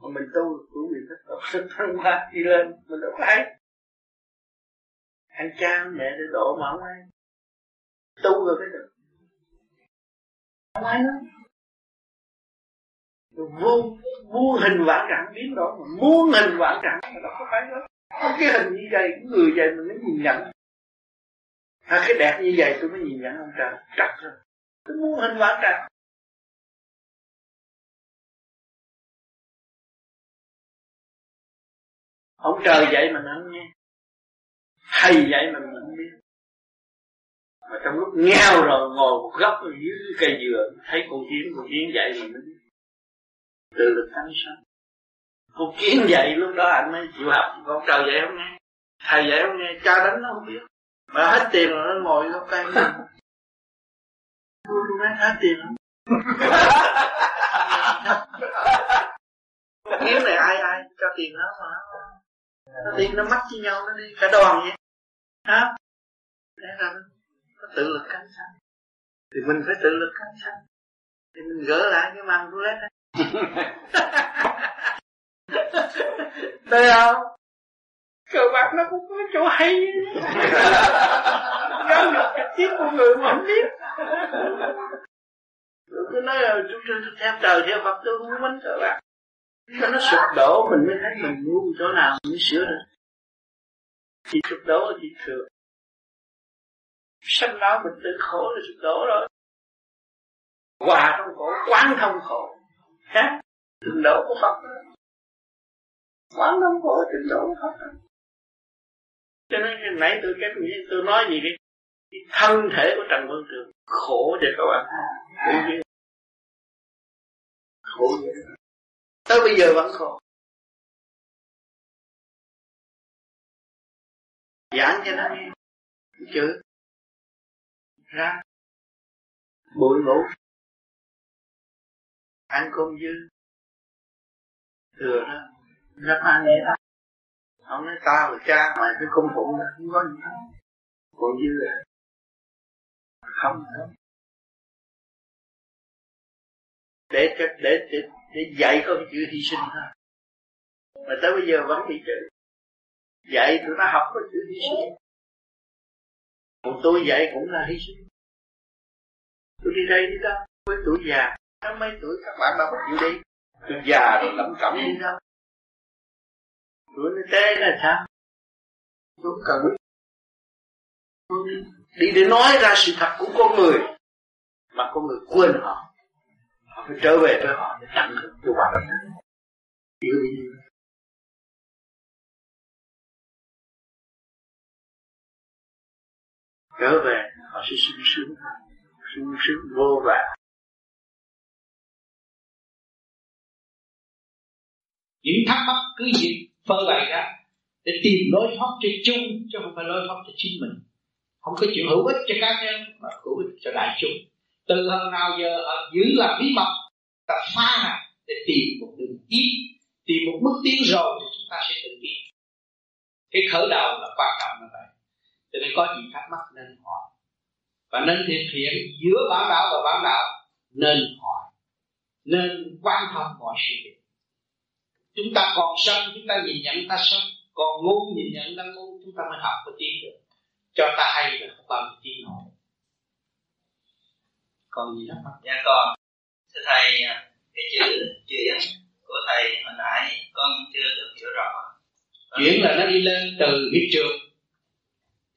mà mình tu của mình thích tập sinh tháng ba đi lên. Mình đâu phải anh cha mẹ để đổ mà không ai. Tu rồi cái được. Không ai đâu vô muôn hình vạn trạng biến đổi mà muôn hình vạn trạng mà đâu có phải đó có cái hình như vậy cái người vậy mình mới nhìn nhận. À, cái đẹp như vậy tôi mới nhìn nhận ông trời trật rồi. Tôi muốn hình vạn trạng ông trời vậy mà không nghe. Hay vậy mà mình không biết mà trong lúc nghèo rồi ngồi một góc dưới cây dừa thấy con kiến con kiến vậy thì mới biết tự lực tánh sanh con kiến dạy lúc đó anh mới chịu học. Con trời dạy không nghe. Thầy dạy không nghe, cha đánh nó không biết. Mà hết tiền rồi, nó ngồi gốc cây tôi nói hết tiền không kiến này ai ai cho tiền nó mà nó tiền nó mắc với nhau, nó đi cả đoàn vậy. Hả? Để ra nó tự lực cánh sanh. Thì mình phải tự lực cánh sanh. Thì mình gỡ lại cái màn roulette đó *laughs* Thấy không? Cờ bạc nó cũng có chỗ hay. *laughs* Giáo dục trực tiếp con người mà không biết. Tôi nói là tôi, tôi, theo trời theo Phật tôi không muốn cờ bạc. Cho nó sụp đổ mình mới thấy mình ngu chỗ nào mình mới sửa được. Chỉ sụp đổ là chỉ thừa. Sanh đó mình tự khổ là sụp đổ rồi. Hòa trong khổ, quán thông khổ khác. Trình độ của Phật. Quán thông khổ trình độ của Phật. Cho nên khi nãy tôi cái tôi nói gì đi? Cái thân thể của Trần Văn Trường khổ cho các bạn. Khổ vậy tới bây giờ vẫn khổ. Giảng cho nó nghe. Chữ. Ra. Bụi ngủ ăn cơm dư. Thừa đó. Nó ăn vậy đó. Ông nói tao là cha mày cái công phụng là không có gì hết. Còn dư à? Không. Không để để để để, để dạy có chữ hy sinh thôi. Mà tới bây giờ vẫn bị chữ dạy tụi nó học có chữ hy sinh. Còn tôi dạy cũng là hy sinh. Tôi đi đây đi đó với tuổi già năm mấy tuổi các bạn đâu có chịu đi? Tôi già rồi lẩm cẩm đi đâu? Tuổi nó tê là sao? Tôi không cần biết đi, để nói ra sự thật của con người mà con người quên họ. Họ phải trở về với họ để tặng cho hòa đồng đi trở về họ sẽ sung sướng sung sướng vô vàng những thắc mắc cứ gì phơi bày ra để tìm lối thoát cho chung, chứ không phải lối thoát cho chính mình. Không có chuyện hữu ích cho cá nhân, mà hữu ích cho đại chúng. Từ hôm nào giờ họ giữ là bí mật ta pha để tìm một đường tiến tìm một bước tiến rồi thì chúng ta sẽ tự tiến cái khởi đầu là quan trọng như vậy. Cho nên có gì thắc mắc nên hỏi. Và nên thực hiện giữa bản đạo và bản đạo, nên hỏi. Nên quan tâm mọi sự việc chúng ta còn sân chúng ta nhìn nhận ta sân còn ngu nhìn nhận ta ngu chúng ta mới học có tiến được. Cho ta hay là không giờ tiến nổi. Còn gì thắc mắc dạ còn. Thưa thầy cái chữ chuyển của thầy hồi nãy con chưa được hiểu rõ. Chuyển là nó đi lên từ cái trượt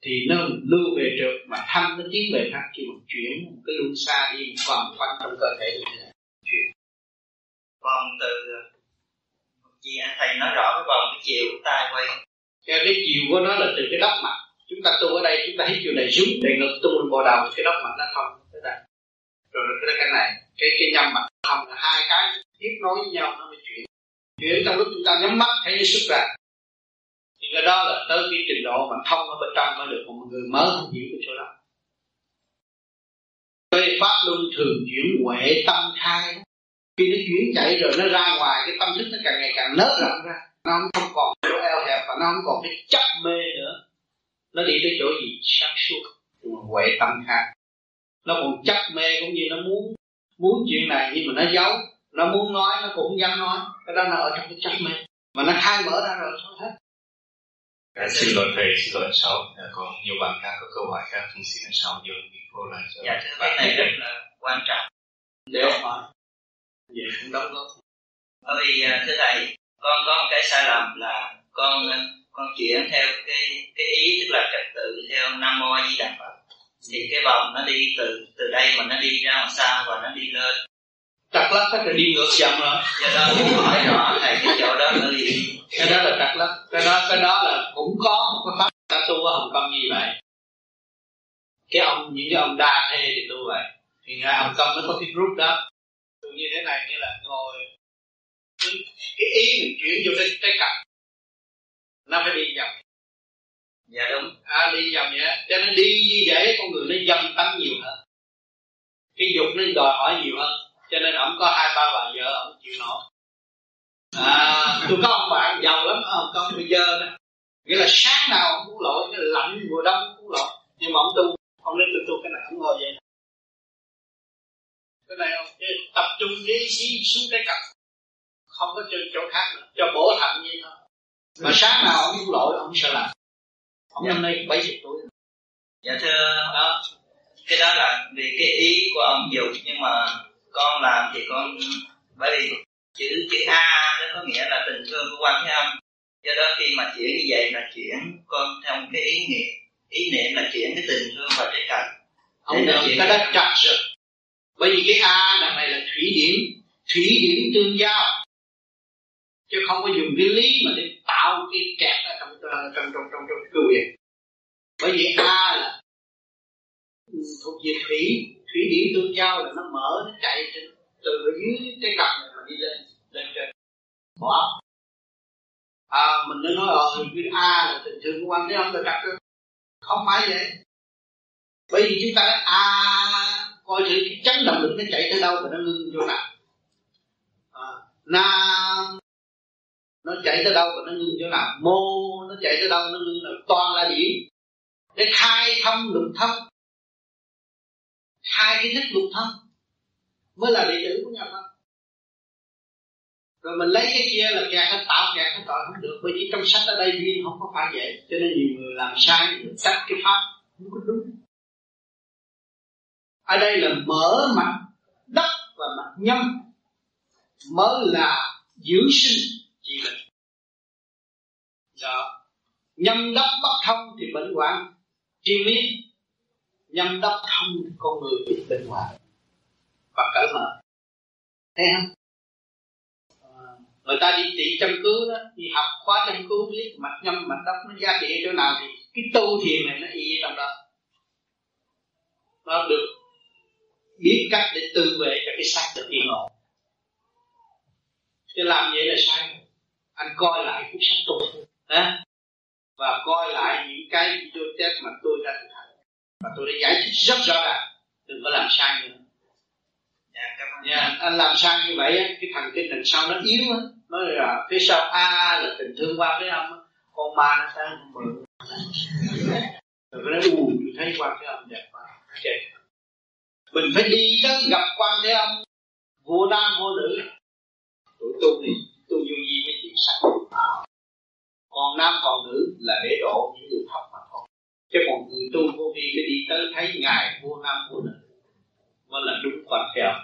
thì nó lưu về trượt mà thanh nó tiến về thanh khi mà chuyển một cái luân xa đi một vòng quanh trong cơ thể thì chuyển còn từ chị thầy nói rõ cái vòng cái chiều của tay quay. Cái, cái chiều của nó là từ cái đắp mặt chúng ta tu ở đây chúng ta hít chiều này xuống để ngực tu lên bò đầu cái đắp mặt nó thông tới đây. Rồi cái cái này cái cái nhâm mặt thông là hai cái tiếp nối với nhau nó mới chuyển. Chuyển trong lúc chúng ta nhắm mắt thấy xuất ra. Thì cái đó là tới cái trình độ mà thông ở bên trong mới được một người mới không hiểu cái chỗ đó. Tây pháp luôn thường chuyển huệ tâm khai khi nó chuyển chạy rồi nó ra ngoài cái tâm thức nó càng ngày càng nới rộng ra. Nó không còn chỗ eo hẹp và nó không còn cái chấp mê nữa. Nó đi tới chỗ gì? Sáng suốt. Huệ tâm khác. Nó còn chấp mê cũng như nó muốn muốn chuyện này nhưng mà nó giấu. Nó muốn nói nó cũng không dám nói. Cái đó nó ở trong cái chấp mê. Mà nó khai mở ra rồi thôi hết. À, xin lỗi thầy, xin lỗi sau. À, có nhiều bạn khác có câu hỏi khác thì xin sau nhường cô lại cho dạ thưa cái này rất là quan trọng. Nếu hỏi vậy cũng đóng góp. Bởi vì à, thưa thầy con có một cái sai lầm là con à, con chuyển theo cái cái ý tức là trật tự theo nam mô a di đà phật. Thì cái vòng nó đi từ từ đây mà nó đi ra ngoài xa và nó đi lên. Trật lắc là đi ngược dòng rồi do đó muốn hỏi rõ thầy cái chỗ đó nó đi cái đó là trật lắc. Cái đó cái đó là cũng có một cái pháp ta tu ở hồng kông như vậy. Cái ông những cái ông đa thê thì tu vậy. Thì ngay hồng kông nó có cái group đó như thế này nghĩa là ngồi. Cái ý mình chuyển vô cái cái cặp. Nó phải đi vòng dạ đúng. À đi vòng vậy cho nên đi như vậy con người nó dâm tánh nhiều hơn. Cái dục nó đòi hỏi nhiều hơn. Cho nên ông có hai ba bà vợ ông chịu nổi. À tôi có ông bạn giàu lắm. Ở hồng kông bây giờ đó nghĩa là sáng nào ông cũng lội cái lạnh mùa đông cũng lội nhưng mà ông tu trung với đi xuống cái cặp. Không có trên chỗ khác nữa cho bổ thận như thôi. Mà sáng nào ông cũng lội ông sợ làm ông năm nay bảy chục tuổi dạ thưa đó cái đó là vì cái ý của ông dục nhưng mà con làm thì con bởi vì chữ chữ a đó có nghĩa là tình thương của quan thế âm. Do đó khi mà chuyển như vậy là chuyển con theo một cái ý nghĩa ý niệm là chuyển cái tình thương vào trái trần ông nói cái đó chặt rồi bởi vì cái a đằng này là thủy điểm thủy điểm tương giao. Chứ không có dùng cái lý mà để tạo cái kẹt ở trong ờ, trong trong trong trong, trong cơ quyền bởi vì a là thuộc về thủy thủy điểm tương giao là nó mở nó chạy trên từ ở dưới cái cặp này mà đi lên lên trên bỏ à mình đã nói ờ cái a là tình thương của quan thế âm là trật không phải vậy. Bởi vì chúng ta a coi thử cái chấn động lực nó chạy tới đâu và nó ngưng chỗ nào. À, nam nó chạy tới đâu và nó ngưng chỗ nào. Mô nó chạy tới đâu nó ngưng nào toàn là điểm. Để khai thông lục thông khai cái thức lục thông mới là đệ tử của nhà Phật. Rồi mình lấy cái kia là kẹt hết tạo kẹt hết tội không được. Bởi vì trong sách ở đây duyên không có phải vậy. Cho nên nhiều người làm sai được sách cái pháp không có đúng ở đây là mở mặt đất và mặt nhân mới là giữ sinh, chỉ mình đó nhân đất bất thông thì bệnh hoạn. Triền miên. Nhân đất thông thì con người bị bệnh hoạn. Và cởi mở. Thấy không? À, người ta đi trị châm cứu đó, đi học khóa châm cứu, biết mặt nhâm, mặt đất nó giá trị chỗ nào thì cái tu thiền này nó y trong đó. Nó được biết cách để tư về cho cái xác được yên ổn. Chứ làm vậy là sai anh coi lại cuốn sách tu đó và coi lại những cái video test mà tôi đã thực hành. Và tôi đã giải thích rất rõ ràng. Đừng có làm sai nữa. Dạ, anh làm sao như vậy cái thần kinh đằng sau nó yếu á. Nói là phía sau a là tình thương qua với âm con ma nó sang mượn. Rồi nó u thấy quan thế âm đẹp quá. Đẹp mình phải đi tới gặp quan thế âm. Vua nam vua nữ. Tuổi tu thì tu vô gì mới chịu sanh. Còn nam còn nữ là để độ những người học mà thôi. Chứ còn người tu vô vi phải đi tới thấy ngài vua nam vua nữ. Mới là đúng quan thế âm.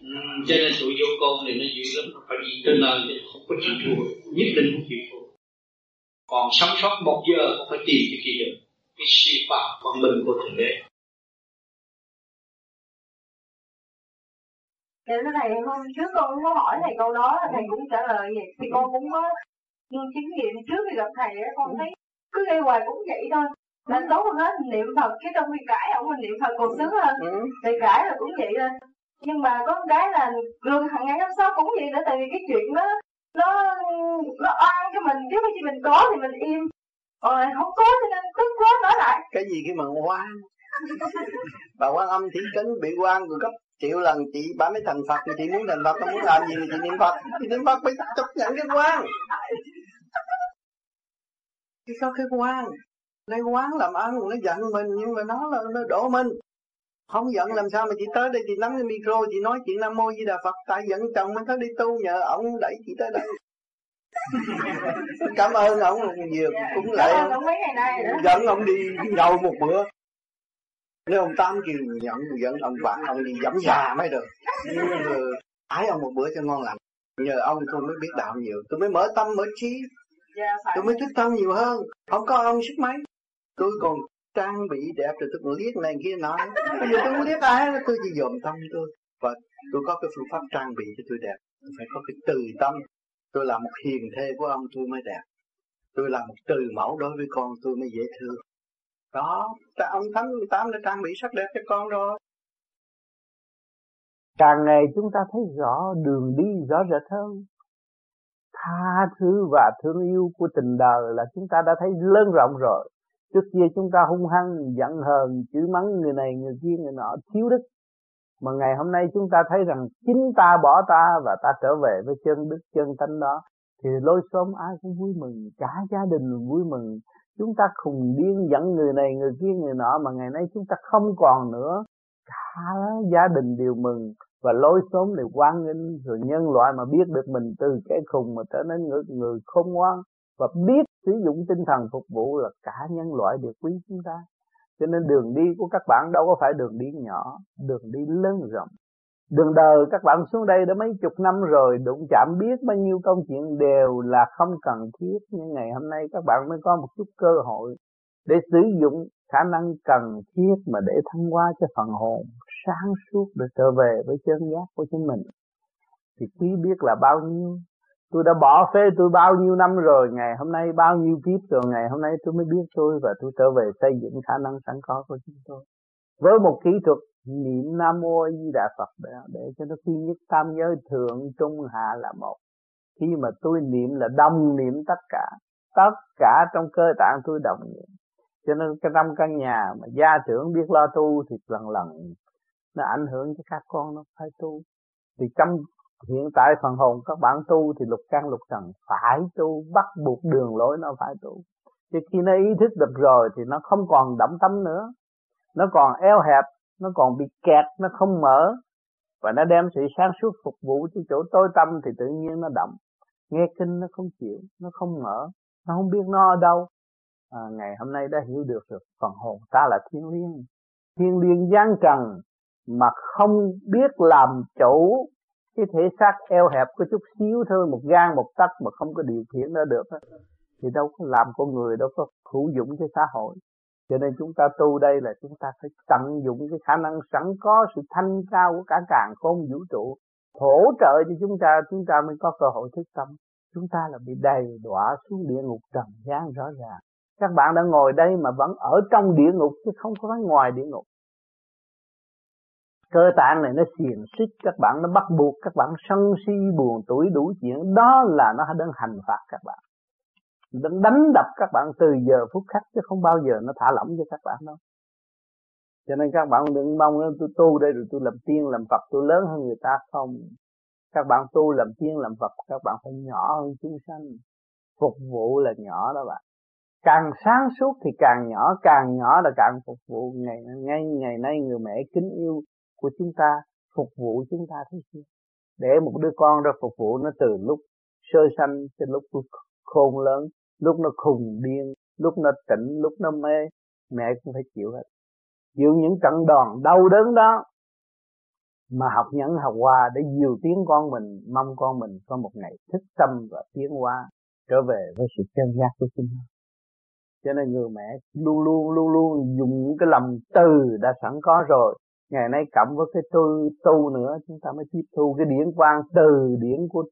Ừ, cho nên tụi vô con thì nó dữ lắm nó phải đi tới nơi thì không có chịu thua nhất định không chịu thua. Còn sống sót một giờ cũng phải tìm cái kia được. Cái siêu khoa văn minh của thượng đế. Dạ thưa thầy hôm trước con có hỏi thầy câu đó thầy cũng trả lời vậy. Thì con cũng có chứng nghiệm trước khi gặp thầy á con thấy cứ gây hoài cũng vậy thôi. Là tốt hơn hết niệm phật cái trong khi cãi ông mình niệm phật còn sướng hơn. Ừ. thì cãi là cũng vậy thôi. Nhưng mà có cái là luôn hàng ngày năm sau cũng vậy nữa tại vì cái chuyện đó nó nó oan cho mình. Chứ khi mình có thì mình im. Còn không có cho nên tức quá nói lại. Cái gì cái mà oan? Bà quan âm thủy cấn bị quan rồi cấp triệu lần chị bà mới thành phật chị muốn thành phật không muốn làm gì thì chị niệm phật. Chị niệm phật phải chấp nhận cái quan cái có cái quan lấy quán làm ăn nó giận mình nhưng mà nó là nó đổ mình. Không giận làm sao mà chị tới đây chị nắm cái micro chị nói chuyện nam mô di đà phật. Tại giận chồng mình tới đi tu nhờ ông đẩy chị tới đây. Cảm ơn ông nhiều cũng lại giận ông đi nhậu một bữa nếu ông tám kêu giận giận ông bạn ông đi dẫm già mới được. Ái ông một bữa cho ngon lành. Nhờ ông tôi mới biết đạo nhiều. Tôi mới mở tâm mở trí. Dạ, tôi mới thức tâm nhiều hơn. Không có ông sức mấy. Tôi còn trang bị đẹp rồi tôi còn liếc này kia nọ. Bây giờ tôi muốn liếc ai tôi chỉ dòm tâm tôi. Và tôi có cái phương pháp trang bị cho tôi đẹp. Tôi phải có cái từ tâm. Tôi là một hiền thê của ông tôi mới đẹp. Tôi là một từ mẫu đối với con tôi mới dễ thương đó ta ông thánh tám đã trang bị sắc đẹp cho con rồi càng ngày chúng ta thấy rõ đường đi rõ rệt hơn tha thứ và thương yêu của tình đời là chúng ta đã thấy lớn rộng rồi Trước kia chúng ta hung hăng, giận hờn, chửi mắng người này, người kia, người nọ, thiếu đức. Mà ngày hôm nay chúng ta thấy rằng chính ta bỏ ta và ta trở về với chân đức, chân tánh đó. Thì lối xóm ai cũng vui mừng, cả gia đình vui mừng. Chúng ta khùng điên dẫn người này, người kia, người nọ mà ngày nay chúng ta không còn nữa. Cả gia đình đều mừng và lối sống đều quan nghênh. Rồi nhân loại mà biết được mình từ cái khùng mà trở nên người, người khôn ngoan và biết sử dụng tinh thần phục vụ là cả nhân loại đều quý chúng ta. Cho nên đường đi của các bạn đâu có phải đường đi nhỏ đường đi lớn rộng đường đời các bạn xuống đây đã mấy chục năm rồi đụng chạm biết bao nhiêu công chuyện đều là không cần thiết. Nhưng ngày hôm nay các bạn mới có một chút cơ hội để sử dụng khả năng cần thiết mà để thăng hoa cho phần hồn sáng suốt để trở về với chân giác của chính mình. Thì quý biết là bao nhiêu? Tôi đã bỏ phê tôi bao nhiêu năm rồi, ngày hôm nay bao nhiêu kiếp rồi, ngày hôm nay tôi mới biết tôi và tôi trở về xây dựng khả năng sẵn có của chúng tôi. Với một kỹ thuật niệm Nam Mô a Di Đà Phật để, để cho nó quy nhất tam giới thượng trung hạ là một. Khi mà tôi niệm là đồng niệm tất cả, tất cả trong cơ tạng tôi đồng niệm. Cho nên cái trong căn nhà mà gia trưởng biết lo tu thì lần lần nó ảnh hưởng cho các con nó phải tu. Thì trong hiện tại phần hồn các bạn tu thì lục căn lục trần phải tu bắt buộc đường lối nó phải tu chứ khi nó ý thức được rồi thì nó không còn đậm tâm nữa nó còn eo hẹp nó còn bị kẹt nó không mở. Và nó đem sự sáng suốt phục vụ cho chỗ tối tâm thì tự nhiên nó động nghe kinh nó không chịu nó không mở. Nó không biết nó ở đâu. À, ngày hôm nay đã hiểu được rồi. Phần hồn ta là thiên liêng. Thiên liêng gian trần mà không biết làm chủ. Cái thể xác eo hẹp có chút xíu thôi một gan một tấc mà không có điều khiển nó được thì đâu có làm con người đâu có hữu dụng cho xã hội cho nên chúng ta tu đây là chúng ta phải tận dụng cái khả năng sẵn có sự thanh cao của cả càng không vũ trụ, hỗ trợ cho chúng ta chúng ta mới có cơ hội thức tâm. Chúng ta là bị đầy đọa xuống địa ngục trần gian rõ ràng. Các bạn đang ngồi đây mà vẫn ở trong địa ngục chứ không có ngoài địa ngục. Cơ tạng này nó xiềng xích, các bạn nó bắt buộc, các bạn sân si buồn tuổi đủ chuyện. Đó là nó đang hành phạt các bạn đang đánh đập các bạn từ giờ phút khắc chứ không bao giờ nó thả lỏng cho các bạn đâu. Cho nên các bạn đừng mong tôi tu đây rồi tôi làm tiên, làm Phật, tôi lớn hơn người ta không. Các bạn tu làm tiên, làm Phật, các bạn phải nhỏ hơn chúng sanh. Phục vụ là nhỏ đó bạn. Càng sáng suốt thì càng nhỏ càng nhỏ là càng phục vụ. Ngày, ngay ngày nay người mẹ kính yêu của chúng ta, phục vụ chúng ta thế chưa? Để một đứa con ra phục vụ nó từ lúc sơ sanh cho lúc khôn lớn lúc nó khùng điên, lúc nó tỉnh, lúc nó mê, mẹ cũng phải chịu hết. Chịu những trận đòn đau đớn đó mà học nhẫn, học hòa để dìu tiếng con mình, mong con mình có một ngày thức tâm và tiến hóa, trở về với sự chân giác của chính nó cho nên người mẹ luôn luôn luôn luôn dùng những cái lòng từ đã sẵn có rồi. Ngày nay cộng với cái tu tu nữa, chúng ta mới tiếp thu cái điển quang từ điển của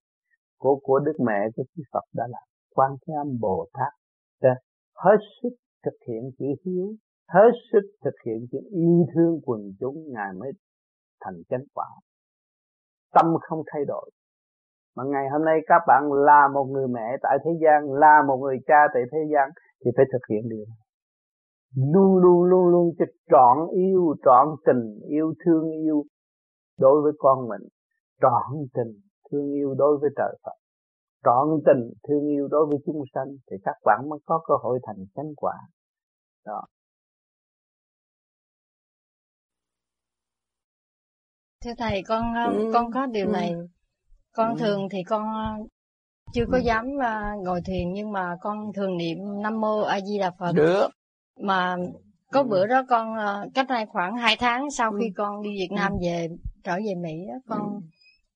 của của đức mẹ, của chư Phật đã làm quan thế âm bồ tát đã hết sức thực hiện chữ hiếu, hết sức thực hiện chữ yêu thương quần chúng, ngài mới thành chánh quả. Tâm không thay đổi. Mà ngày hôm nay các bạn là một người mẹ tại thế gian, là một người cha tại thế gian, thì phải thực hiện điều này. Luôn luôn luôn luôn cho trọn yêu, trọn tình, yêu thương yêu đối với con mình. Trọn tình thương yêu đối với trời Phật trọn tình thương yêu đối với chúng sanh thì các bạn mới có cơ hội thành chánh quả đó thưa thầy con ừ. con có điều ừ. này con ừ. thường thì con chưa có ừ. dám ngồi thiền nhưng mà con thường niệm nam mô a di đà phật được mà có ừ. bữa đó con cách đây khoảng 2 tháng sau khi con đi Việt Nam về trở về Mỹ đó, con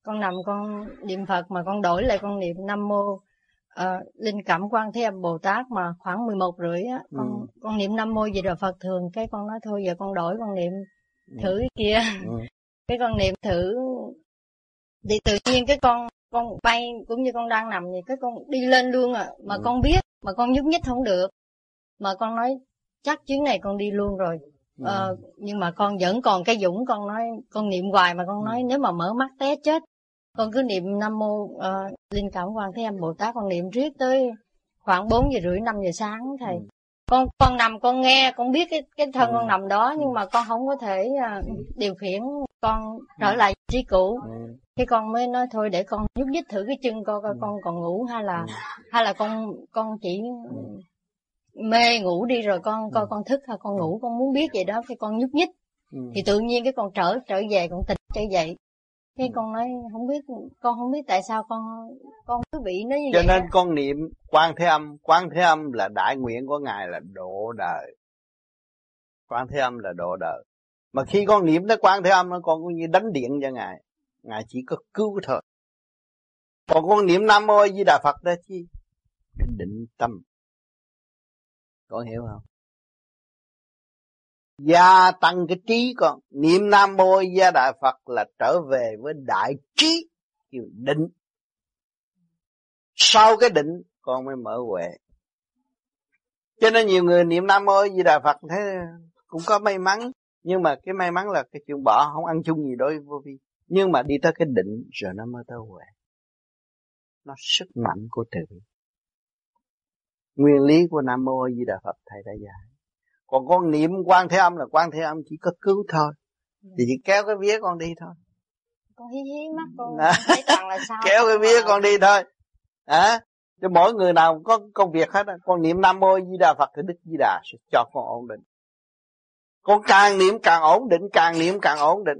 con nằm con niệm Phật mà con đổi lại con niệm Nam mô uh, linh cảm quan thế âm Bồ Tát mà khoảng 11 rưỡi á con ừ. con niệm Nam mô gì rồi Phật thường cái con nói thôi giờ con đổi con niệm thử cái kia ừ. *laughs* cái con niệm thử thì tự nhiên cái con con bay cũng như con đang nằm vậy cái con đi lên luôn à mà ừ. con biết mà con nhúc nhích không được mà con nói chắc chuyến này con đi luôn rồi ừ. Ờ, nhưng mà con vẫn còn cái dũng con nói con niệm hoài mà con ừ. nói nếu mà mở mắt té chết con cứ niệm nam mô uh, linh cảm quan thế âm bồ tát. Con niệm riết tới khoảng 4 giờ rưỡi 5 giờ sáng thầy. Ừ. con con nằm con nghe con biết cái cái thân ừ. con nằm đó nhưng mà con không có thể uh, điều khiển con trở lại trí cũ. Ừ. thế con mới nói thôi để con nhúc nhích thử cái chân coi coi con còn ngủ hay là hay là con con chỉ mê ngủ đi rồi con coi con thức hay con ngủ con muốn biết vậy đó cái con nhúc nhích. Thì tự nhiên cái con trở trở về con tỉnh trở dậy. Cái ừ. con nói không biết con không biết tại sao con con cứ bị nó như cho vậy nên đó. con niệm quan thế âm quan thế âm là đại nguyện của ngài là độ đời. Quan thế âm là độ đời. Mà khi con niệm tới quan thế âm nó con cũng như đánh điện cho ngài. Ngài chỉ có cứu thôi. Còn con niệm nam mô di đà phật đó chi? Định tâm con hiểu không? Gia tăng cái trí con. Niệm nam mô gia đại phật là trở về với đại trí kiểu định. Sau cái định, con mới mở huệ. Cho nên nhiều người niệm nam mô di đà phật thế cũng có may mắn. Nhưng mà cái may mắn là cái chuyện bỏ, không ăn chung gì đối với vô vi. Nhưng mà đi tới cái định, rồi nó mới tới huệ. Nó sức mạnh của từ nguyên lý của nam mô di đà phật thầy đã dạy. Còn con niệm quan thế âm là quan thế âm chỉ có cứu thôi. Ừ. thì chỉ kéo cái vía con đi thôi. Con hí hí mắt con à. thấy toàn là sao *laughs* kéo cái vía con đi thôi. À, cho mỗi người nào có công việc hết con niệm nam mô di đà phật thì đức di đà sẽ cho con ổn định. Con càng niệm càng ổn định càng niệm càng ổn định.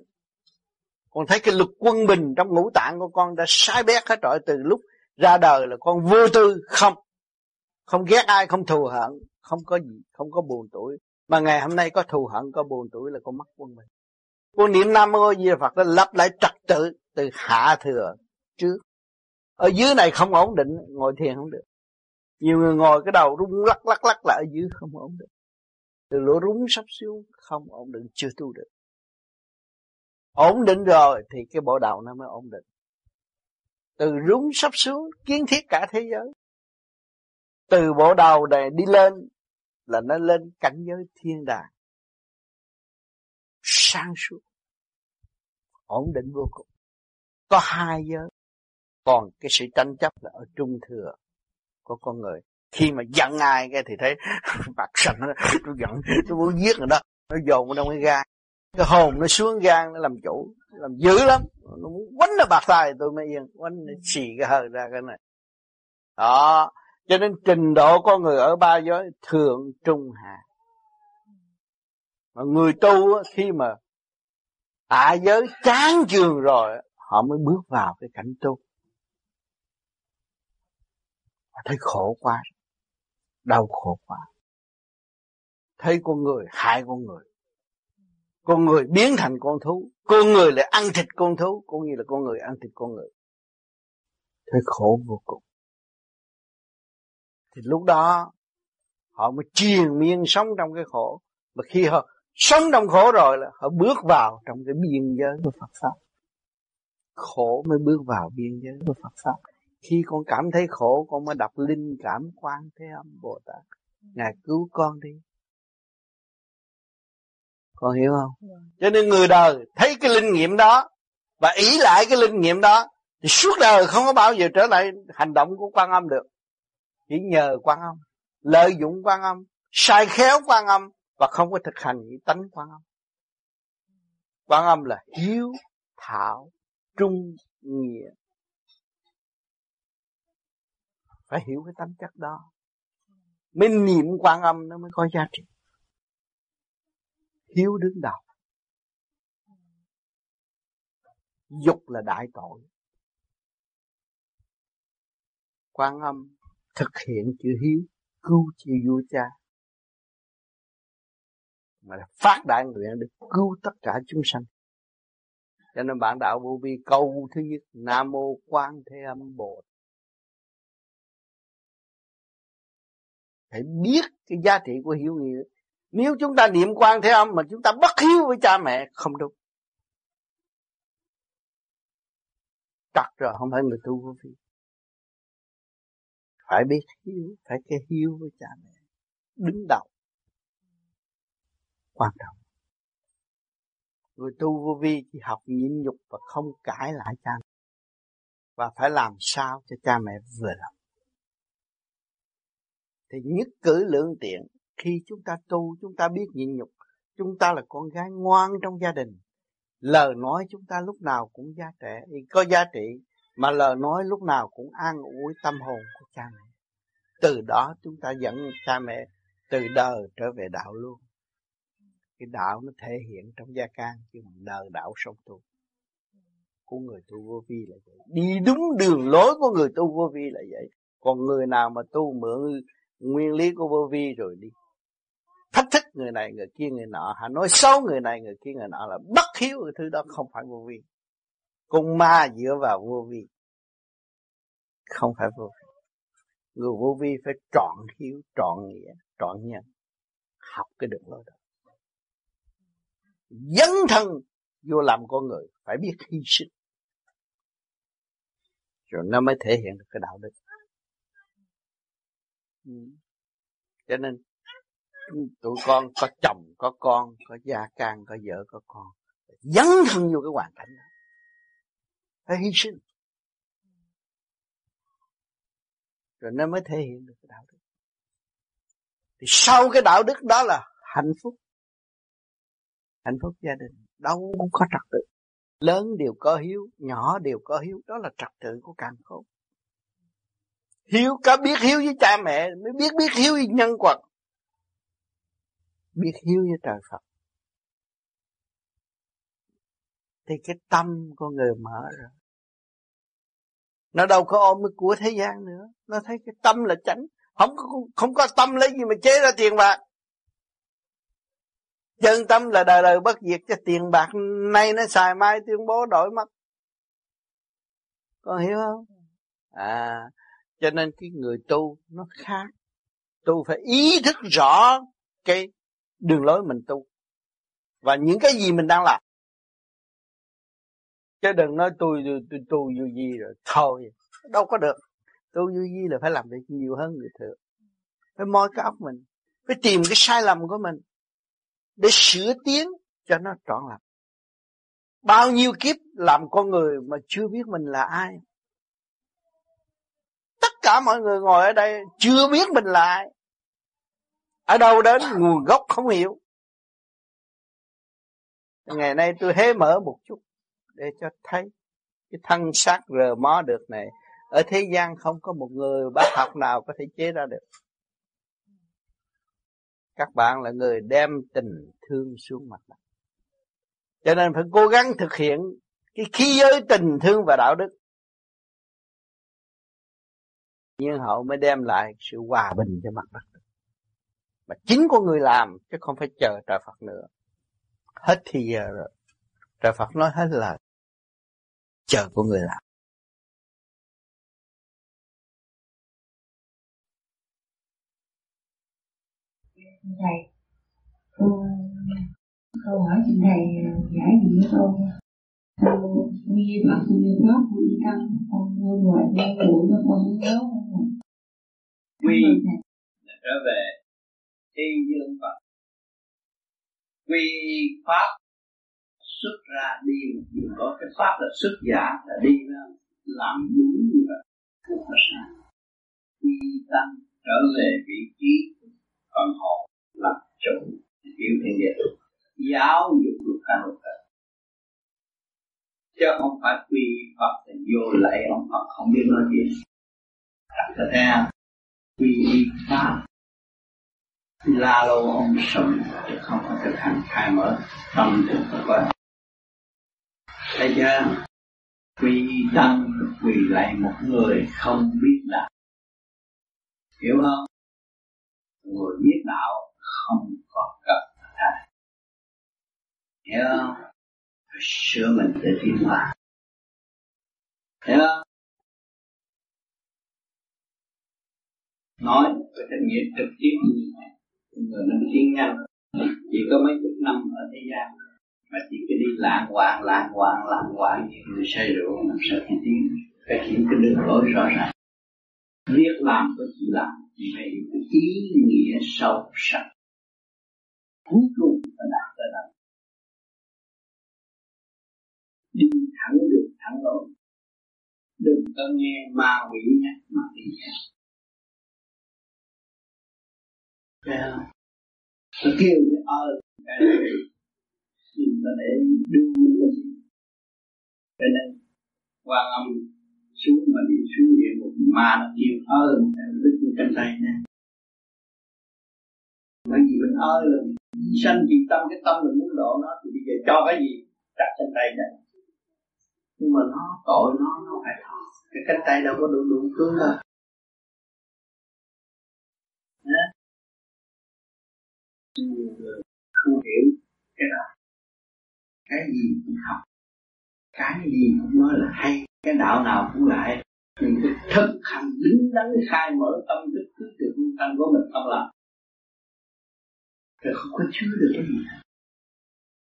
Con thấy cái lực quân bình trong ngũ tạng của con đã sai bét hết rồi. Từ lúc ra đời là con vô tư không không ghét ai, không thù hận, không có gì, không có buồn tuổi. Mà ngày hôm nay có thù hận, có buồn tuổi là con mất quân mình. Con niệm nam mô di phật nó lập lại trật tự từ hạ thừa trước. Ở dưới này không ổn định, ngồi thiền không được. Nhiều người ngồi cái đầu rung lắc lắc lắc lại ở dưới không ổn định từ lỗ rúng sắp xuống, không ổn định, chưa tu được. Ổn định rồi thì cái bộ đầu nó mới ổn định. Từ rúng sắp xuống, kiến thiết cả thế giới từ bộ đầu này đi lên là nó lên cảnh giới thiên đàng. Sang suốt. Ổn định vô cùng. Có hai giới. Còn cái sự tranh chấp là ở trung thừa của con người. Khi mà giận ai cái thì thấy *laughs* mặt sần nó, tôi giận tôi muốn giết rồi đó. Nó dồn vào trong cái gan. Cái hồn nó xuống gan nó làm chủ làm dữ lắm. Nó muốn quánh nó bạc tay tôi mới yên. Quánh nó xì cái hơi ra cái này. Đó cho nên trình độ con người ở ba giới thượng, trung, hạ. Mà người tu khi mà hạ giới chán trường rồi họ mới bước vào cái cảnh tu. Họ thấy khổ quá, đau khổ quá. Thấy con người hại con người. Con người biến thành con thú, con người lại ăn thịt con thú, cũng như là con người ăn thịt con người. Thấy khổ vô cùng thì lúc đó họ mới triền miên sống trong cái khổ. Mà khi họ sống trong khổ rồi là họ bước vào trong cái biên giới của Phật pháp. Khổ mới bước vào biên giới của Phật pháp. Khi con cảm thấy khổ con mới đọc linh cảm quan thế âm Bồ Tát. Ngài cứu con đi. Con hiểu không? Cho nên người đời thấy cái linh nghiệm đó và ý lại cái linh nghiệm đó thì suốt đời không có bao giờ trở lại hành động của quan âm được chỉ nhờ quan âm, lợi dụng quan âm, sai khéo quan âm và không có thực hành những tánh quan âm. Quan âm là hiếu, thảo, trung, nghĩa. Phải hiểu cái tánh chất đó. Mới niệm quan âm nó mới có giá trị. Hiếu đứng đầu. Dục là đại tội. Quan âm thực hiện chữ hiếu, cứu chư vua cha. Mà là phát đại nguyện để cứu tất cả chúng sanh. Cho nên bạn đạo vô vi câu thứ nhất, nam mô quan thế âm bồ phải biết cái giá trị của hiếu nghĩa. Nếu chúng ta niệm quan thế âm mà chúng ta bất hiếu với cha mẹ, không đúng. Trật rồi, không phải người tu vô vi phải biết hiếu, phải cái hiếu với cha mẹ. Đứng đầu. Quan trọng. Người tu vô vi chỉ học nhịn nhục và không cãi lại cha mẹ. Và phải làm sao cho cha mẹ vừa lòng. Thì nhất cử lượng tiện, khi chúng ta tu, chúng ta biết nhịn nhục, chúng ta là con gái ngoan trong gia đình. Lời nói chúng ta lúc nào cũng giá trị có giá trị mà lời nói lúc nào cũng an ủi tâm hồn của cha mẹ. Từ đó chúng ta dẫn cha mẹ từ đời trở về đạo luôn. Cái đạo nó thể hiện trong gia can, chứ mà đời đạo sống tu của người tu vô vi là vậy. Đi đúng đường lối của người tu vô vi là vậy. Còn người nào mà tu mượn nguyên lý của vô vi rồi đi, thách thức người này, người kia, người nọ, hả, nói xấu người này, người kia, người nọ là bất hiếu, cái thứ đó không phải vô vi con ma dựa vào vô vi. Không phải vô vi. Người vô vi phải trọn hiếu trọn nghĩa, trọn nhân. Học cái đường lối đó. Dấn thân vô làm con người, phải biết hy sinh. Rồi nó mới thể hiện được cái đạo đức. Ừ. Cho nên, tụi con có chồng, có con, có gia can, có vợ, có con. Dấn thân vô cái hoàn cảnh đó phải hy sinh. Rồi nó mới thể hiện được cái đạo đức. Thì sau cái đạo đức đó là hạnh phúc. Hạnh phúc gia đình. Đâu cũng có trật tự. Lớn đều có hiếu, nhỏ đều có hiếu. Đó là trật tự của càng khôn. Hiếu, có biết hiếu với cha mẹ, mới biết biết hiếu với nhân quật. Biết hiếu với trời Phật. Thì cái tâm của người mở rồi nó đâu có ôm cái của thế gian nữa. Nó thấy cái tâm là chánh. Không có không có tâm lấy gì mà chế ra tiền bạc. Chân tâm là đời đời bất diệt cho tiền bạc nay nó xài mai tuyên bố đổi mất. Con hiểu không? À cho nên cái người tu nó khác. Tu phải ý thức rõ cái đường lối mình tu. Và những cái gì mình đang làm chứ đừng nói tôi tôi, tôi tu vô vi rồi. Thôi đâu có được. Tu vô vi là phải làm việc nhiều hơn người thường. Phải moi cái óc mình. Phải tìm cái sai lầm của mình để sửa tiến cho nó trọn lành. Bao nhiêu kiếp làm con người mà chưa biết mình là ai? Tất cả mọi người ngồi ở đây chưa biết mình là ai. Ở đâu đến nguồn gốc không hiểu. Ngày nay tôi hé mở một chút để cho thấy cái thân xác rờ mó được này. Ở thế gian không có một người bác học nào có thể chế ra được. Các bạn là người đem tình thương xuống mặt đất. Cho nên phải cố gắng thực hiện cái khí giới tình thương và đạo đức. Nhưng hậu mới đem lại sự hòa bình cho mặt đất. Mà chính con người làm, chứ không phải chờ trời Phật nữa. Hết thì giờ rồi. Trời Phật nói hết lời chờ của người làm. Thầy cô câu hỏi xin thầy giải gì cho con như Phật như pháp như tăng con ngôi ngoài ngôi bụi mà con không nhớ quy. Là trở về thiên dương Phật. Quy pháp xuất ra đi một có cái pháp là xuất giả là đi ra, làm đúng như vậy rất là sáng quy tăng trở về vị trí còn hồn làm chủ, hiểu thiên địa giáo dục được cả một đời chứ không phải quy Phật thì vô lại ông Phật không biết nói gì. Thật ra quy y pháp la lâu ông sống, chứ không có thực hành khai mở tâm được của con thấy chưa? Quy tăng quỳ lại một người không biết đạo. Hiểu không? Người biết đạo không có cần thầy hiểu không? Phải sửa mình để tiến hóa. Hiểu không? Nói về trách nhiệm trực tiếp như này, người nó tiến nhanh. Chỉ có mấy chục năm ở thế gian mà chỉ cứ đi lạng quạng lạng quạng lạng quạng như người say rượu, làm sao thì tiến phải hiểu cái đường lối rõ ràng. Biết làm có chỉ làm thì phải hiểu cái ý nghĩa sâu sắc. Cuối cùng phải đạt tới đâu đi thẳng được thẳng lối. Đừng có nghe ma quỷ nhắc mà đi theo yeah. nó kêu cái cái mà để đưa mình lên cho nên quan âm, xuống mà đi xuống địa ngục mà nó kêu ơ đức cái cánh tay nè. Bởi vì mình ơ là sanh vì tâm, cái tâm mình muốn độ nó, thì bây giờ cho cái gì? Đặt cánh tay này nhưng mà nó tội nó nó phải thọ. Cái cánh tay đâu có đủ đủ cứu đâu. Không hiểu cái nào cái gì cũng học. Cái gì cũng nói là hay, cái đạo nào cũng là hay. Nhưng cái thực hành, đứng đắn, khai mở tâm thức, cứ từ phương tâm của mình không làm. Rồi không có chứa được cái gì hết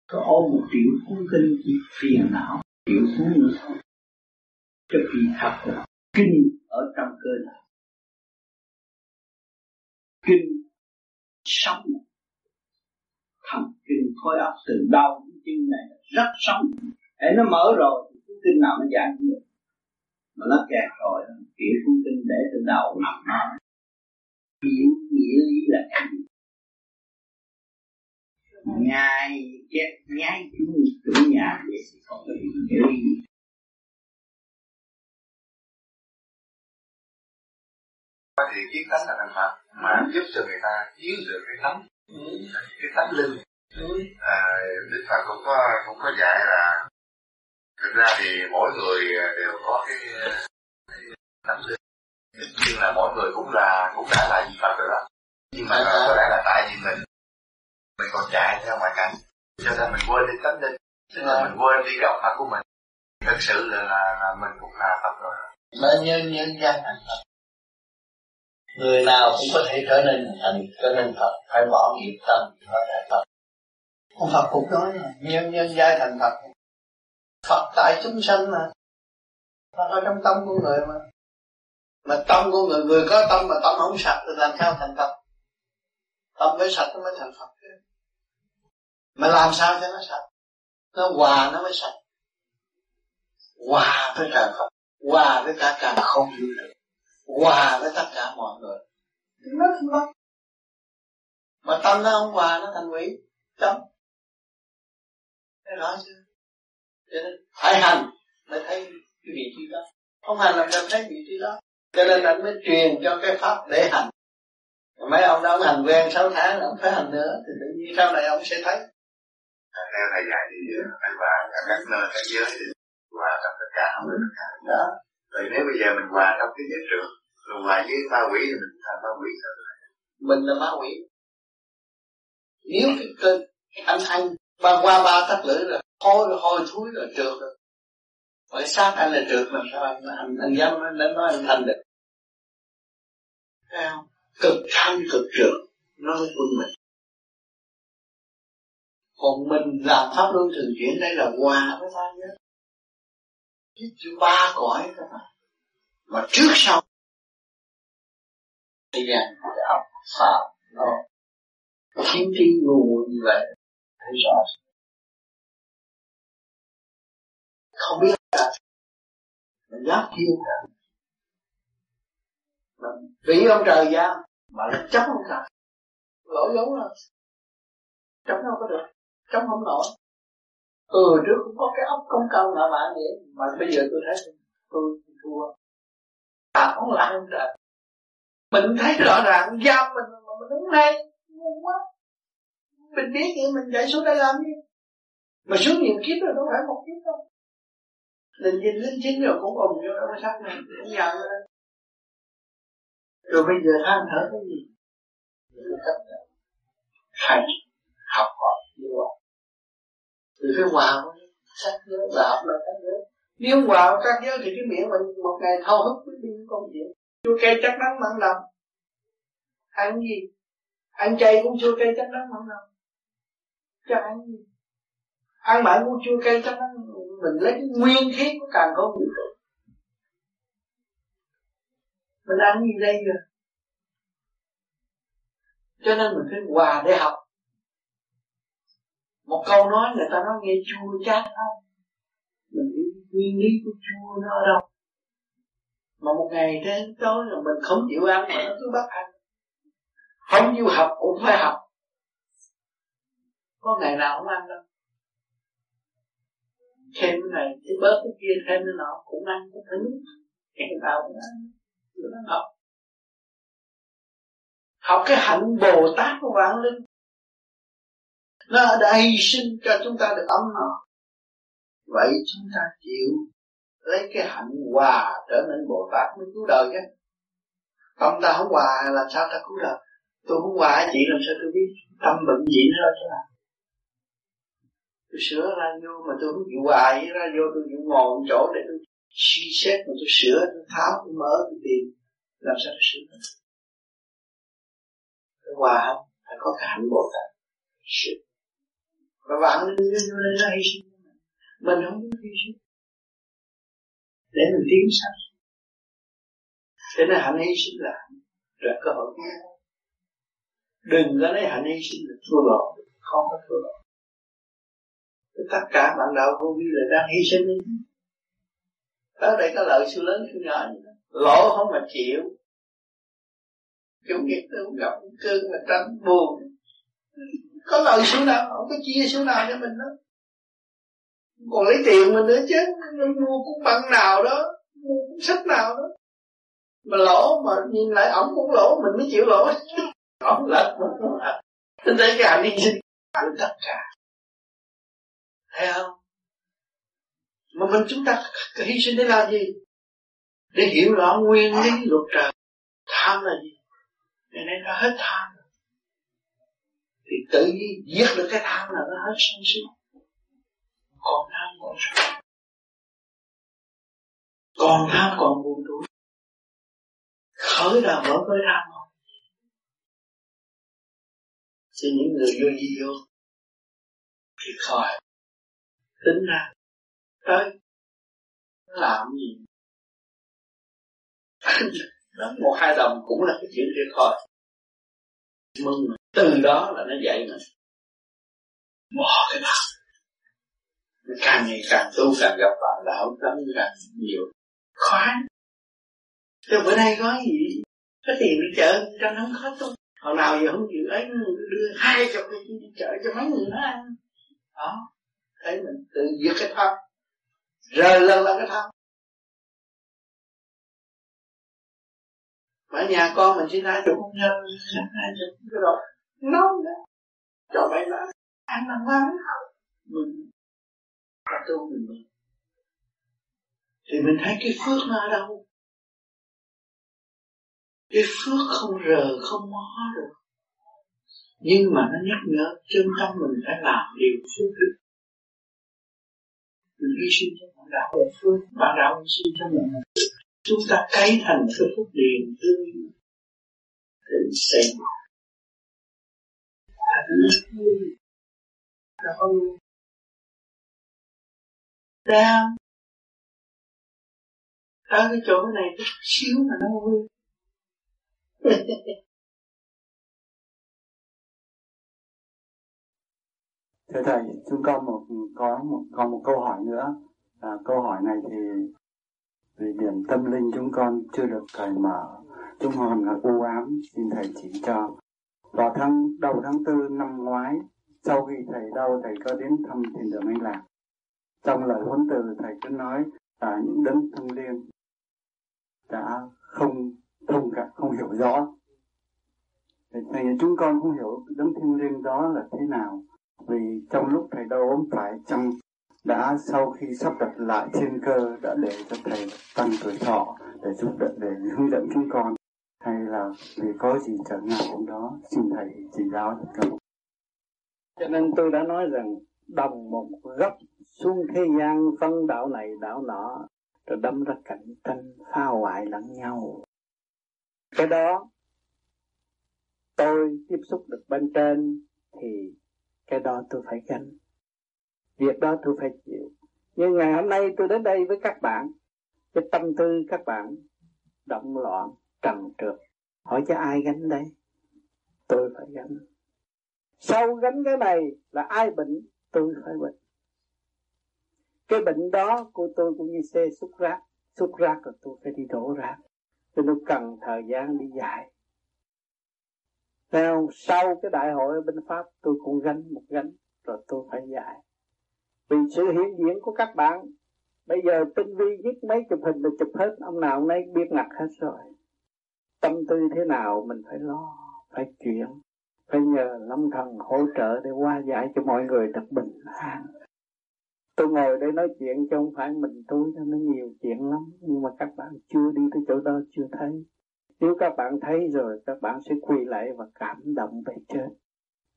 có ôm một triệu cuốn kinh chỉ phiền não triệu cuốn nữa thôi cho kỳ thật là kinh ở trong cơ thể. Kinh sống. Thần kinh khối óc từ đau kinh này rất sống. Để nó mở rồi, thì cuốn kinh nào nó dài cũng được. Mà nó kẹt rồi, kiểu cuốn kinh để từ đầu nằm nó hiểu nghĩa lý là cái gì? Ngài chết nhai chúng chủ nhà vậy thì không có hiểu lý gì? Thì kiến tánh là thành Phật mà giúp cho người ta chiếu được cái tánh cái tánh linh à, Đức Phật cũng có cũng có dạy là thực ra thì mỗi người đều có cái tánh linh. Nhưng là mỗi người cũng là cũng đã là gì Phật rồi đó. Nhưng mà có lẽ là tại vì mình mình còn chạy theo ngoại cảnh cho nên mình quên đi tánh linh tức là mình quên đi cái Phật của mình. Thực sự là, là, là mình cũng là Phật rồi mà nhân nhân gian thành Phật. Người nào cũng có thể trở nên thành trở nên Phật phải bỏ nghiệp tâm có thể Phật ông Phật cũng nói là, nhân nhân giai thành Phật Phật tại chúng sanh mà. Phật ở trong tâm của người mà. Mà tâm của người người có tâm mà tâm không sạch thì làm sao thành Phật? Tâm phải sạch nó mới thành Phật. Mà làm sao cho nó sạch? Nó hòa nó mới sạch. Hòa với trời Phật hòa với cả càng không vũ trụ hòa với tất cả mọi người. Nó không Phật mà tâm nó không hòa, nó thành quỷ. Tâm thấy rõ chưa cho nên phải hành mới thấy cái vị trí đó. Không hành làm sao thấy vị trí đó. Cho nên anh mới truyền cho cái pháp để hành. Mấy ông đó ông hành quen 6 tháng ông phải hành nữa thì tự nhiên sau này ông sẽ thấy. Theo thầy dạy thì anh hòa ở các nơi các giới thì hòa trong tất cả không được tất cả đó. Rồi nếu bây giờ mình hòa trong cái giới trường rồi hòa với ma quỷ thì mình thành ma quỷ sao? Mình là ma quỷ. Nếu cái cơ anh anh ba qua ba tắt lưỡi rồi. Hôi hôi thúi rồi trượt rồi. Bởi xác anh là trượt làm sao anh anh, anh dám anh nói anh thành được? Thấy không? Cực thanh cực trượt. Nó mới quân mình. Còn mình làm pháp luân thường chuyển đây là hòa với ta nhé chứ ba cõi các bạn. Mà trước sau. Thì gian cái ông phạm nó. Chiến trí ngu như vậy thấy rõ không biết là mình giáp thiên trời mình bị ông trời giam mà là chống ông trời lỗi lỗi rồi chống đâu có được chống không nổi ừ trước cũng có cái ốc công cao ngạo mạn vậy mà bây giờ tôi thấy tôi thua à không lại ông trời mình thấy rõ ràng giam mình mà mình đứng đây ngu quá mình biết vậy, mình chạy xuống đây làm gì? Mà xuống nhiều kiếp rồi, đâu phải một kiếp đâu. Mình nhìn linh chính rồi cũng ồn vô trong sắc này cũng giận rồi rồi bây giờ than thở cái gì? Thầy, học hỏi yêu học. Từ cái hòa với sắc giới và học là các giới nếu hòa các giới thì cái miệng mình một ngày thâu hút với đi con chuyện chua cây chắc nắng mặn lòng ăn gì? Ăn chay cũng chua cây chắc nắng mặn lòng cho ăn gì ăn mãi cũng chua cây chắc nó mình lấy cái nguyên khí của càng không vũ trụ. Mình ăn gì đây rồi cho nên mình phải hòa để học. Một câu nói người ta nói nghe chua chát không mình hiểu nguyên lý của chua nó ở đâu? Mà một ngày đến tối là mình không chịu ăn mà nó cứ bắt ăn. Không chịu học cũng phải học có ngày nào không ăn đâu. Thêm cái này, cái bớt cái kia, thêm cái nọ, cũng ăn cái thứ ngày nào cũng ăn. Nó học học cái hạnh bồ tát của vạn linh. Nó đã hy sinh cho chúng ta được ấm no. Vậy chúng ta chịu lấy cái hạnh hòa trở nên bồ tát mới cứu đời chứ. Tâm ta không hòa làm sao ta cứu đời? Tôi không hòa, chị làm sao tôi biết? Tâm bệnh gì nữa chứ nào tôi sửa ra vô mà tôi không chịu hoài ra vô tôi chịu ngồi một chỗ để tôi suy xét mà tôi sửa, tôi tháo, tôi mở, tôi tìm. Làm sao tôi sửa? Tôi hòa không? Phải có cái hạnh bồ tát sửa và bạn linh vô đây nó hy sinh. Mình không biết hy sinh. Để mình tiến sẵn. Thế nên hạnh hy sinh là là cơ hội. Đừng có lấy hạnh hy sinh là thua lỗ. Không có thua lỗ tất cả bạn đạo vô vi là đang hy sinh. Đó đây có lợi siêu lớn siêu nhỏ lỗ không mà chịu. Chủ nghiệp tôi cũng gặp cơn mà tránh buồn. Có lợi siêu nào? Không có chia siêu nào cho mình đó còn lấy tiền mình nữa chứ. Mua cuốn băng nào đó. Mua cuốn sách nào đó. Mà lỗ mà nhìn lại ổng cũng lỗ, mình mới chịu lỗ. *laughs* Ổng lật mình thấy cái hành hy sinh. Tất cả thấy không? Mà mình chúng ta hy sinh để làm gì? Để hiểu rõ nguyên lý luật trời. Tham là gì? Nên nó hết tham. Thì tự nhiên giết được cái tham là nó hết sân si. Còn tham còn sân còn tham còn buồn tuổi. Khởi đầu mở với tham không thì những người vô di vô. Thì khỏi tính ra. Tới. Làm gì? *laughs* Một hai đồng cũng là cái chuyện kia thôi. Mừng. Từ đó là nó dạy mình. Bỏ cái đó, càng ngày càng tu càng gặp bạn đạo lắm càng nhiều. Khoái Chứ bữa nay có gì? Có tiền đi chợ cho nó không khó tu. Hồi nào giờ không chịu ấy Đưa hai chục đi chợ cho mấy người nó ăn. Đó. Thấy mình tự giết cái thân, Rời lần là cái thân. Mà nhà con mình xin ra chỗ không nhân, hai chục cái đó nấu đó cho mấy là ăn làm ăn mình là tu mình mình. Thì mình thấy cái phước nó ở đâu? Cái phước không rờ, không mó được. Nhưng mà nó nhắc nhở chân tâm mình phải làm điều phước đức mình hy sinh cho bạn đạo là Phương bạn đạo hy sinh cho mọi người. Chúng ta cấy thành cái phúc điền tươi để xây thành vui. Rồi ra. Tới cái chỗ này chút xíu mà nó vui. *laughs* thưa thầy chúng con một có một còn một câu hỏi nữa. À, câu hỏi này thì về điểm tâm linh chúng con chưa được cởi mở. Chúng con là u ám xin thầy chỉ cho. Vào tháng đầu tháng tư năm ngoái sau khi thầy đau thầy có đến thăm thiền đường anh lạc. Trong lời huấn từ thầy cứ nói là những đấng thông liên đã không thông cả không hiểu rõ. Thầy chúng con không hiểu đấng thiên liêng đó là thế nào vì trong lúc thầy đau ốm phải chăm, đã sau khi sắp đặt lại thiên cơ đã để cho thầy tăng tuổi thọ để giúp đỡ, để hướng dẫn chúng con. Hay là vì có gì trở ngại cũng đó, xin thầy chỉ giáo cho con. Cho nên tôi đã nói rằng, đồng một góc xuống thế gian phân đạo này đạo nọ, rồi đâm ra cạnh tranh phá hoại lẫn nhau. Cái đó, tôi tiếp xúc được bên trên thì cái đó tôi phải gánh. Việc đó tôi phải chịu. Nhưng ngày hôm nay tôi đến đây với các bạn, cái tâm tư các bạn động loạn trần trượt. Hỏi cho ai gánh đây? Tôi phải gánh. Sau gánh cái này là ai bệnh? Tôi phải bệnh. Cái bệnh đó của tôi cũng như xe xúc rác. Xúc rác rồi tôi phải đi đổ rác. Cho tôi cần thời gian đi dài. Theo sau cái đại hội ở bên Pháp, tôi cũng gánh một gánh, rồi tôi phải giải. Vì sự hiện diện của các bạn, bây giờ tinh vi nhất mấy chụp hình là chụp hết, ông nào nay biết ngặt hết rồi. Tâm tư thế nào mình phải lo, phải chuyển, phải nhờ lâm thần hỗ trợ để qua giải cho mọi người được bình an. Tôi ngồi đây nói chuyện chứ không phải mình tôi cho nó nhiều chuyện lắm, nhưng mà các bạn chưa đi tới chỗ đó, chưa thấy nếu các bạn thấy rồi, các bạn sẽ quỳ lại và cảm động về trên.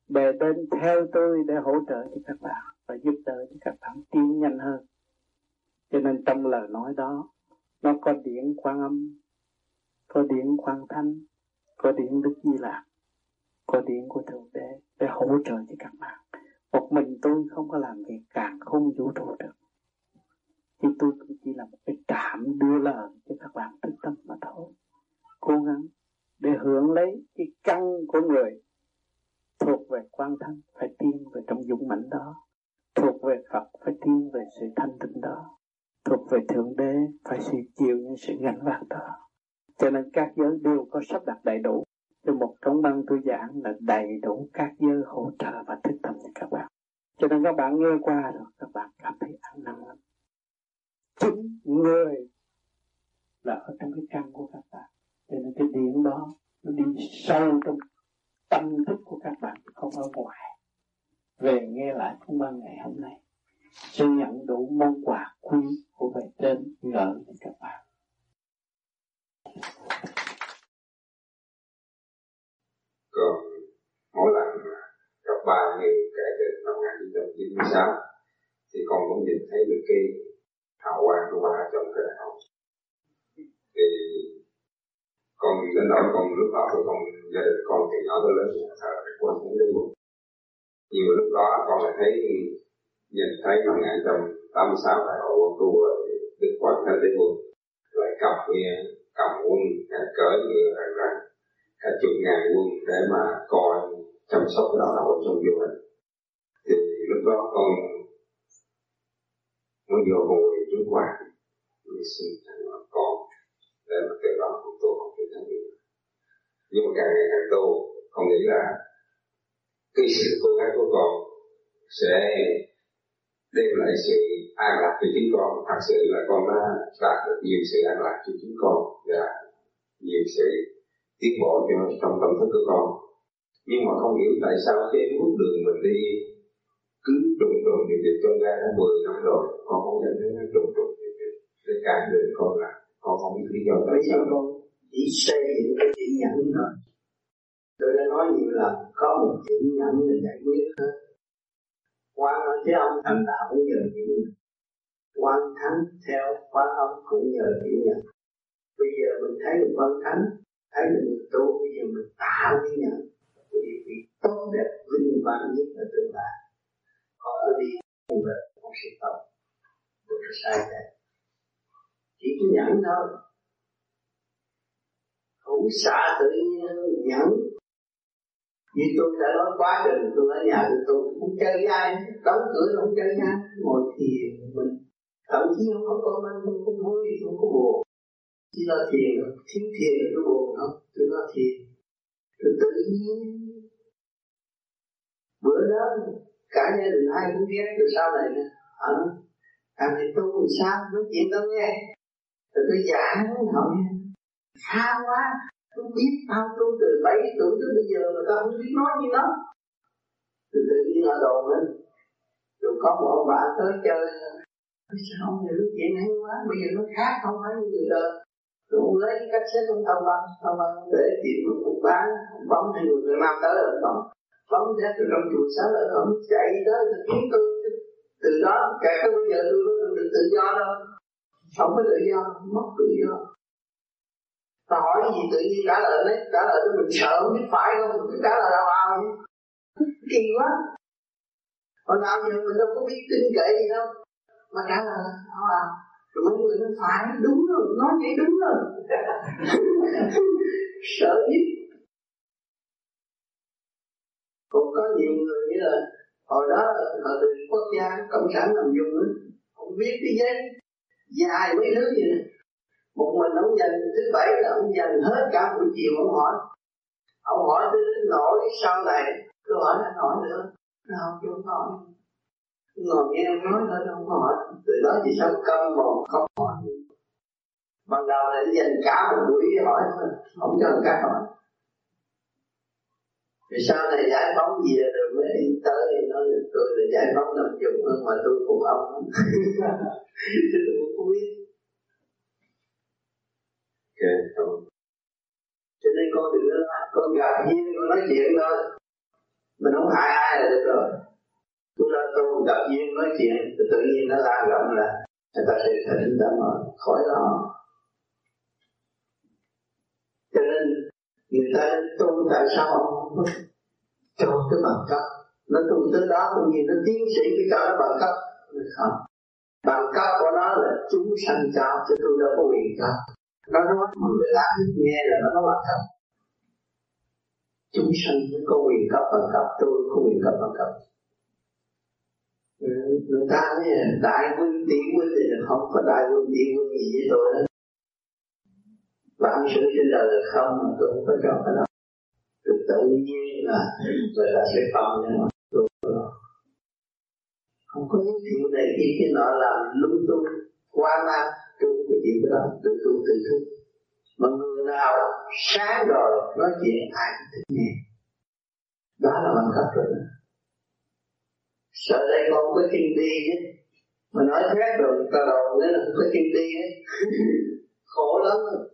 Bề đến theo tôi để hỗ trợ cho các bạn và giúp đỡ cho các bạn tiến nhanh hơn. Cho nên trong lời nói đó, nó có điển quan âm, có điển quan thanh có điển đức di lạc có điển của thượng đế để hỗ trợ cho các bạn. Một mình tôi không có làm việc, càng không vũ trụ được. Chứ tôi cũng chỉ là một cái trạm đưa lời cho các bạn thức tâm mà thôi cố gắng để hưởng lấy cái căn của người thuộc về quan thân, phải tiên về trong dũng mãnh đó, thuộc về Phật, phải tiên về sự thanh tịnh đó, thuộc về thượng đế, phải sự chịu những sự gánh vác đó. Cho nên các giới đều có sắp đặt đầy đủ. Cho một trong băng tôi giảng là đầy đủ các giới hỗ trợ và thức tâm cho các bạn. Cho nên các bạn nghe qua rồi, các bạn cảm thấy an năng lắm. Chính người là ở trong cái căn của các bạn cho nên cái điện đó, nó đi sâu trong tâm thức của các bạn, không ở ngoài. Về nghe lại cũng ban ngày hôm nay, sẽ nhận đủ món quà quý của bề trên gửi cho các bạn. Còn mỗi lần gặp ba như kể từ năm 1996 thì con cũng nhìn thấy được cái hào quang của ba trong cái đại học. Thì con đến nỗi con lúc đó thì con gia đình con thì nhỏ tới lớn thờ quan cũng đến luôn nhưng mà lúc đó con lại thấy, nhìn thấy năm 1986 đại hội quân tu rồi đức quan thánh đế quân lại cầm nghe, cầm quân cỡ như rằng rằng cả chục ngàn quân để mà coi, chăm sóc cái đạo đạo trong vô hình. Thì lúc đó con muốn vô ngồi trước quan mình xin thằng con để mà từ đó không tu không cái thánh được nhưng mà càng ngày càng tu không nghĩ là cái sự cố gắng của con sẽ đem lại sự an lạc cho chính con. Thật sự là con đã đạt được nhiều sự an lạc cho chính con và nhiều sự tiến bộ cho trong tâm thức của con. Nhưng mà không hiểu tại sao cái bước đường mình đi cứ trùng trùng thì việc con ra đã 10 năm rồi, con không nhận thấy nó trùng trùng thì để cản đường con là con không biết lý do tại sao. con chỉ xây dựng cái chữ nhẫn thôi. Tôi đã nói nhiều lần có một chữ nhẫn để giải quyết hết. Quan nói thế ông thành đạo cũng nhờ chữ quan thánh theo quan ông cũng nhờ chữ nhẫn bây giờ mình thấy được quan thánh thấy được người tu bây giờ mình tạo cái nhẫn điều kiện tốt đẹp vinh quang nhất là tương lai. Còn ở đi như vậy không sẽ tốt. Không có sai đấy chỉ có nhẫn thôi. Hữu xả tự nhiên nhẫn như tôi đã nói quá trình tôi ở nhà thì tôi không chơi với ai đóng cửa không chơi với ai ngồi thiền mình. Thậm chí không có con ăn không có vui không có buồn. Chỉ lo thiền thiếu thiền là tôi buồn không tôi lo thiền. Tôi tự nhiên bữa đó cả gia đình ai cũng ghét từ sau này nè à, thì tôi làm sao? Nói chuyện tôi nghe rồi tôi giảng họ nghe xa quá tôi biết tao tu từ 7 tuổi tới bây giờ mà tao không biết nói như nó từ tự nhiên ở đồ lên, rồi có một ông bà tới chơi. Sao ông này nói chuyện hay quá, bây giờ nó khác không phải như người đời. Rồi ông lấy cái cách xếp ông tao băng tao băng để tìm một cuộc bán bóng hay người Việt Nam tới rồi bóng bóng ra từ trong chùa sáng là ông chạy tới thì kiếm tôi. Từ đó kể tới bây giờ tôi được tự do đâu không có tự do mất tự do. Ta hỏi gì tự nhiên trả lời đấy trả lời cho mình sợ không biết phải không mình trả lời đâu vào kỳ quá. Hồi nào giờ mình đâu có biết tin cậy gì đâu. Mà trả lời là đâu rồi mấy người nó phải đúng rồi nói vậy đúng rồi *laughs* sợ nhất. Cũng có nhiều người như là hồi đó thời từ quốc gia cộng sản làm dùng ấy, không biết cái giấy dài mấy thứ gì này một mình ông dành, thứ bảy là ông dành hết cả buổi chiều ông hỏi. Ông hỏi tới nỗi sau này, tôi hỏi anh hỏi nữa. Nó không chịu hỏi. Ngồi nghe ông nói thôi, không có hỏi. Từ đó thì sao câm mồm không hỏi. Ban đầu là dành cả một buổi hỏi thôi, không cho cả hỏi thì sau này giải phóng gì rồi mới tới thì nói tôi là giải phóng nằm dùng hơn mà tôi phục ông. Chứ tôi không biết okay, cho nên con đừng có con gặp duyên con nói chuyện thôi. Mình không hại ai là được rồi. Tôi ra tôi gặp duyên nói chuyện thì tự nhiên nó lan rộng là người ta sẽ thỉnh tâm rồi khỏi lo. Cho nên người ta tại sao không có cho cái bằng cấp? Nó tu tới đó cũng như nó tiến sĩ cái cho nó bằng cấp. Không. Bằng cấp của nó là chúng sanh cho chứ tôi đâu có quyền cho nó nói mà người làm nghe là nó nói bằng cấp chúng sanh có quyền cấp bằng cấp, tôi có quyền cấp bằng cấp. Ừ, người ta nói là đại quân tỷ quân thì không có đại quân tỷ quân gì với tôi hết. Bản sự trên đời là không, mà tôi không có cho cái đó tự nhiên là người ta sẽ phân nhưng mà không có những chuyện này kia cái nọ làm lung tung qua ma tôi cái chuyện đó. Tự tu tự thức. Mà người nào sáng rồi nói chuyện, ai cũng thích nghe. Đó là bằng cấp rồi sợ đây con có chân đi chứ. Mà nói khác rồi, ta đầu nữa là có chân đi ấy. *laughs* khổ lắm. rồi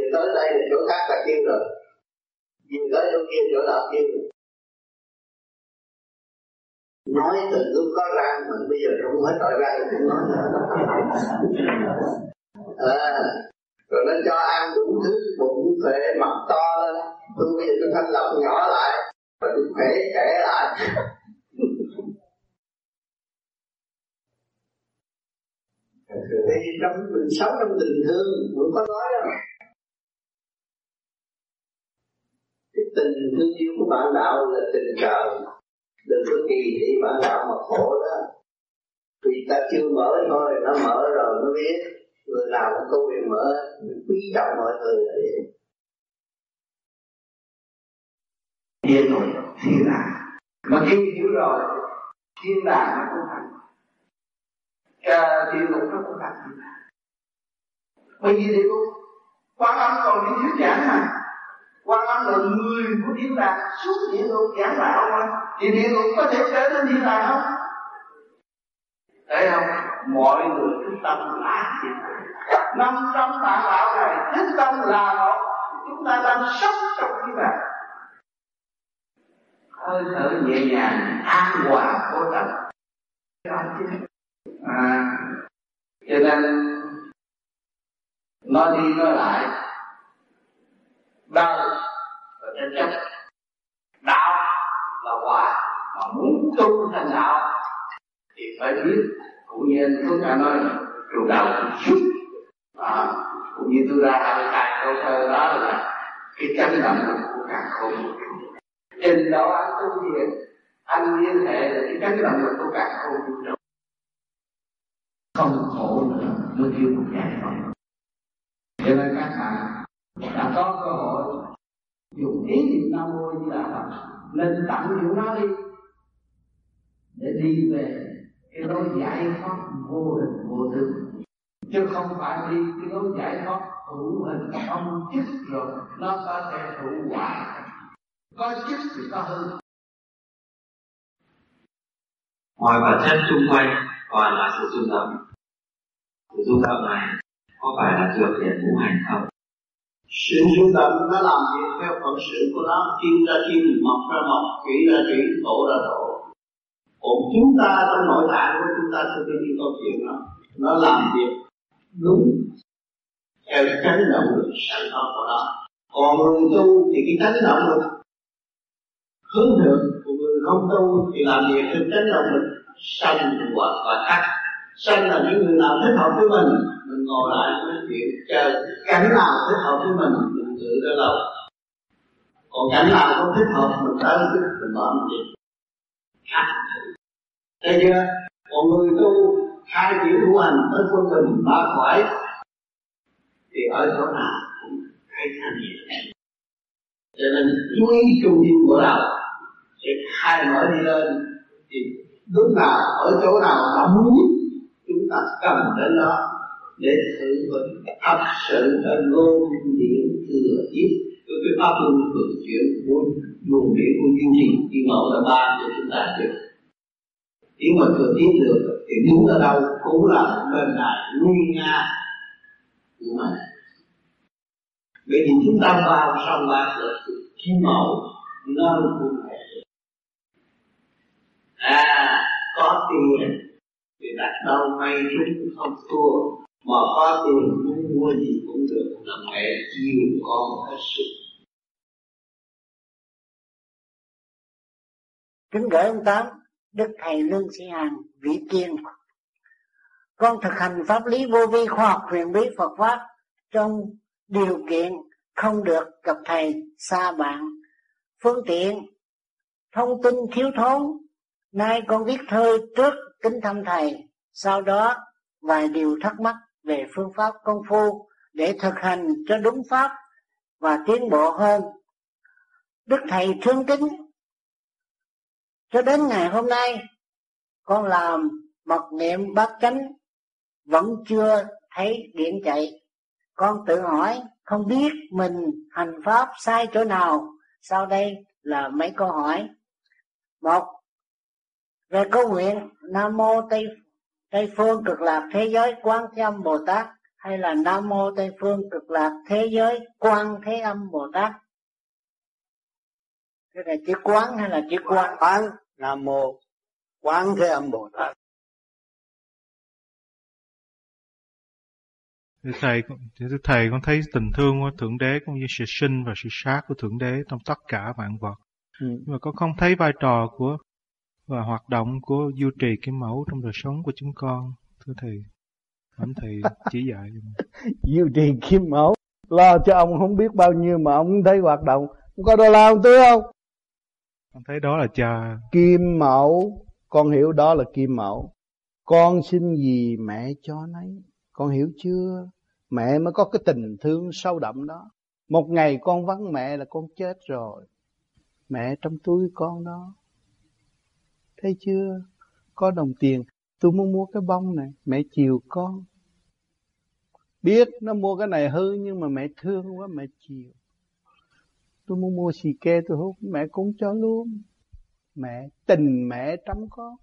tôi tới đây là chỗ khác là kêu rồi. Vừa tới chỗ kia chỗ nào kêu rồi nói từ lúc có răng mình bây giờ rụng hết rồi răng cũng nói. À, rồi nó cho ăn đủ thứ bụng phệ mặt to lên tôi bây giờ tôi thanh lọc nhỏ lại và tôi khỏe trẻ lại. Thì trong mình sống trong tình thương cũng có nói đó. Tình thương yêu của bạn đạo là tình trời đừng có kỳ thị bạn đạo mà khổ đó. Vì ta chưa mở thôi, nó mở rồi nó biết. Người nào cũng có quyền mở quý trọng mọi người là vậy. Yên rồi, thiên đàng. Mà khi hiểu rồi, thiên đàng nó cũng thành. Cả địa ngục nó cũng thành thiên đàng. Bởi vì địa ngục quan âm còn những thứ giảng mà quan âm là người của thiên đàng suốt địa ngục giảng đạo mà thì địa ngục có thể trở nên thiên đàng không? Thấy không? Mọi người thức tâm là gì năm trăm bạn đạo này thức tâm là một chúng ta đang sống trong cái này hơi thở nhẹ nhàng, an hòa vô tận. À cho nên, nói đi nói lại đời và tranh chấp đạo là hòa mà muốn tu thành đạo thì phải biết cũng như anh Phước đã nói trụ đạo chút à, cũng như tôi ra hai hai câu thơ đó là cái chấn động của cả không. Trình độ anh tu thiền anh liên hệ là cái chấn động của cả không. Vũ trụ không khổ nữa mới kêu một giải thoát cho nên các bạn đã có cơ hội dùng ý niệm nam mô như là phật nên tặng dụng nó đi để đi về cái lối giải thoát vô hình vô tướng, chứ không phải đi cái lối giải thoát hữu hình không chức rồi nó có thể hữu quả. Có chức thì có hư. Ngoài bản chất xung quanh còn là sự dung hợp. Sự dung hợp này có phải là dược để ngũ hành không? Sự rung tập nó làm việc theo phận sự của nó. Thiên ra thiên mọc ra mọc kỹ ra kỹ tổ ra tổ. còn chúng ta trong nội tạng của chúng ta, thực hiện câu chuyện đó, nó làm việc đúng theo chấn động lực sẵn có của nó. Còn người tu thì cái chấn động lực hướng thượng của người không tu thì làm việc theo chấn động lực sanh hoặc và khác sanh là những người nào thích hợp với mình? Mình ngồi lại nói chuyện chờ cảnh nào thích hợp với mình mình tự ra lòng còn cảnh nào không thích hợp, mình tới, mình bỏ mình đi. Thấy chưa? Còn người tu hai chữ tu hành, tới quân bình, ba khỏi. Thì ở chỗ nào cũng thấy thanh nhẹ cho nên duy trung tâm của đạo sẽ khai mở đi lên, thì lúc nào ở chỗ nào nóng nhất chúng ta cần đến đó để thử vấn thật sự là ngôn điển thừa tiếp. Với cái pháp luân vận chuyển của luồng điển của chương trình khi mẫu là ba cho chúng ta được nếu mà thừa tiếp được thì đứng ở đâu cũng là bên đại nguy nga của mình. Bởi vì chúng ta vào trong ba được kim mẫu nơi cụ thể à có tiền. Thì đặt đâu may chúng không thua mà có tiền muốn mua gì cũng được, là mẹ chiều con hết sức. Kính gửi ông tám, đức thầy lương sĩ hằng vĩ kiên. Con thực hành pháp lý vô vi khoa học huyền bí phật pháp trong điều kiện không được gặp thầy xa bạn. Phương tiện, thông tin thiếu thốn, nay con viết thơ trước kính thăm thầy, sau đó vài điều thắc mắc về phương pháp công phu để thực hành cho đúng pháp và tiến bộ hơn. Đức Thầy thương kính, cho đến ngày hôm nay, con làm mật niệm bát chánh vẫn chưa thấy điện chạy. Con tự hỏi không biết mình hành pháp sai chỗ nào. Sau đây là mấy câu hỏi. Một, về câu nguyện Nam Mô Tây Tây phương cực lạc thế giới quán thế âm Bồ Tát hay là Nam mô Tây phương cực lạc thế giới quan thế âm Bồ Tát. Cái là chữ quán hay là chữ quan? Quán Nam mô quán thế âm Bồ Tát. Thầy, thưa thầy con thấy tình thương của thượng đế cũng như sự sinh và sự sát của thượng đế trong tất cả vạn vật. Ừ. Nhưng mà con không thấy vai trò của và hoạt động của duy trì cái mẫu trong đời sống của chúng con thưa thầy. Thẩm thầy chỉ dạy *laughs* duy trì kim mẫu. Lo cho ông không biết bao nhiêu mà ông thấy hoạt động. Không có đô la ông tươi không? Con thấy đó là cha. Kim mẫu. Con hiểu đó là kim mẫu. Con xin gì mẹ cho nấy. Con hiểu chưa? Mẹ mới có cái tình thương sâu đậm đó. Một ngày con vắng mẹ là con chết rồi. Mẹ trong túi con đó Thấy chưa? Có đồng tiền, tôi muốn mua cái bông này, mẹ chiều con. biết nó mua cái này hư nhưng mà mẹ thương quá mẹ chiều. Tôi muốn mua xì ke tôi hút mẹ cũng cho luôn. Mẹ tình mẹ trong con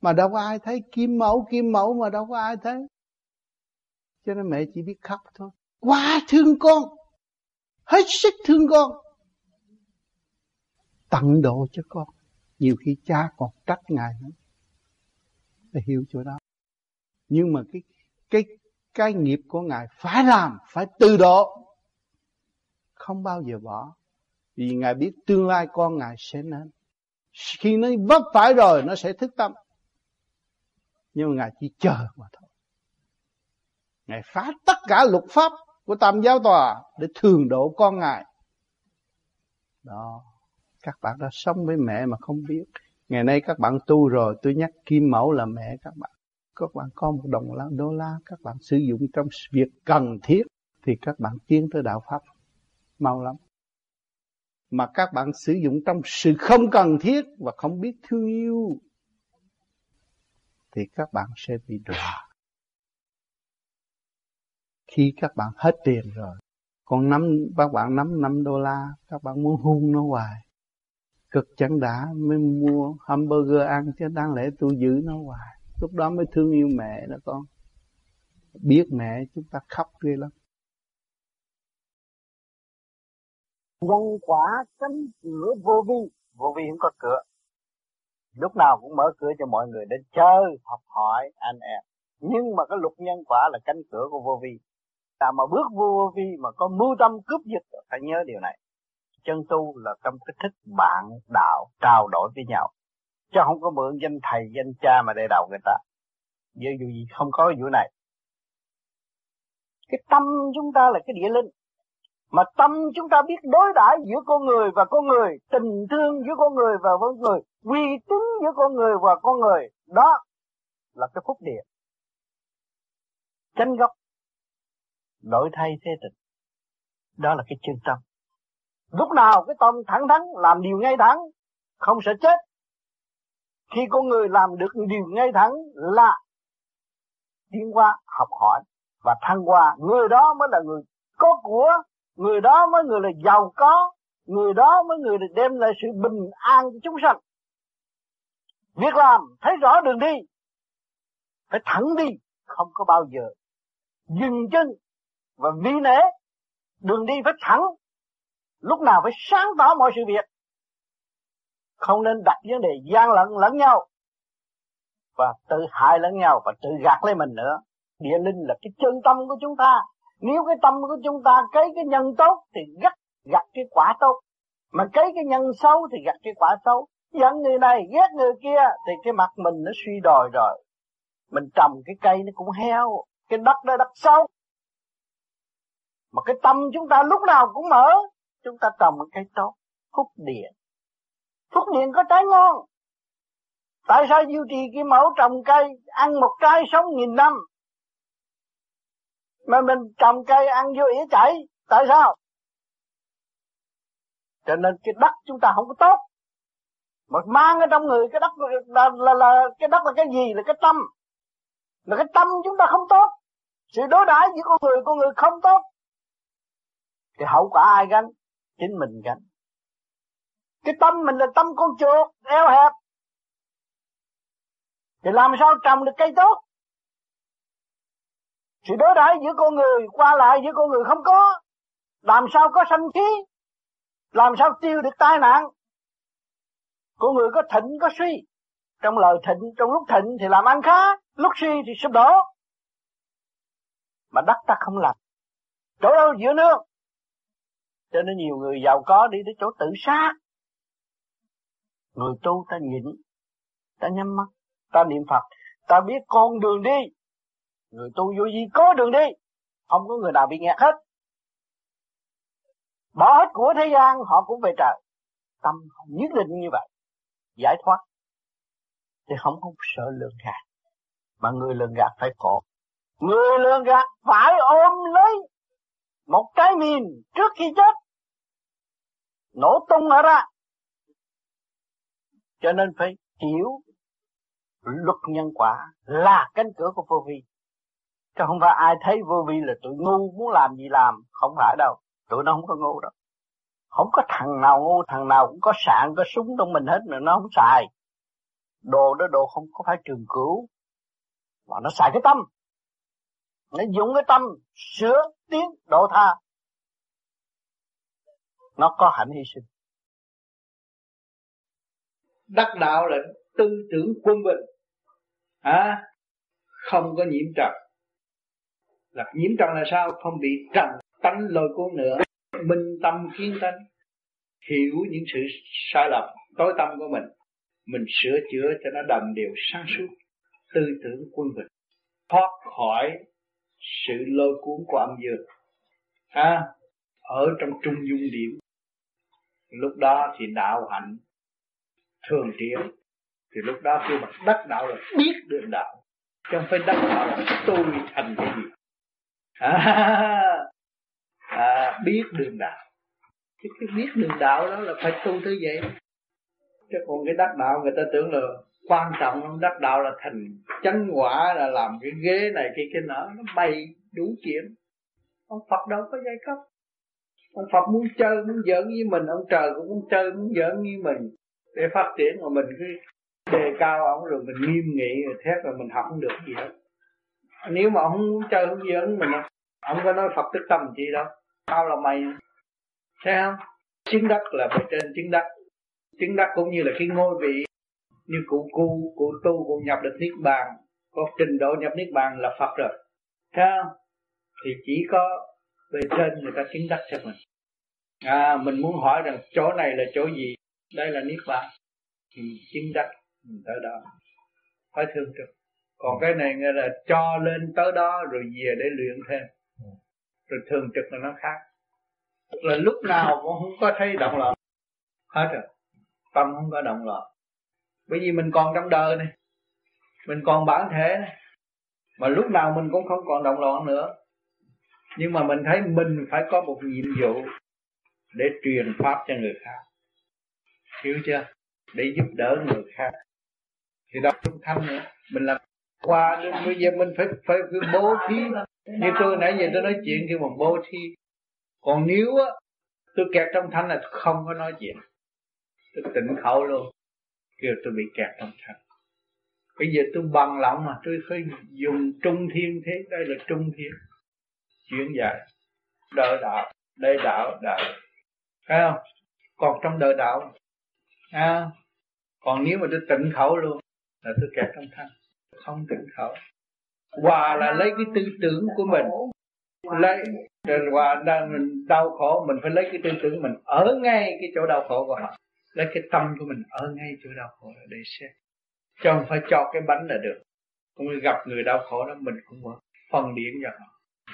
mà đâu có ai thấy kim mẫu kim mẫu mà đâu có ai thấy. Cho nên mẹ chỉ biết khóc thôi. Quá thương con. Hết sức thương con. Tặng độ cho con nhiều khi cha còn trách ngài nữa phải hiểu chỗ đó. Nhưng mà cái cái cái nghiệp của ngài phải làm, phải từ độ, không bao giờ bỏ. Vì ngài biết tương lai con ngài sẽ nên. Khi nó vấp phải rồi, nó sẽ thức tâm. Nhưng mà ngài chỉ chờ mà thôi. Ngài phá tất cả luật pháp của tam giáo tòa để thường độ con ngài. Đó các bạn đã sống với mẹ mà không biết. Ngày nay các bạn tu rồi, tôi nhắc kim mẫu là mẹ các bạn. Các bạn có một đồng la đô la các bạn sử dụng trong việc cần thiết thì các bạn tiến tới đạo pháp. Mau lắm. Mà các bạn sử dụng trong sự không cần thiết và không biết thương yêu thì các bạn sẽ bị đọa. Khi các bạn hết tiền rồi, còn nắm các bạn nắm 5 đô la, các bạn muốn hung nó hoài cực chẳng đã, mới mua hamburger ăn chứ đáng lẽ tôi giữ nó hoài. Lúc đó mới thương yêu mẹ đó con. Biết mẹ chúng ta khóc ghê lắm. Nhân quả cánh cửa vô vi. Vô vi không có cửa. Lúc nào cũng mở cửa cho mọi người đến chơi, học hỏi anh em. Nhưng mà cái luật nhân quả là cánh cửa của vô vi. Ta mà bước vô vô vi mà có mưu tâm cướp giật, phải nhớ điều này chân tu là trong cái thức bạn đạo trao đổi với nhau. Chứ không có mượn danh thầy, danh cha mà để đầu người ta. Ví dù gì không có vụ này. Cái tâm chúng ta là cái địa linh. Mà tâm chúng ta biết đối đãi giữa con người và con người, tình thương giữa con người và con người, uy tín giữa con người và con người, đó là cái phúc địa. Chánh gốc, đổi thay thế tình. Đó là cái chân tâm lúc nào cái tâm thẳng thắn, làm điều ngay thẳng, không sợ chết. Khi con người làm được điều ngay thẳng là tiến qua học hỏi và thăng qua. Người đó mới là người có của, người đó mới người là giàu có, người đó mới người đem lại sự bình an cho chúng sanh. Việc làm, thấy rõ đường đi, phải thẳng đi, không có bao giờ dừng chân và vi nể. Đường đi phải thẳng lúc nào phải sáng tỏ mọi sự việc. Không nên đặt vấn đề gian lận lẫn nhau. Và tự hại lẫn nhau và tự gạt lấy mình nữa. Địa linh là cái chân tâm của chúng ta. Nếu cái tâm của chúng ta cấy cái nhân tốt thì gặt gặt cái quả tốt. Mà cấy cái nhân xấu thì gặt cái quả xấu. Giận người này, ghét người kia thì cái mặt mình nó suy đồi rồi. Mình trồng cái cây nó cũng heo, cái đất đó đất sâu mà cái tâm chúng ta lúc nào cũng mở chúng ta trồng một cây tốt phúc điện phúc điện có trái ngon. Tại sao duy trì cái mẫu trồng cây ăn một trái sống nghìn năm? Mà mình trồng cây ăn vô ỉa chảy tại sao? Cho nên cái đất chúng ta không có tốt. Mà mang ở trong người cái đất là, là, là, là cái đất là cái gì? Là cái tâm. Là cái tâm chúng ta không tốt. Sự đối đãi giữa con người con người không tốt. Thì hậu quả ai gánh? Chính mình gánh. Cái tâm mình là tâm con chuột, eo hẹp. Thì làm sao trồng được cây tốt? Sự đối đãi giữa con người, qua lại giữa con người không có. Làm sao có sanh khí? Làm sao tiêu được tai nạn? Con người có thịnh, có suy. Trong lời thịnh, trong lúc thịnh thì làm ăn khá, lúc suy thì sụp đổ. Mà đất ta không làm. Chỗ đâu giữa nước? Cho nên nhiều người giàu có đi tới chỗ tự sát. Người tu ta nhịn, ta nhắm mắt, ta niệm phật, ta biết con đường đi. Người tu vô gì có đường đi, không có người nào bị nghẹt hết. Bỏ hết của thế gian, họ cũng về trời. Tâm nhất định như vậy, giải thoát. Thì không không sợ lường gạt, mà người lường gạt phải khổ. Người lường gạt phải ôm lấy một cái mìn trước khi chết. Nổ tung ở ra. Cho nên phải hiểu luật nhân quả là cánh cửa của vô vi. Chứ không phải ai thấy vô vi là tụi ngu muốn làm gì làm. Không phải đâu. Tụi nó không có ngu đâu. Không có thằng nào ngu, thằng nào cũng có sạn, có súng trong mình hết, mà nó không xài. Đồ đó, đồ không có phải trường cửu mà nó xài cái tâm. Nó dùng cái tâm sửa tiến độ tha. Nó có hạnh hy sinh. Đắc đạo là tư tưởng quân bình. À, không có nhiễm trần. Là nhiễm trần là sao? Không bị trần tánh lôi cuốn nữa. Minh tâm kiến tánh. Hiểu những sự sai lầm tối tâm của mình. Mình sửa chữa cho nó đồng đều sáng suốt. Tư tưởng quân bình. Thoát khỏi sự lôi cuốn của âm dương. À, ở trong trung dung điểm lúc đó thì đạo hạnh thường tiến, thì lúc đó kêu bằng đắc đạo là biết được đạo chứ không phải đắc đạo là tôi thành cái gì. À, à, biết đường đạo. Cái, cái biết đường đạo đó là phải tu thế vậy. Chứ còn cái đắc đạo người ta tưởng là quan trọng lắm. Đắc đạo là thành chánh quả, là làm cái ghế này, cái cái nọ, nó bay đủ chuyện. Ông Phật đâu có giai cấp. Ông Phật muốn chơi, muốn giỡn với mình, ông trời cũng muốn chơi, muốn giỡn với mình. Để phát triển mà mình cứ đề cao ông rồi mình nghiêm nghị, rồi thét là mình học không được gì hết. Nếu mà ông muốn chơi không giỡn mình, ông có nói Phật tức tâm gì đâu. Tao là mày. Thấy không? Chứng đắc là bề trên chứng đắc. Chứng đắc cũng như là cái ngôi vị như cụ cu, cụ tu, cụ nhập được niết bàn, có trình độ nhập niết bàn là Phật rồi. Thấy không? Thì chỉ có bề trên người ta chứng đắc cho mình. À mình muốn hỏi rằng chỗ này là chỗ gì? Đây là niết bàn. Thì chứng đắc, mình tới đó. Phải thương trực. Còn cái này nghe là cho lên tới đó rồi về để luyện thêm. Rồi thường trực là nó khác. Là lúc nào cũng không có thấy động loạn. Hết rồi. Tâm không có động loạn bởi vì mình còn trong đời này. Mình còn bản thể này. Mà lúc nào mình cũng không còn động loạn nữa. Nhưng mà mình thấy mình phải có một nhiệm vụ để truyền pháp cho người khác. Hiểu chưa? Để giúp đỡ người khác. Thì đó trung thanh nữa. Mình làm qua bây giờ mình phải phải, phải bố thí. Như tôi nãy giờ tôi nói chuyện kêu bằng bố thí. Còn nếu á tôi kẹt trong thanh là không có nói chuyện. Tôi tỉnh khẩu luôn kêu tôi bị kẹt trong thân. bây giờ tôi bằng lòng mà tôi phải dùng trung thiên thế. Đây là trung thiên. Chuyển dạy đời đạo. Đây đạo đạo. Phải không? Còn trong đời đạo. À, còn nếu mà tôi tịnh khẩu luôn là tôi kẹt trong thân. không tịnh khẩu. Hòa là lấy cái tư tưởng của mình. Lấy hòa đang mình đau khổ mình phải lấy cái tư tưởng mình ở ngay cái chỗ đau khổ của họ lấy cái tâm của mình ở ngay chỗ đau khổ để xem, chứ không phải cho cái bánh là được. Không gặp người đau khổ đó mình cũng muốn phân điển cho họ.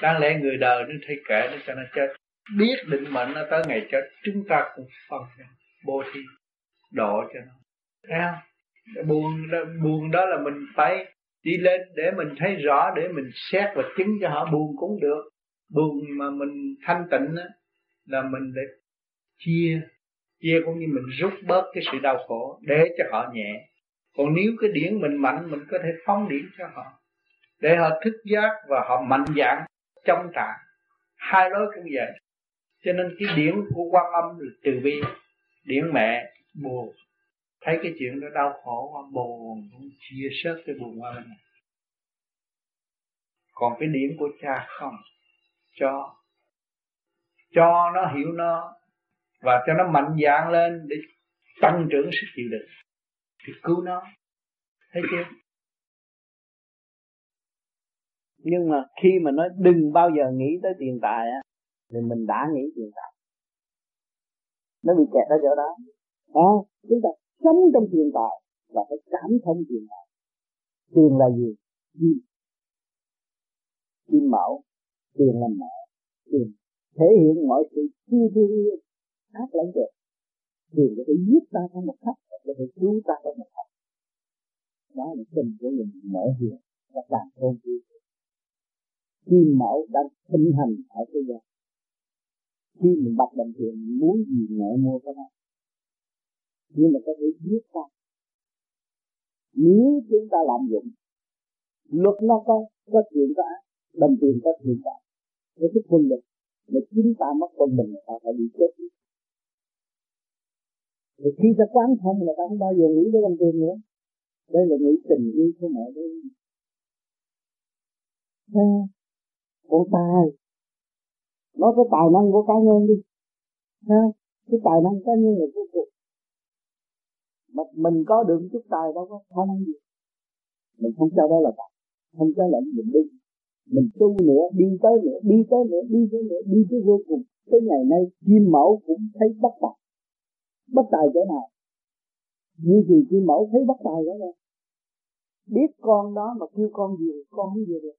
Đáng lẽ người đời nó thấy kể nó cho nó chết. Biết định mệnh nó tới ngày chết chúng ta cũng phân bố thí độ cho nó. Thấy không? Buồn đó, buồn đó là mình phải đi lên để mình thấy rõ để mình xét và chứng cho họ buồn cũng được. Buồn mà mình thanh tịnh đó, là mình để chia chia cũng như mình rút bớt cái sự đau khổ để cho họ nhẹ. Còn nếu cái điển mình mạnh, mình có thể phóng điển cho họ. Để họ thức giác và họ mạnh dạn trong trạng. Hai lối cũng vậy. Cho nên cái điển của quan âm là từ bi, điển mẹ, buồn. Thấy cái chuyện đó đau khổ quá, buồn cũng chia sớt cái buồn qua bên này. Còn cái điểm của cha không cho. Cho nó hiểu nó và cho nó mạnh dạn lên để tăng trưởng sức chịu đựng. Thì cứu nó. Thấy chưa? Nhưng mà khi mà nói đừng bao giờ nghĩ tới tiền tài á thì mình đã nghĩ tiền tài. Nó bị kẹt ở chỗ đó. À, chúng ta sống trong tiền tài và phải cảm thông tiền tài. Tiền là gì? Kim kim mẫu. Tiền là mẹ. Tiền thể hiện mọi sự chi thương yêu khác lẫn được Điều có thể giết ta trong một khắc có thể cứu ta trong một khắc đó là tình của mình, mở hiện và càng tôn vui kim mẫu đang sinh hành ở thế gian, khi mình bật đồng tiền muốn gì mẹ mua cái đó. Nhưng mà có thể giết ta. Nếu chúng ta làm dụng, luật nó có có chuyện có ác, đồng tiền có thiện cả nó cái quân lực mà chúng ta mất quân mình, ta phải bị chết thì khi ta quán thông là ta không bao giờ nghĩ tới đồng tiền nữa. Đây là nghĩ tình yêu của mẹ đấy à, con tài. Nói cái tài năng của cá nhân đi. Ha cái tài năng cá nhân là vô cùng mà mình có được chút tài đâu có không gì. Mình không cho đó là tài không cho là mình đi. Mình tu nữa đi tới nữa đi tới nữa đi tới nữa đi tới vô cùng. Tới ngày nay chim mẫu cũng thấy bất tài bất tài chỗ nào? Như gì khi mẫu thấy bất tài đó đâu biết con đó mà kêu con gì, con không về được.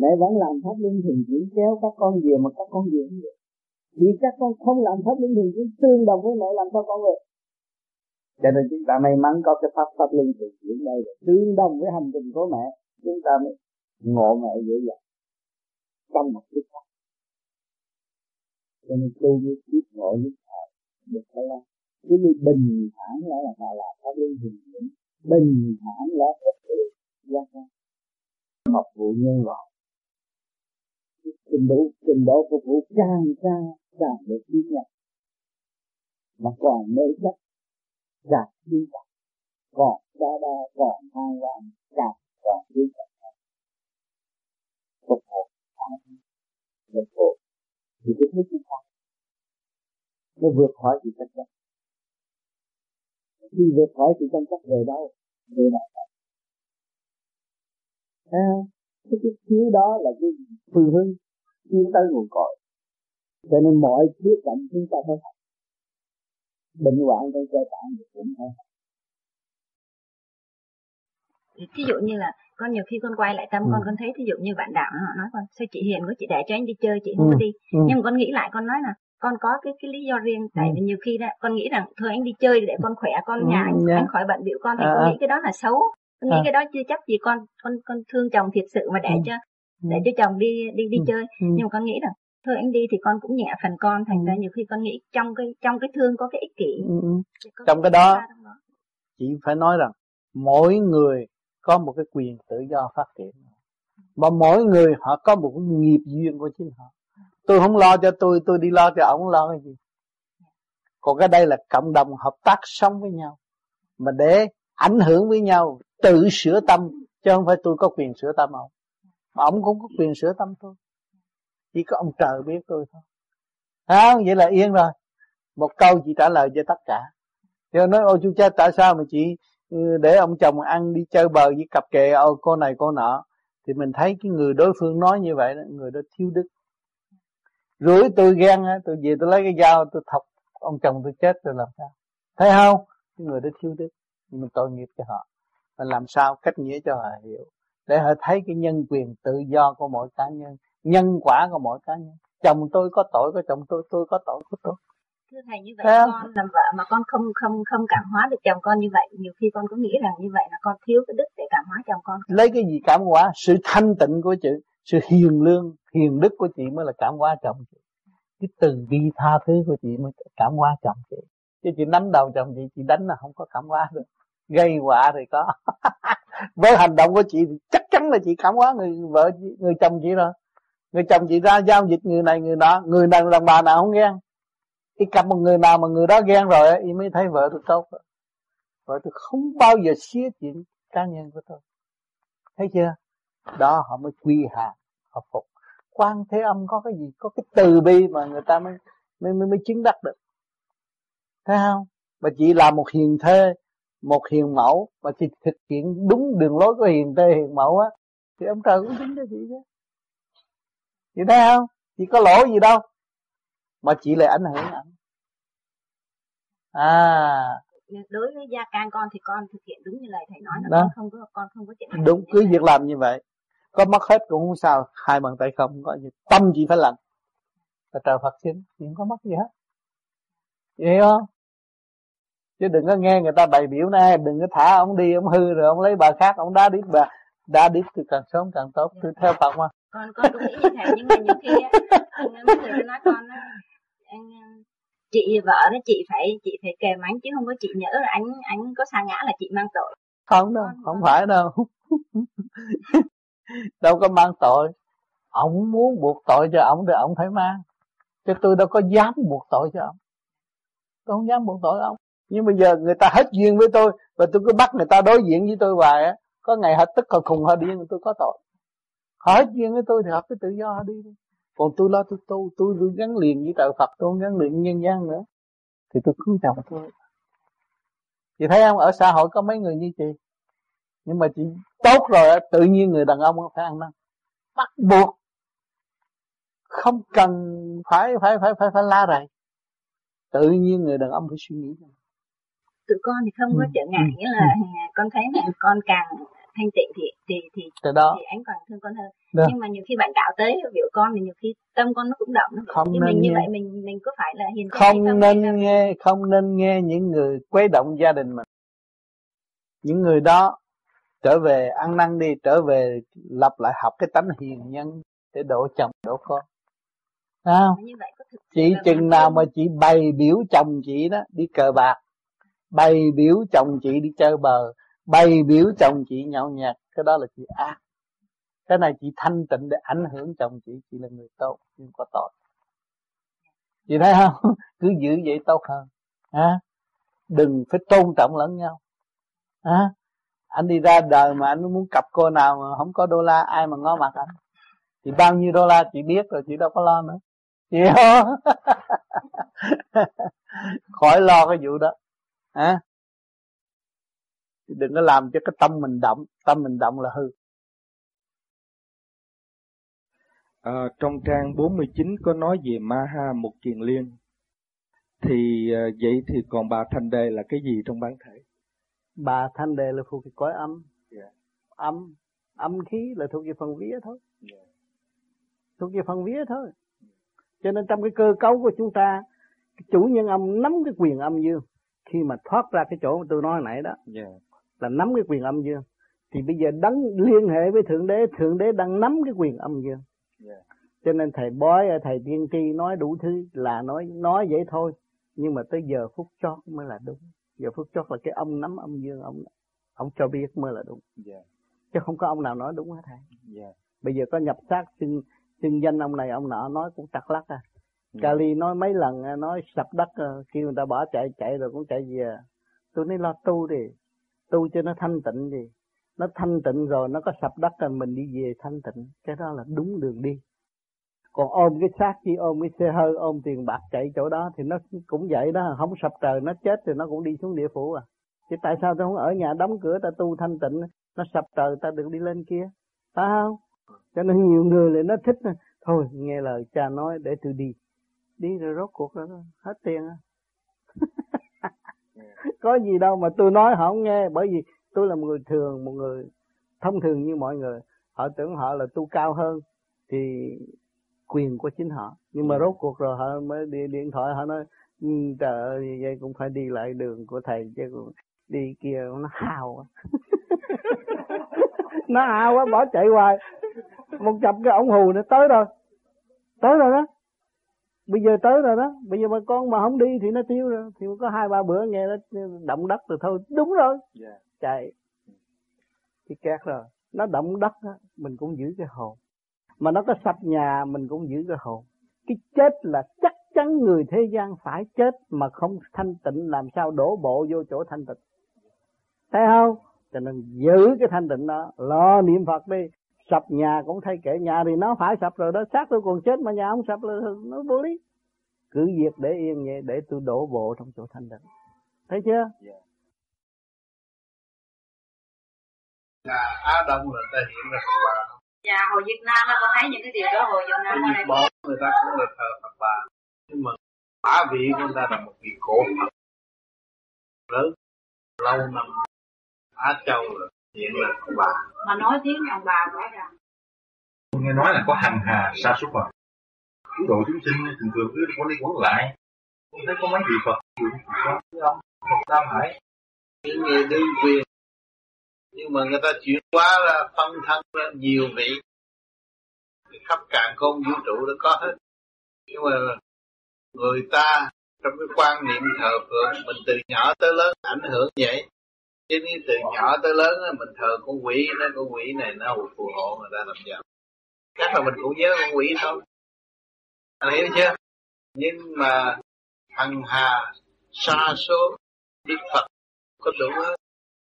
Mẹ vẫn làm pháp luân thường chuyển kéo các con về mà các con về không được. Vì các con không làm pháp luân thường chuyển tương đồng với mẹ làm sao con về. Cho nên chúng ta may mắn có cái pháp pháp luân thường chuyển đây là tương đồng với hành trình của mẹ. Chúng ta mới ngộ mẹ dễ dàng trong một chút khác cho nên tu như tiếp ngộ như thời được phải không cứ như bình thản lại là họ là pháp lý hình chuyển bình thản là thật sự giác học vụ nhân loại. Trình độ trình độ phục vụ càng cao, càng được tiếp nhận. Mà còn mê chấp càng đi nhận. Còn đa đa còn hai quan càng còn đi nhận. Phục vụ phục vụ. Thì cái thứ chúng ta nó vượt khỏi sự tranh chấp. Khi vượt khỏi sự tranh chấp về đâu? Về nào thấy không? Cái chút thiếu đó là cái phương hướng tiến tới nguồn cội. Cho nên mọi khía cạnh chúng ta phải học. Bệnh hoạn trong cơ bản cũng phải học. Thí dụ như là con nhiều khi con quay lại tâm ừ. con con thấy thí dụ như bạn đạo họ nói con sao chị hiền quá chị để cho anh đi chơi chị không ừ. có đi? Ừ. nhưng mà con nghĩ lại con nói là con có cái cái lý do riêng tại ừ. vì nhiều khi đó con nghĩ rằng thôi anh đi chơi để con khỏe con ừ, nhà anh, yeah. anh khỏi bận bịu con thì à, con nghĩ cái đó là xấu con nghĩ à. cái đó chưa chắc gì con con con thương chồng thiệt sự mà để ừ. cho để cho chồng đi đi đi ừ. chơi ừ. nhưng mà con nghĩ rằng thôi anh đi thì con cũng nhẹ phần con thành ra nhiều khi con nghĩ trong cái trong cái thương có cái ích kỷ ừ. trong cái đó, đó chị phải nói rằng mỗi người có một cái quyền tự do phát triển mà mỗi người họ có một cái nghiệp duyên của chính họ tôi không lo cho tôi tôi đi lo cho ổng lo cái gì. Còn cái đây là cộng đồng hợp tác sống với nhau mà để ảnh hưởng với nhau tự sửa tâm chứ không phải tôi có quyền sửa tâm ông. Mà ông cũng có quyền sửa tâm tôi. Chỉ có ông trời biết tôi thôi. À, vậy là yên rồi. Một câu chị trả lời cho tất cả. Cho nói ôi chú cha tại sao mà chị ừ, để ông chồng ăn đi chơi bờ với cặp kè? Ô cô này cô nọ. Thì mình thấy cái người đối phương nói như vậy đó, người đó thiếu đức rủi tôi ghen tôi về tôi lấy cái dao tôi thọc ông chồng tôi chết rồi làm sao? Thấy không? Cái người đó thiếu đức mình tội nghiệp cho họ. Và làm sao cách nghĩa cho họ hiểu? Để họ thấy cái nhân quyền tự do của mỗi cá nhân nhân quả của mỗi cá nhân. Chồng tôi có tội của chồng tôi tôi có tội của tôi. Thưa thầy như vậy Thế con làm vợ mà con không không không cảm hóa được chồng con như vậy nhiều khi con có nghĩ rằng như vậy là con thiếu cái đức để cảm hóa chồng con. Lấy cái gì cảm hóa? Sự thanh tịnh của chị sự hiền lương hiền đức của chị mới là cảm hóa chồng chị. Cái từ bi tha thứ của chị mới cảm hóa chồng chị. Chứ chị đánh đầu chồng chị chị đánh là không có cảm hóa được. Gây họa thì có. *laughs* Với hành động của chị thì chắc chắn là chị cảm hóa người vợ người chồng chị rồi. Người chồng chị ra giao dịch người này người đó người nào đàn bà nào không ghen. Cái cặp một người nào mà người đó ghen rồi ấy, mới thấy vợ tôi tốt. Vợ tôi không bao giờ xía chuyện cá nhân của tôi. Thấy chưa? Đó họ mới quy hàng họ phục. Quan thế âm có cái gì? Có cái từ bi mà người ta mới mới mới, mới chứng đắc được. Thấy không? Mà chị là một hiền thê một hiền mẫu mà chị thực hiện đúng đường lối của hiền thê hiền mẫu á thì ông trời cũng chứng cho chị chứ? Chị thấy không? Chị có lỗi gì đâu mà chị lại ảnh hưởng ảnh. À. Đối với gia can con thì con thực hiện đúng như lời thầy nói là Đó. con không có con không có chuyện đúng cứ việc làm như vậy có mất hết cũng không sao hai bàn tay không, có gì tâm chị phải lành. Và trời Phật xin chị không có mất gì hết. Hiểu không? Chứ đừng có nghe người ta bày biểu này đừng có thả ông đi ông hư rồi ông lấy bà khác ông đá đít bà đá đít thì càng sớm càng tốt. Tôi theo Phật mà. Con con nghĩ như thầy nhưng mà nhiều khi á mấy người nói con á anh chị vợ đó chị phải chị phải kèm anh chứ không có chị nhớ là anh anh có sa ngã là chị mang tội. Không đâu không phải đâu *laughs* đâu có mang tội. Ông muốn buộc tội cho ông thì ông phải mang. Chứ tôi đâu có dám buộc tội cho ông. Tôi không dám buộc tội ông. Nhưng bây giờ người ta hết duyên với tôi và tôi cứ bắt người ta đối diện với tôi hoài á có ngày họ tức họ khùng họ điên tôi có tội. Họ hết duyên với tôi thì họ cứ tự do họ đi còn tôi lo tôi tu tôi, tôi gắn liền với đạo Phật tôi gắn liền nhân gian nữa. Thì tôi cứu chồng tôi. Chị thấy không? Ở xã hội có mấy người như chị. Nhưng mà chị tốt rồi tự nhiên người đàn ông phải ăn năn bắt buộc không cần phải phải phải phải phải la rầy tự nhiên người đàn ông phải suy nghĩ tụi con thì không có ừ. trở ngại ừ. nghĩa là ừ. con thấy là con càng thanh tịnh thì thì thì Từ đó. thì anh còn thương con hơn Được. nhưng mà nhiều khi bạn đạo tới biểu con thì nhiều khi tâm con nó cũng động nó không nên mình nghe. như vậy mình mình có phải là hiền không, không nên nghe không nên nghe những người quấy động gia đình mình những người đó trở về ăn năn đi trở về lập lại học cái tánh hiền nhân để độ chồng độ con. Không? Chị chừng nào mà chị bày biểu chồng chị đó đi cờ bạc bày biểu chồng chị đi chơi bờ bày biểu chồng chị nhậu nhẹt cái đó là chị ác. Cái này chị thanh tịnh để ảnh hưởng chồng chị chị là người tốt nhưng có tội. Chị thấy không? *laughs* Cứ giữ vậy tốt hơn. À? đừng phải tôn trọng lẫn nhau. À? Anh đi ra đời mà anh muốn cặp cô nào mà không có đô la ai mà ngó mặt anh? Thì bao nhiêu đô la chị biết rồi chị đâu có lo nữa. Chị không? *laughs* Khỏi lo cái vụ đó. À? đừng có làm cho cái tâm mình động. Tâm mình động là hư. À, trong trang 49 có nói về ma ha một kiền liên. Thì à, vậy thì còn bà thanh đề là cái gì trong bản thể? Bà thanh đề là thuộc về cõi âm yeah. Dạ. âm âm khí là thuộc về phần vía thôi yeah. Dạ. thuộc về phần vía thôi cho nên trong cái cơ cấu của chúng ta chủ nhân âm nắm cái quyền âm dương khi mà thoát ra cái chỗ mà tôi nói nãy đó yeah. Dạ. là nắm cái quyền âm dương thì bây giờ đấng liên hệ với thượng đế thượng đế đang nắm cái quyền âm dương yeah. cho nên thầy bói thầy tiên tri nói đủ thứ là nói nói vậy thôi nhưng mà tới giờ phút chót mới là đúng giờ phút chót là cái ông nắm âm dương ông ông cho biết mới là đúng. Yeah. chứ không có ông nào nói đúng hết thầy yeah. bây giờ có nhập xác xưng xưng danh ông này ông nọ nói cũng trật lắc à. Yeah. Kali nói mấy lần nói sập đất à, kêu người ta bỏ chạy chạy rồi cũng chạy về. Tôi nói lo tu đi tu cho nó thanh tịnh đi. Nó thanh tịnh rồi nó có sập đất rồi mình đi về thanh tịnh. Cái đó là đúng đường đi còn ôm cái xác chi ôm cái xe hơi ôm tiền bạc chạy chỗ đó thì nó cũng vậy đó. Không sập trời nó chết thì nó cũng đi xuống địa phủ à. Chứ tại sao tôi không ở nhà đóng cửa ta tu thanh tịnh? Nó sập trời ta được đi lên kia. Phải không? Cho nên nhiều người lại nó thích thôi nghe lời cha nói để tôi đi. Đi rồi rốt cuộc rồi hết tiền á *laughs* có gì đâu mà tôi nói họ không nghe. Bởi vì tôi là một người thường một người thông thường như mọi người. Họ tưởng họ là tu cao hơn. Thì quyền của chính họ. Nhưng mà ừ. rốt cuộc rồi họ mới đi điện thoại họ nói ừ, trời ơi vậy cũng phải đi lại đường của thầy chứ đi kia nó hào *laughs* nó hào quá bỏ chạy hoài. Một chập cái ổng hù nó tới rồi tới rồi đó. Bây giờ tới rồi đó. Bây giờ mà con mà không đi thì nó tiêu rồi. Thì có hai ba bữa nghe nó động đất rồi thôi đúng rồi. Yeah. Chạy. Thì kẹt rồi. Nó động đất đó, mình cũng giữ cái hồn mà nó có sập nhà, mình cũng giữ cái hồn. Cái chết là chắc chắn người thế gian phải chết mà không thanh tịnh, làm sao đổ bộ vô chỗ thanh tịnh. Thấy không? Cho nên giữ cái thanh tịnh đó, lo niệm phật đi. Sập nhà cũng thay kệ nhà thì nó phải sập rồi đó. Xác tôi còn chết mà nhà không sập là nó vô lý. Cứ việc để yên vậy, để tôi đổ bộ trong chỗ thanh tịnh. Thấy chưa? Yeah. Nhà Á Đông là ta hiện ra Phật bà Dạ hồi Việt Nam nó có thấy những cái điều đó hồi Việt Nam Việt Nam người ta cũng là thờ Phật bà. Nhưng mà Mã vị của người ta là một vị cổ Phật. Lớn lâu năm Á Châu rồi hiện là ông bà. Mà nói tiếng ông bà rõ ràng nghe nói là có hằng hà sa sút à cứu độ chúng sinh thường thường cứ quấn đi quấn lại. Không thấy có mấy vị Phật ông Phật Tam Hải. Những người đương quyền nhưng mà người ta chuyển quá là phân thân ra nhiều vị. Thì khắp càng không vũ trụ đã có hết. Nhưng mà người ta trong cái quan niệm thờ phượng, mình từ nhỏ tới lớn ảnh hưởng vậy. Chứ như từ nhỏ tới lớn mình thờ con quỷ nó con quỷ này nó phù hộ người ta làm giàu chắc là mình cũng nhớ con quỷ thôi. Anh hiểu chưa? Nhưng mà hằng hà xa số, đức phật có đủ hết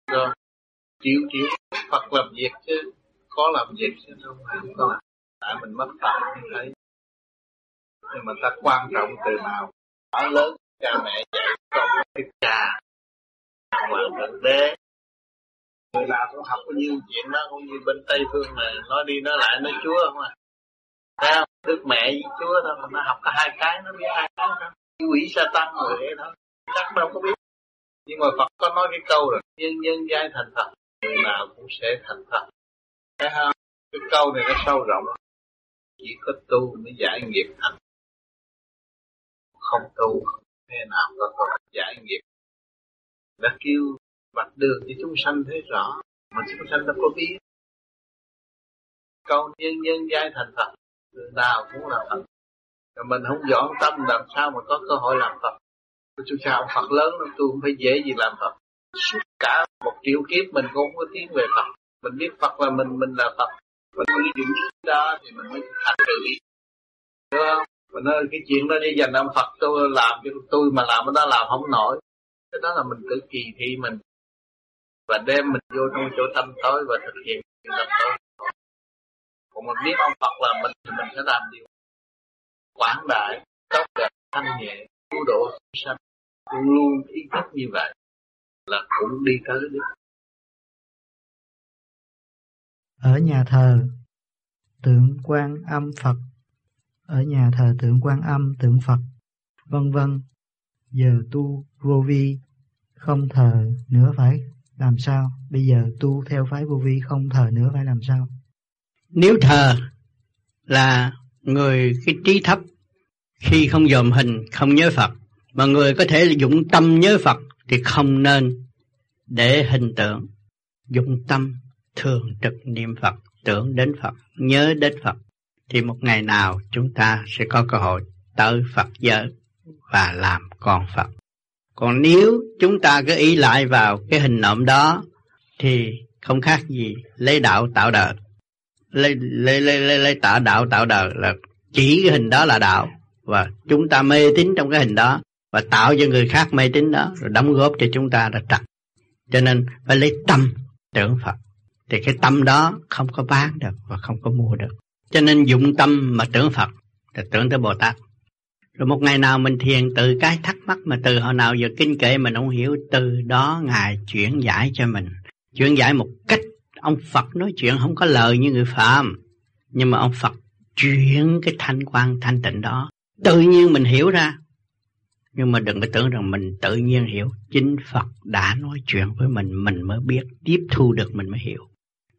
rồi chịu chịu phật làm việc chứ. Có làm việc chứ không phải không có làm tại mình mất tạo như thấy. Nhưng mà ta quan trọng từ nào? Ở lớn, cha mẹ dạy con cái cha. Hoàng thượng đế người nào cũng học có nhiêu chuyện đó, cũng như bên tây phương này. Nói đi nói lại, nói chúa không à? Thấy không? Đức mẹ với chúa thôi nó học cả hai cái, nó biết hai cái đó. Quỷ sa tăng rồi vậy đó chắc đâu có biết. Nhưng mà phật có nói cái câu rồi, nhân nhân giai thành phật người nào cũng sẽ thành phật thấy không cái câu này nó sâu rộng. Chỉ có tu mới giải nghiệp thành. Không tu không thế nào có thể giải nghiệp. Đã kêu vạch đường cho chúng sanh thấy rõ, mà chúng sanh đâu có biết. Câu nhân nhân giai thành phật người nào cũng là phật. Rồi mình không dọn tâm làm sao mà có cơ hội làm phật. Chúng sao ông phật lớn lắm, tôi không phải dễ gì làm phật suốt cả một triệu kiếp mình cũng không có tiến về phật. Mình biết phật là mình mình là phật. Mình mới định đó thì mình mới thành tự đi đúng không? Mình nói cái chuyện đó đi dành ông phật tôi làm cho tôi mà làm nó làm không nổi. Cái đó là mình tự kỳ thị mình. Và đem mình vô trong chỗ tâm tối và thực hiện chuyện tâm tối. Còn mình biết ông Phật là mình thì mình sẽ làm điều quảng đại, tốt đẹp, thanh nhẹ, cứu độ chúng sanh. Luôn luôn ý thức như vậy là cũng đi tới được ở nhà thờ tượng quan âm Phật. Ở nhà thờ tượng quan âm tượng Phật vân vân. Giờ tu vô vi không thờ nữa phải làm sao? Bây giờ tu theo phái vô vi không thờ nữa phải làm sao? Nếu thờ là người cái trí thấp khi không dòm hình không nhớ Phật mà người có thể dụng tâm nhớ Phật thì không nên để hình tượng dụng tâm thường trực niệm Phật tưởng đến Phật nhớ đến Phật. Thì một ngày nào chúng ta sẽ có cơ hội tới Phật giới và làm con Phật. Còn nếu chúng ta cứ ý lại vào cái hình nộm đó thì không khác gì lấy đạo tạo đời. Lấy lấy lấy lấy, lấy tạo đạo tạo đời là chỉ cái hình đó là đạo và chúng ta mê tín trong cái hình đó và tạo cho người khác mê tín đó, rồi đóng góp cho chúng ta là trật. Cho nên phải lấy tâm tưởng Phật. Thì cái tâm đó không có bán được và không có mua được. Cho nên dụng tâm mà tưởng Phật là tưởng tới Bồ Tát. Rồi một ngày nào mình thiền từ cái thắc mắc mà từ hồi nào giờ kinh kệ mình không hiểu, từ đó ngài chuyển giải cho mình. Chuyển giải một cách ông Phật nói chuyện không có lời như người phạm nhưng mà ông Phật chuyển cái thanh quan thanh tịnh đó. Tự nhiên mình hiểu ra nhưng mà đừng có tưởng rằng mình tự nhiên hiểu. Chính Phật đã nói chuyện với mình mình mới biết tiếp thu được mình mới hiểu.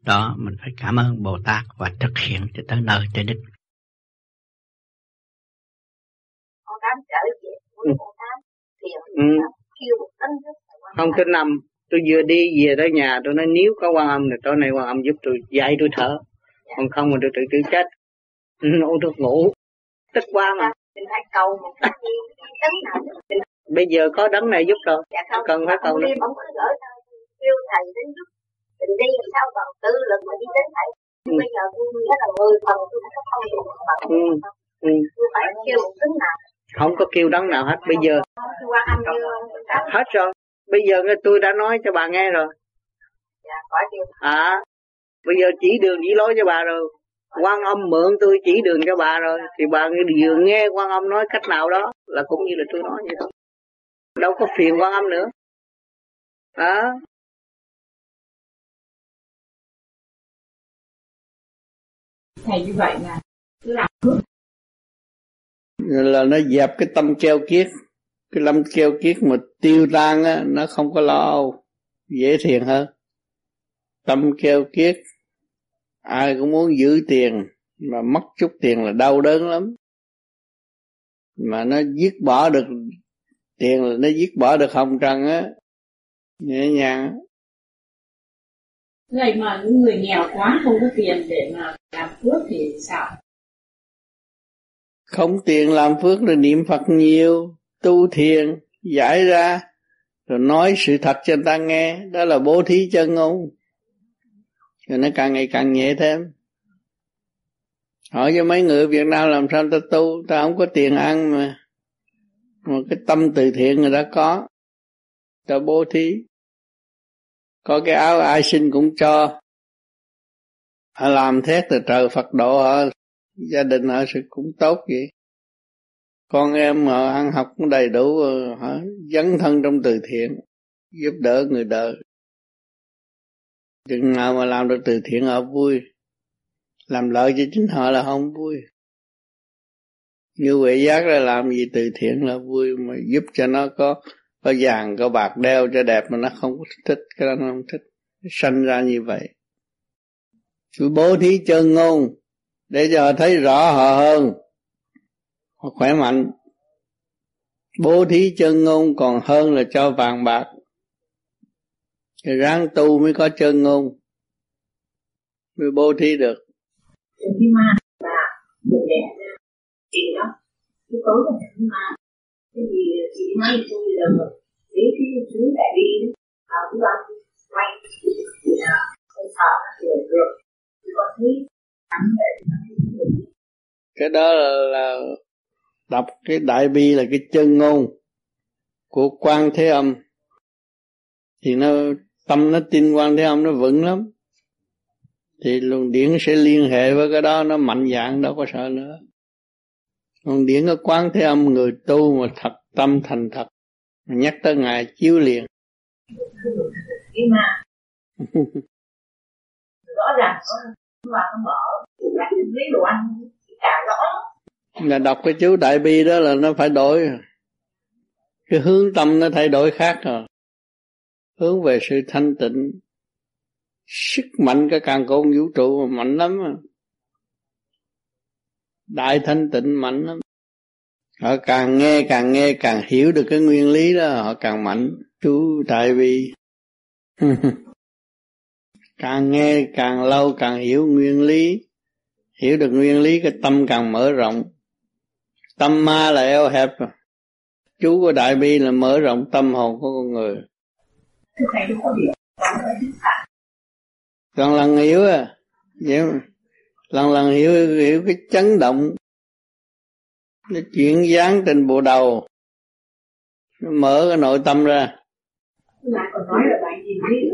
Đó mình phải cảm ơn Bồ Tát và thực hiện cho tới nơi tới đích. Tám trở về với Bồ Tát. Thì ừ. kêu một tấn không thứ năm tôi vừa đi về tới nhà tôi nói nếu có quan âm thì tối nay quan âm giúp tôi dạy tôi thở. Dạ. còn không mà tôi tự tự chết. *laughs* Uống thuốc ngủ. Tức quá mà mình phải cầu một cái tấn nào bây giờ có đấng này giúp rồi dạ không, cần phải cầu nữa không có gửi kêu thầy đến giúp. Mình đi làm sao còn tự lực mà đi đến thầy. Ừ. bây giờ tôi nói là mười phần tôi không không dùng bằng ừ. ừ. tôi phải kêu một tấn nào. Không có kêu đấng nào hết. Bây giờ hết rồi. Bây giờ tôi đã nói cho bà nghe rồi. À bây giờ chỉ đường chỉ lối cho bà rồi quan âm mượn tôi chỉ đường cho bà rồi thì bà vừa nghe quan âm nói cách nào đó là cũng như là tôi nói vậy thôi đâu có phiền quan âm nữa. À thầy như vậy là cứ làm phước là nó dẹp cái tâm keo kiết. Cái tâm keo kiết mà tiêu tan á nó không có lo âu. Dễ thiền hơn. Tâm keo kiết ai cũng muốn giữ tiền mà mất chút tiền là đau đớn lắm. Mà nó dứt bỏ được tiền là nó dứt bỏ được hồng trần á. Nhẹ nhàng. Vậy mà những người nghèo quá không có tiền để mà làm phước thì sao? không tiền làm phước là niệm phật nhiều tu thiền giải ra rồi nói sự thật cho người ta nghe. Đó là bố thí chân ngôn rồi nó càng ngày càng nhẹ thêm. Hỏi cho mấy người Việt Nam làm sao ta tu, ta không có tiền ăn mà. Một cái tâm từ thiện người ta có, ta bố thí. Có cái áo ai xin cũng cho. Họ làm thế từ trời Phật độ, họ, gia đình họ sự cũng tốt vậy. Con em họ ăn học cũng đầy đủ, họ dấn thân trong từ thiện, giúp đỡ người đời chừng nào mà làm được từ thiện họ vui, làm lợi cho chính họ là không vui. Như huệ giác là làm gì từ thiện là vui, mà giúp cho nó có có vàng, có bạc, đeo cho đẹp mà nó không có thích, cái đó nó không thích. Sanh ra như vậy. Chú bố thí chân ngôn, để cho họ thấy rõ họ hơn, họ khỏe mạnh. Bố thí chân ngôn còn hơn là cho vàng bạc thì ráng tu mới có chân ngôn mới bố thí được. Cái ma và người đẻ chị đó cái tối là cái ma. Cái gì chị nói cho bây giờ lấy cái thứ đại đi à cứ ăn quay thì là không sợ thì được. Thì có thấy thắng để cái đó là, là đọc cái đại bi là cái chân ngôn của quan thế âm. Thì nó tâm nó tin quan thế âm nó vững lắm. Thì luồng điển sẽ liên hệ với cái đó nó mạnh dạng đâu có sợ nữa. Luồng điển có quán thế âm người tu mà thật tâm thành thật. Nhắc tới ngài chiếu liền. Mà. Rõ ràng mà nó mở lấy đồ ăn cả rõ là đọc cái chú đại bi đó là nó phải đổi. Cái hướng tâm nó thay đổi khác rồi hướng về sự thanh tịnh, sức mạnh cái càng côn vũ trụ mà mạnh lắm à. đại thanh tịnh mạnh lắm. Họ càng nghe càng nghe, càng hiểu được cái nguyên lý đó, họ càng mạnh. Chú tại vì *laughs* càng nghe, càng lâu, càng hiểu nguyên lý. Hiểu được nguyên lý, cái tâm càng mở rộng. Tâm ma là eo hẹp. Chú của đại bi là mở rộng tâm hồn của con người lần lần hiểu à. Vậy lần lần hiểu hiểu cái chấn động nó chuyển dáng trên bộ đầu. Nó mở cái nội tâm ra. Lại còn nói là bạn nhìn thấy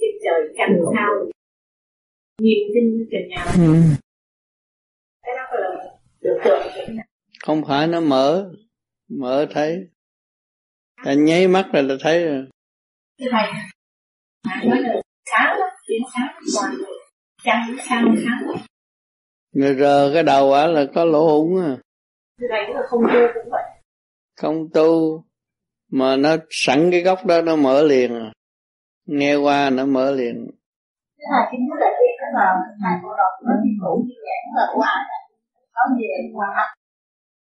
trên trời cành sao. Nhìn trên trần nhà. Ừ. cái đó là tượng không phải nó mở mở thấy. Ta nháy mắt là ta thấy rồi cái này nói là sáng lắm chuyện sáng toàn trăng sáng sáng người rờ cái đầu á là có lỗ hủng à cái này là không tu cũng vậy. Không tu mà nó sẵn cái góc đó nó mở liền. À nghe qua nó mở liền. Cái này chính là cái cái mà thầy cô đọc nó thiên thủ như vậy là của ai? Có gì qua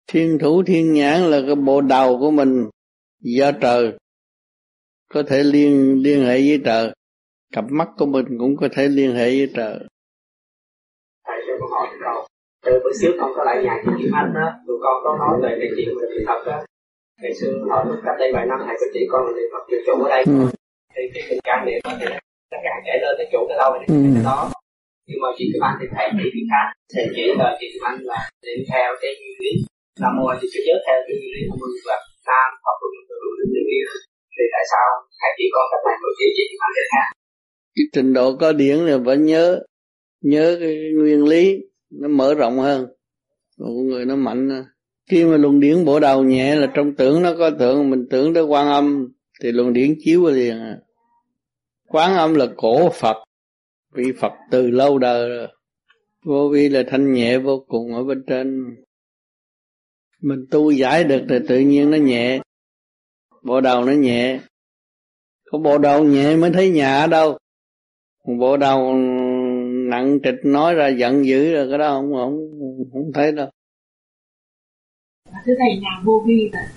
thiên thủ thiên nhãn là cái bộ đầu của mình do trời có thể liên liên hệ với trời cặp mắt của mình cũng có thể liên hệ với trời thầy cho con hỏi câu từ bữa trước con có lại nhà chị Anh đó. Tụi con có nói về cái chuyện về niệm Phật đó. Ngày xưa hồi lúc cách đây vài năm thầy có chỉ con niệm Phật nhiều chỗ ở đây. Ừ. thì cái tình cảm niệm thì nó càng kể lên cái chỗ cái đâu thì ừ. cái đó. Nhưng mà chị Kim Anh thì thầy chỉ cái khác. Thầy chỉ là chị Kim Anh là niệm theo cái nguyên lý. Nam mô thì cứ nhớ theo cái nguyên lý nam mô là nam hoặc là từ từ đến kia thì tại sao thầy chỉ con cách này mà chỉ chỉ Kim cách khác? Cái trình độ có điển là vẫn nhớ nhớ cái nguyên lý, nó mở rộng hơn. Con người nó mạnh khi mà luồng điển bổ đầu nhẹ là trong tưởng nó có tưởng mình tưởng tới quan âm, thì luồng điển chiếu liền à. quán âm là cổ phật, vị phật từ lâu đời rồi. Vô vi là thanh nhẹ vô cùng ở bên trên. Mình tu giải được thì tự nhiên nó nhẹ bộ đầu nó nhẹ. Có bộ đầu nhẹ mới thấy nhà ở đâu. Bộ đầu nặng trịch nói ra giận dữ rồi cái đó không không không thấy đâu. Cái này nhà vô vi là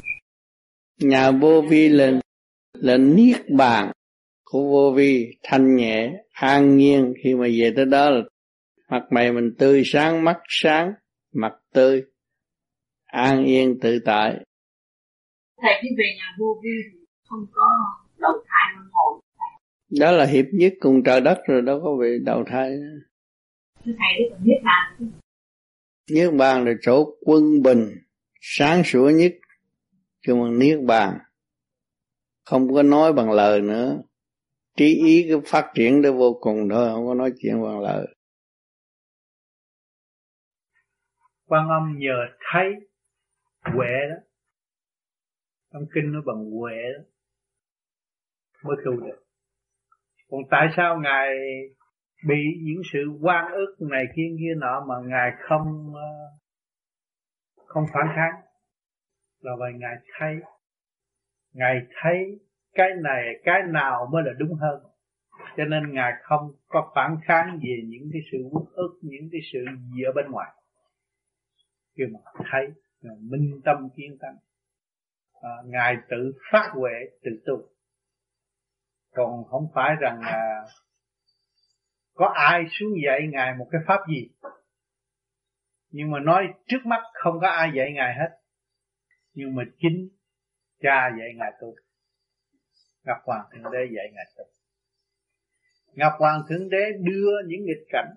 nhà vô vi là là niết bàn của vô vi thanh nhẹ an nhiên. Khi mà về tới đó là mặt mày mình tươi sáng mắt sáng mặt tươi an yên tự tại thầy khi về nhà vô vi thì không có đó là hiệp nhất cùng trời đất rồi đâu có bị đầu thai. Thưa thầy đức niết bàn niết bàn là chỗ quân bình sáng sủa nhất. Kêu bằng niết bàn. Không có nói bằng lời nữa. Trí ý cái phát triển đó vô cùng thôi không có nói chuyện bằng lời. Quan âm nhờ thấy huệ đó trong kinh nó bằng huệ đó. Mới tu được. Còn tại sao ngài bị những sự quan ức này kia kia nọ mà ngài không ờ, không phản kháng? Là vì ngài thấy ngài thấy cái này, cái nào mới là đúng hơn? Cho nên ngài không có phản kháng về những cái sự uất ức, những cái sự gì ở bên ngoài. Kêu mà thấy minh tâm kiến tâm à, ngài tự phát huệ tự tu. Còn không phải rằng là có ai xuống dạy ngài một cái pháp gì. Nhưng mà nói trước mắt không có ai dạy ngài hết. Nhưng mà chính cha dạy ngài tu. Ngọc hoàng thượng đế dạy ngài tu. Ngọc hoàng thượng đế đưa những nghịch cảnh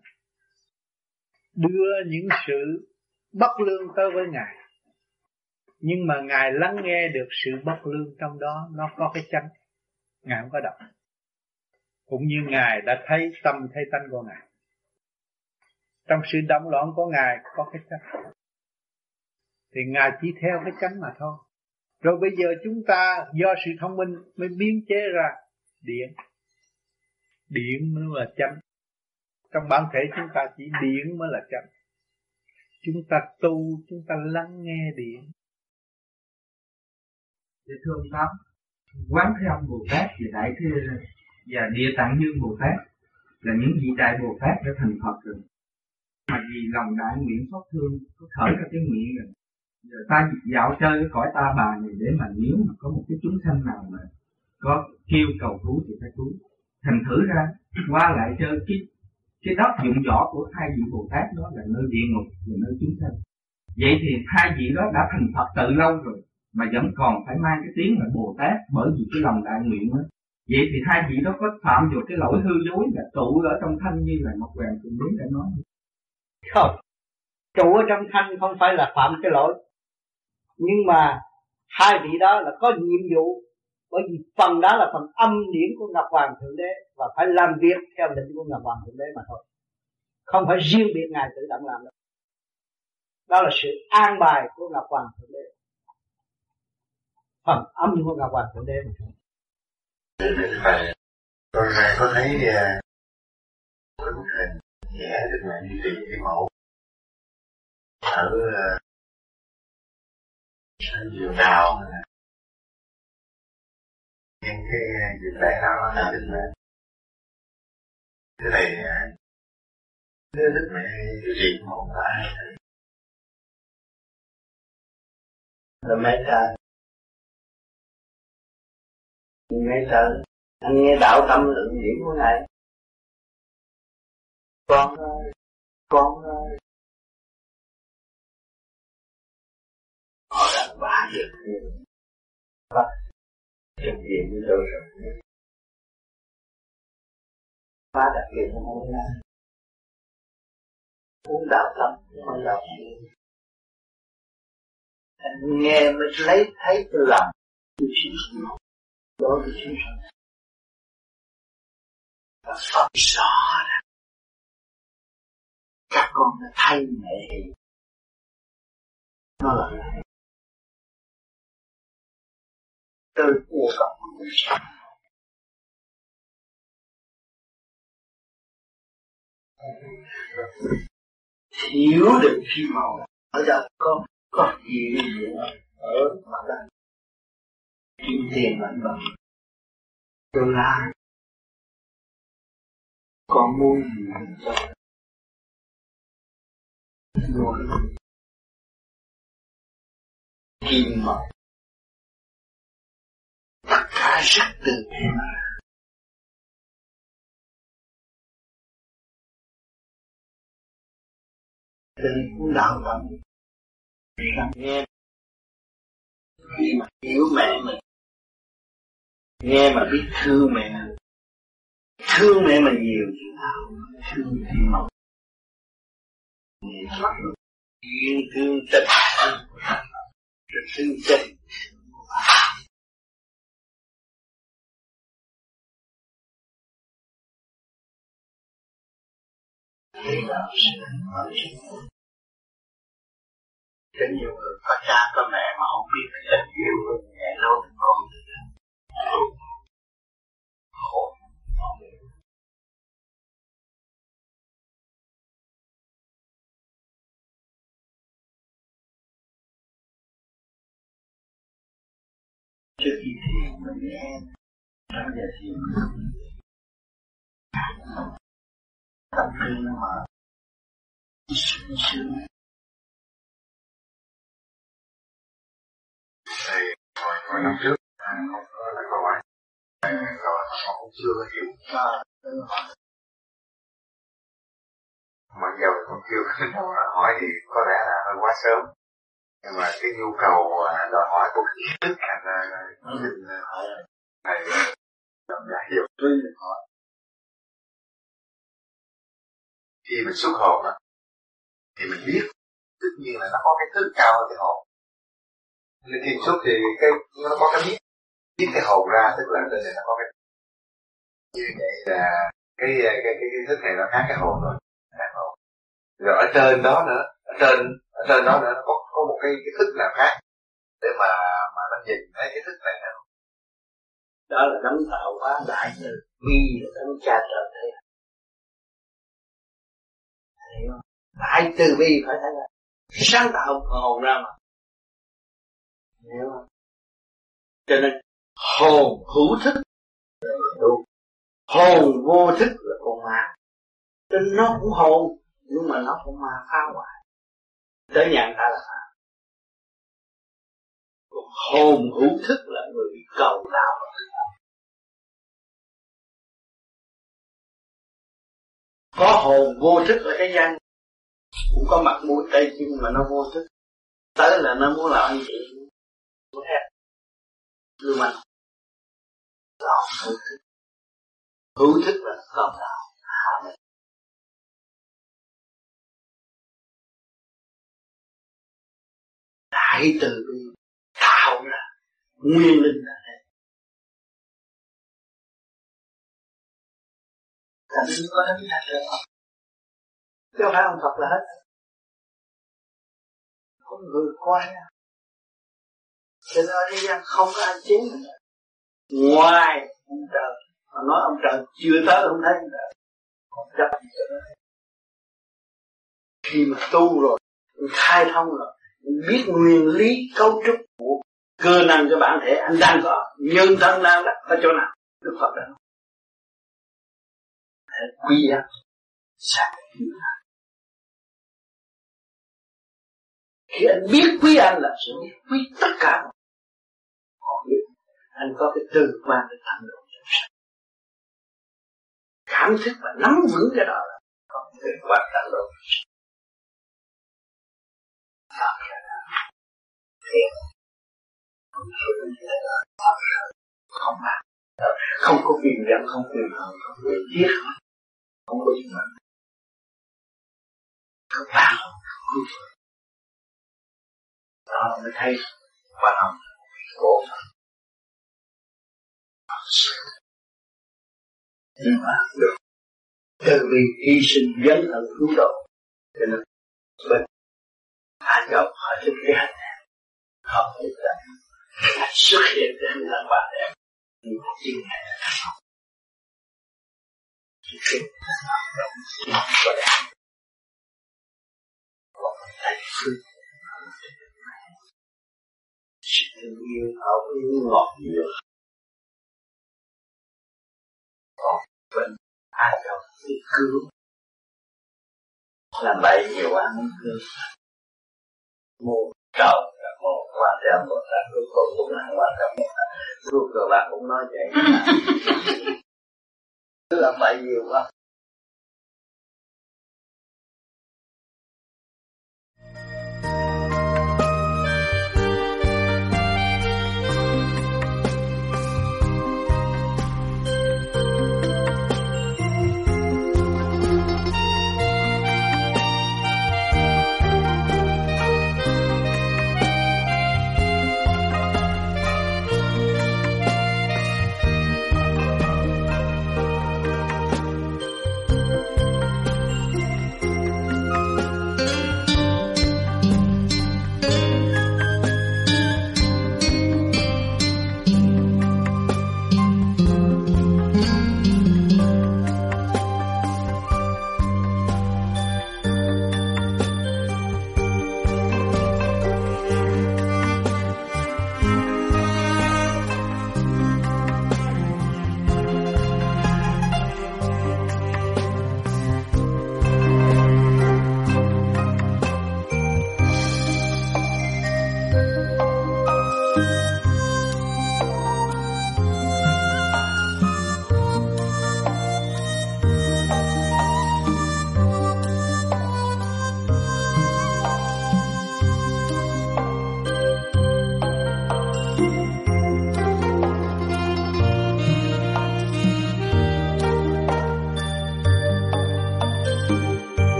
đưa những sự bất lương tới với ngài nhưng mà ngài lắng nghe được sự bất lương trong đó, nó có cái chánh. Ngài không có động cũng như ngài đã thấy tâm thấy tánh của ngài. Trong sự động loạn của ngài có cái chánh. Thì ngài chỉ theo cái chánh mà thôi. Rồi bây giờ chúng ta do sự thông minh mới biến chế ra điện. Điện mới là chánh. Trong bản thể chúng ta chỉ điện mới là chánh. Chúng ta tu, chúng ta lắng nghe điện để thương ông quán thế âm bồ tát và đại thế và địa tạng dương bồ tát là những vị đại bồ tát đã thành phật rồi. Mà vì lòng đại nguyện xót thương, có thở ra cái nguyện rồi. Giờ ta dạo chơi cái cõi ta bà này để mà nếu mà có một cái chúng sanh nào mà có kêu cầu cứu thì phải cứu. Thành thử ra, qua lại chơi cái cái đất dụng võ của hai vị bồ tát đó là nơi địa ngục là nơi chúng sanh. Vậy thì hai vị đó đã thành phật từ lâu rồi mà vẫn còn phải mang cái tiếng là bồ tát bởi vì cái lòng đại nguyện đó. Vậy thì hai vị đó có phạm vào cái lỗi hư dối là trụ ở trong thanh như là ngọc hoàng thượng đế đã nói? Không. Trụ ở trong thanh không phải là phạm cái lỗi. Nhưng mà hai vị đó là có nhiệm vụ, bởi vì phần đó là phần âm điển của ngọc hoàng thượng đế và phải làm việc theo lệnh của ngọc hoàng thượng đế mà thôi. Không phải riêng biệt ngài tự động làm đâu đó là sự an bài của ngọc hoàng thượng đế phần âm của ngọc hoàng thượng đế mà thôi Thầy, con này có thấy uh, cái bức hình vẽ được là duy trì cái mẫu. Ở uh, ở vườn đào những cái ờ, dịp lễ nào nó là định lên cái này ờ, nếu đức mẹ duy trì mẫu là ai là mẹ ngay thở anh nghe đạo tâm lượng điểm của ngài. Con ơi con ơi. Họ đã ba được khuya bắt thực hiện với tôi rồi. Phá đặc biệt nó không ra. Uống đạo tâm không đạo tâm. Anh nghe mới lấy thấy tôi làm tôi chịu với chúng sanh và phân rõ ra các con đã thay mẹ. Nó là từ của các con sanh thiếu được khi màu. Ở đâu có có gì ở mặt đất kiếm tiền lãnh bằng đô la. Con muốn gì cho ngồi kim mộc tất cả rất từ nhiên Trên cũng đạo tâm nghe. Khi mà hiểu mẹ mình Nghe mà biết thương mẹ. Thương mẹ mà nhiều chừng nào thương thì mong mắt thương tình. Rồi thương tình. Thế là sự mở rất nhiều người có cha có mẹ mà không biết tình yêu của mẹ luôn, con trước khi thiền mình nghe trong giờ thiền tâm tư nó mở sướng sướng. Thì hồi, hồi năm trước anh không có rồi họ cũng chưa hiểu hiểu mà giờ cũng chưa hỏi thì có lẽ là hơi quá sớm. Nhưng mà cái nhu cầu à, đòi hỏi của cái ý thức thành ra xin à, hỏi này à, làm giải hiểu tôi hỏi khi mình xuất hồn á, thì mình biết, tất nhiên là nó có cái thức cao hơn cái hồn. Nên khi xuất thì cái, nó có cái biết giết cái hồn ra tức là trên này nó có cái như vậy là cái cái cái, cái thức này nó khác cái hồn rồi. Khác hồn. Rồi ở trên đó nữa ở trên ở trên đó nữa nó có có một cái cái thức nào khác để mà mà nó nhìn thấy cái thức này nữa đó là nắm tạo hóa đại từ bi là đấng cha trời thế hiểu không? Đại từ bi phải thấy là sáng tạo hồn ra mà. Hiểu không? Cho nên hồn hữu thức. Hồn vô thức là con ma. Cho nó cũng hồn, nhưng mà nó cũng ma phá hoại. Tới nhận ta là phá. Còn hồn hữu thức là người bị cầu đạo. Có hồn vô thức ở thế gian cũng có mặt mũi tay chân mà nó vô thức. Tới là nó muốn làm anh chị muốn hết lưu manh đó hữu thức hữu thức là cầu đạo. Hạ mình đại từ bi tạo ra nguyên linh là thế. Thành nên có hết nhà trời Phật Chứ không phải ông Phật là hết. Có người coi nha. Cho nên ở thế gian không có ai chế mình. Ngoài ông trời, Mà nói ông trời chưa tới không thấy ông trời. Còn chấp cho nó. Khi mà tu rồi Khai thông rồi biết nguyên lý cấu trúc của cơ năng cho bản thể anh đang có. Nhân thân đang đặt ở chỗ nào? Đức phật đó quý giá, sáng khi anh biết quý anh là sẽ biết quý tất cả anh có cái từ quan để thành độ trong sạch cảm thức và nắm vững cái đó là có từ quan thành độ. Thiện không mà không có quyền giận không quyền hận không quyền giết không có gì mà không bao không đó mới thấy quan âm khổ nhưng mà được. Từ vì hy sinh dấn thân cứu độ, cho nên bên hành động họ thực tế hành họ biết rằng xuất hiện đến là bạn em nhưng mà chính này là thành công chỉ khi động có đẹp còn thành phương sự thương yêu ở yêu ngọt nhiều còn bệnh ai đâu bị cứu. Làm bậy nhiều quá muốn cứu. Mua cầu là một quan trọng một, là cuối cùng cũng là quan trọng một, là cuối cùng là cũng nói vậy. Cứ làm bậy nhiều quá.